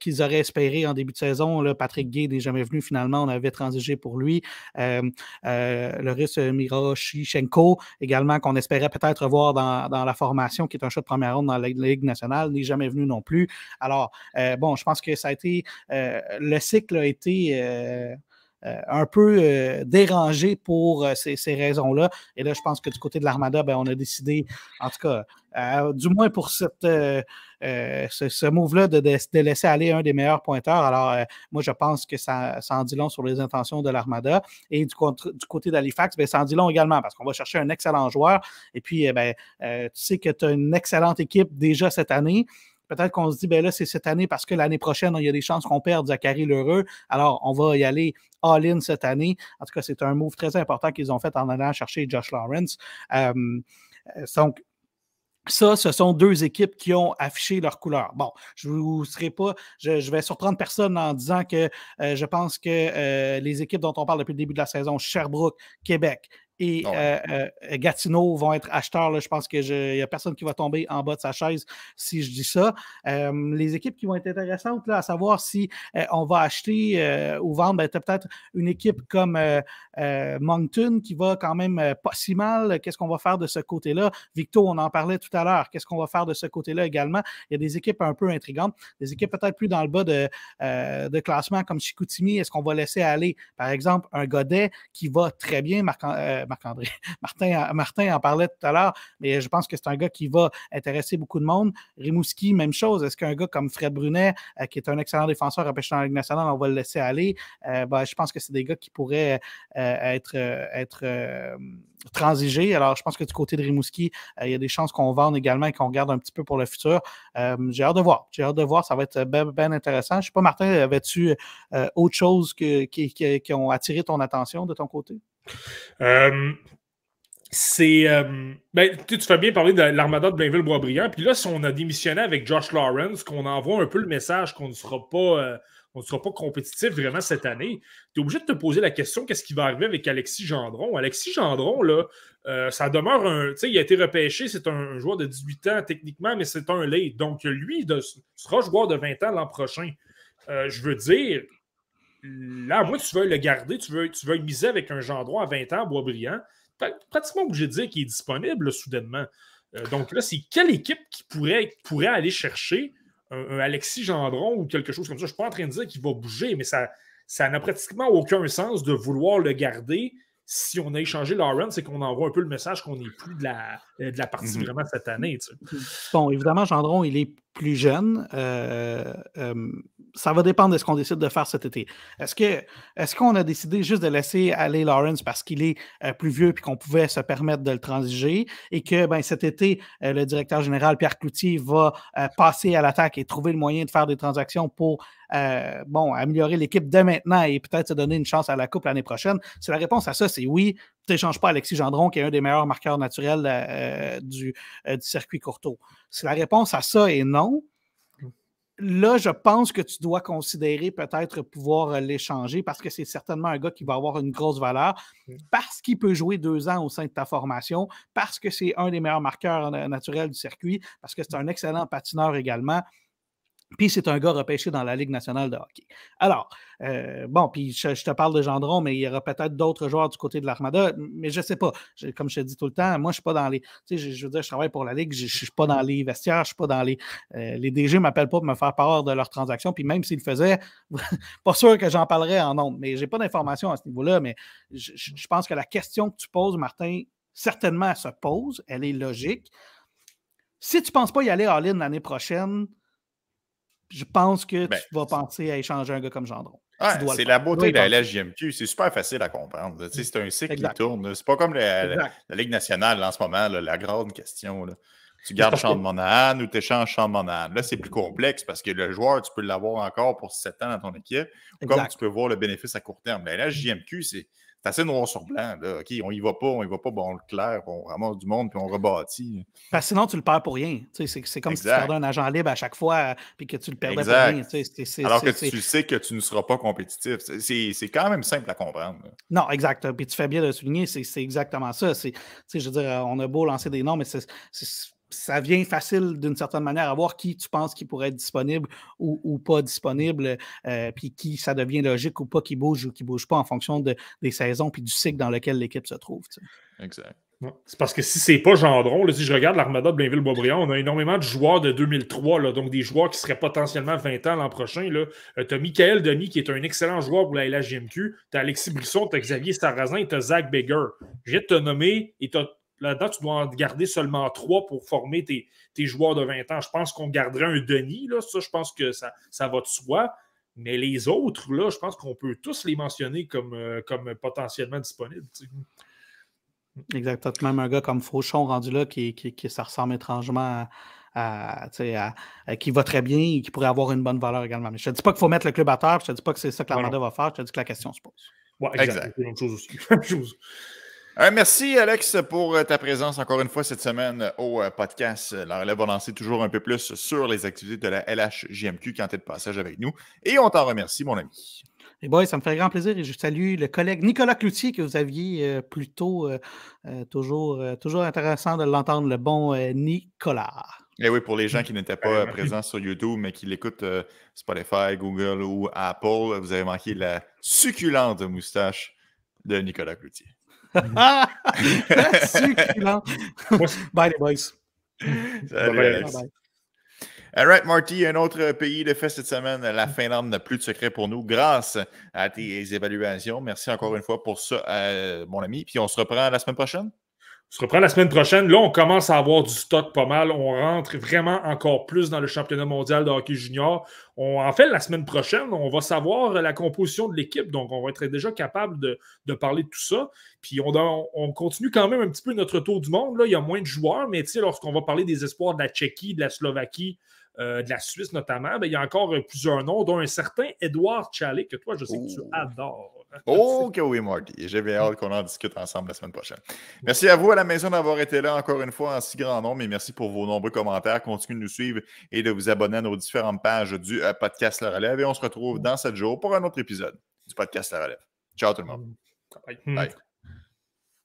qu'ils auraient espéré en début de saison. Patrick Gay n'est jamais venu finalement, on avait transigé pour lui. le russe Miroshichenko, également, qu'on espérait peut-être voir dans, la formation, qui est un choix de première ronde dans la Ligue nationale, n'est jamais venu non plus. Alors, bon, je pense que ça a été, le cycle a été un peu euh, dérangé pour euh, ces, raisons-là. Et là, je pense que du côté de l'Armada, ben, on a décidé, en tout cas, du moins pour cette, ce, move-là, de, laisser aller un des meilleurs pointeurs. Alors, moi, je pense que ça, en dit long sur les intentions de l'Armada. Et du, du côté d'Halifax, ben, ça en dit long également parce qu'on va chercher un excellent joueur. Et puis, ben, tu sais que tu as une excellente équipe déjà cette année. Peut-être qu'on se dit, ben là, c'est cette année parce que l'année prochaine, il y a des chances qu'on perde Zachary Lheureux. Alors, on va y aller all-in cette année. En tout cas, c'est un move très important qu'ils ont fait en allant chercher Josh Lawrence. Euh, donc, ça, ce sont deux équipes qui ont affiché leur couleur. Bon, je ne vous serai pas, je, vais surprendre personne en disant que euh, je pense que euh, les équipes dont on parle depuis le début de la saison, Sherbrooke, Québec, et ah euh, euh, Gatineau vont être acheteurs. Je pense qu'il n'y a personne qui va tomber en bas de sa chaise si je dis ça. les équipes qui vont être intéressantes, là, à savoir si euh, on va acheter ou vendre, ben, peut-être une équipe comme Moncton qui va quand même pas si mal. Qu'est-ce qu'on va faire de ce côté-là? Victo, on en parlait tout à l'heure. Qu'est-ce qu'on va faire de ce côté-là également? Il y a des équipes un peu intrigantes, des équipes peut-être plus dans le bas de, de classement comme Chicoutimi. Est-ce qu'on va laisser aller, par exemple, un Godet qui va très bien, Marc Marc-André. [laughs] Martin, en parlait tout à l'heure, mais je pense que c'est un gars qui va intéresser beaucoup de monde. Rimouski, même chose. Est-ce qu'un gars comme Fred Brunet, euh, qui est un excellent défenseur à dans la Ligue nationale, on va le laisser aller? Euh, ben, je pense que c'est des gars qui pourraient euh, être, être transigés. Alors, je pense que du côté de Rimouski, il y a des chances qu'on vende également et qu'on garde un petit peu pour le futur. J'ai hâte de voir. J'ai hâte de voir. Ça va être bien intéressant. Je ne sais pas, Martin, avais-tu autre chose qui, qui, ont attiré ton attention de ton côté? Euh, c'est. euh, ben, tu fais bien parler de l'armada de Blainville-Boisbriand. Puis là, si on a démissionné avec Josh Lawrence, qu'on envoie un peu le message qu'on ne sera pas. euh, on ne sera pas compétitif vraiment cette année. Tu es obligé de te poser la question qu'est-ce qui va arriver avec Alexis Gendron? Alexis Gendron, là, ça demeure un. Tu sais, il a été repêché, c'est un, joueur de 18 ans techniquement, mais c'est un late. Donc, lui, il de- sera joueur de 20 ans l'an prochain. Je veux dire, là, que tu veuilles le garder, tu veux, tu veux miser avec un Gendron à 20 ans à Boisbriand, pratiquement obligé de dire qu'il est disponible là, soudainement. Euh, donc là, c'est quelle équipe qui pourrait, pourrait aller chercher un, un Alexis Gendron ou quelque chose comme ça? Je ne suis pas en train de dire qu'il va bouger, mais ça ça n'a pratiquement aucun sens de vouloir le garder si on a échangé Lawrence et qu'on envoie un peu le message qu'on n'est plus de la, de la partie Mhm. vraiment cette année. tu sais. Bon, évidemment, Gendron, il est plus jeune. Euh, euh, ça va dépendre de ce qu'on décide de faire cet été. Est-ce est-ce qu'on a décidé juste de laisser aller Lawrence parce qu'il est euh, plus vieux et qu'on pouvait se permettre de le transiger et que ben, cet été, euh, le directeur général Pierre Cloutier va euh, passer à l'attaque et trouver le moyen de faire des transactions pour bon, améliorer l'équipe dès maintenant et peut-être se donner une chance à la Coupe l'année prochaine? Si la réponse à ça, c'est oui, tu n'échanges pas Alexis Gendron, qui est un des meilleurs marqueurs naturels du, du circuit courto. Si la réponse à ça est non, là, je pense que tu dois considérer peut-être pouvoir euh, l'échanger parce que c'est certainement un gars qui va avoir une grosse valeur, parce qu'il peut jouer deux ans au sein de ta formation, parce que c'est un des meilleurs marqueurs euh, naturels du circuit, parce que c'est un excellent patineur également. Puis c'est un gars repêché dans la Ligue nationale de hockey. Alors, euh, bon, puis je, te parle de Gendron, mais il y aura peut-être d'autres joueurs du côté de l'Armada, mais je ne sais pas. Comme je te dis tout le temps, moi, je ne suis pas dans les. Tu sais, je, veux dire, je travaille pour la Ligue, je ne suis pas dans les vestiaires, je ne suis pas dans les. euh, les DG ne m'appellent pas pour me faire part de leurs transactions, puis même s'ils le faisaient, [laughs] pas sûr que j'en parlerais en nombre, mais je n'ai pas d'informations à ce niveau-là, mais je pense que la question que tu poses, Martin, certainement, elle se pose, elle est logique. Si tu ne penses pas y aller en ligne l'année prochaine, je pense que Ben, tu vas penser à échanger un gars comme Gendron. Ouais, c'est la beauté de la LHJMQ. C'est super facile à comprendre. là. Tu sais, C'est un cycle Exact. qui tourne. C'est pas comme la, la- Exact. la Ligue nationale en ce moment, là, la grande question. là. Tu gardes Sean Monahan ou tu échanges Sean Monahan? Là, c'est plus complexe parce que le joueur, tu peux l'avoir encore pour 7 ans dans ton équipe. Comme Exact. tu peux voir le bénéfice à court terme. La LHJMQ, c'est c'est assez noir sur blanc. Là. OK, on y va pas, on y va pas, bon, on le claire, on ramasse du monde puis on rebâtit. Parce que sinon, tu le perds pour rien. Tu sais, C'est comme si tu perdais un agent libre à chaque fois puis que tu le perdais Exact. pour rien. Tu sais, c'est- c'est- Alors que tu sais que tu ne seras pas compétitif. C'est- quand même simple à comprendre. là. Non, exact. Puis tu fais bien de le souligner, c'est exactement ça. C'est, tu sais, je veux dire, on a beau lancer des noms, mais c'est- ça vient facile d'une certaine manière à voir qui tu penses qui pourrait être disponible ou, ou pas disponible, euh, puis qui ça devient logique ou pas qui bouge ou qui bouge pas en fonction de- des saisons puis du cycle dans lequel l'équipe se trouve. tu sais. Exact. C'est parce que si c'est pas Gendron, là, si je regarde l'Armada de Blainville-Boisbriand, on a énormément de joueurs de 2003, là, donc des joueurs qui seraient potentiellement 20 ans l'an prochain. tu as Michael Denis, qui est un excellent joueur pour la LHJMQ. Tu as Alexis Brisson, tu as Xavier Sarrazin et tu as Zach Begger. Je viens de te nommer et t'as- là-dedans, tu dois en garder seulement trois pour former tes, tes joueurs de 20 ans. Je pense qu'on garderait un Denis, là, ça, je pense que ça, ça va de soi. Mais les autres, là, je pense qu'on peut tous les mentionner comme, euh, comme potentiellement disponibles. tu sais. Exact. T'as Même un gars comme Fauchon rendu là qui, qui, qui- ça ressemble étrangement à, à, tu sais, à- à- qui va très bien et qui pourrait avoir une bonne valeur également. Mais je ne te dis pas qu'il faut mettre le club à terre, je ne te dis pas que c'est ça que l'Armada va faire, je te dis que la question se pose. Ouais, exact. Exact. C'est la même chose aussi. [laughs] Euh, merci, Alex, pour euh, ta présence encore une fois cette semaine euh, au podcast. La relève va lancer toujours un peu plus sur les activités de la LHJMQ quand tu es de passage avec nous. Et on t'en remercie, mon ami. Et boys, ça me fait grand plaisir et je salue le collègue Nicolas Cloutier que vous aviez euh, plus tôt. euh, toujours, euh, toujours intéressant de l'entendre, le bon euh, Nicolas. Et oui, pour les gens qui n'étaient pas merci. présents sur YouTube, mais qui l'écoutent euh, Spotify, Google ou Apple, vous avez manqué la succulente moustache de Nicolas Cloutier. Succulent. Moi, c'est- Bye les boys. Salut, Bye-bye, Alex. Bye bye. All right, Marty, un autre pays de fait cette semaine. La Finlande n'a plus de secret pour nous grâce à tes évaluations. Merci encore une fois pour ça, euh, mon ami. Puis on se reprend la semaine prochaine? On se reprend la semaine prochaine. Là, on commence à avoir du stock pas mal. On rentre vraiment encore plus dans le championnat mondial de hockey junior. en fait, la semaine prochaine, on va savoir la composition de l'équipe. Donc, on va être déjà capable de, parler de tout ça. Puis, on, on, continue quand même un petit peu notre tour du monde. Là. Il y a moins de joueurs, mais lorsqu'on va parler des espoirs de la Tchéquie, de la Slovaquie, euh, de la Suisse notamment, ben, il y a encore plusieurs noms, dont un certain Edouard Chalet, que toi, je sais que tu adores. Oh que oui, Marty. J'ai bien hâte qu'on en discute ensemble la semaine prochaine. Merci à vous à la maison d'avoir été là encore une fois en si grand nombre et merci pour vos nombreux commentaires. Continuez de nous suivre et de vous abonner à nos différentes pages du euh, podcast La Relève et on se retrouve dans 7 jours pour un autre épisode du podcast La Relève. Ciao tout le monde. Bye.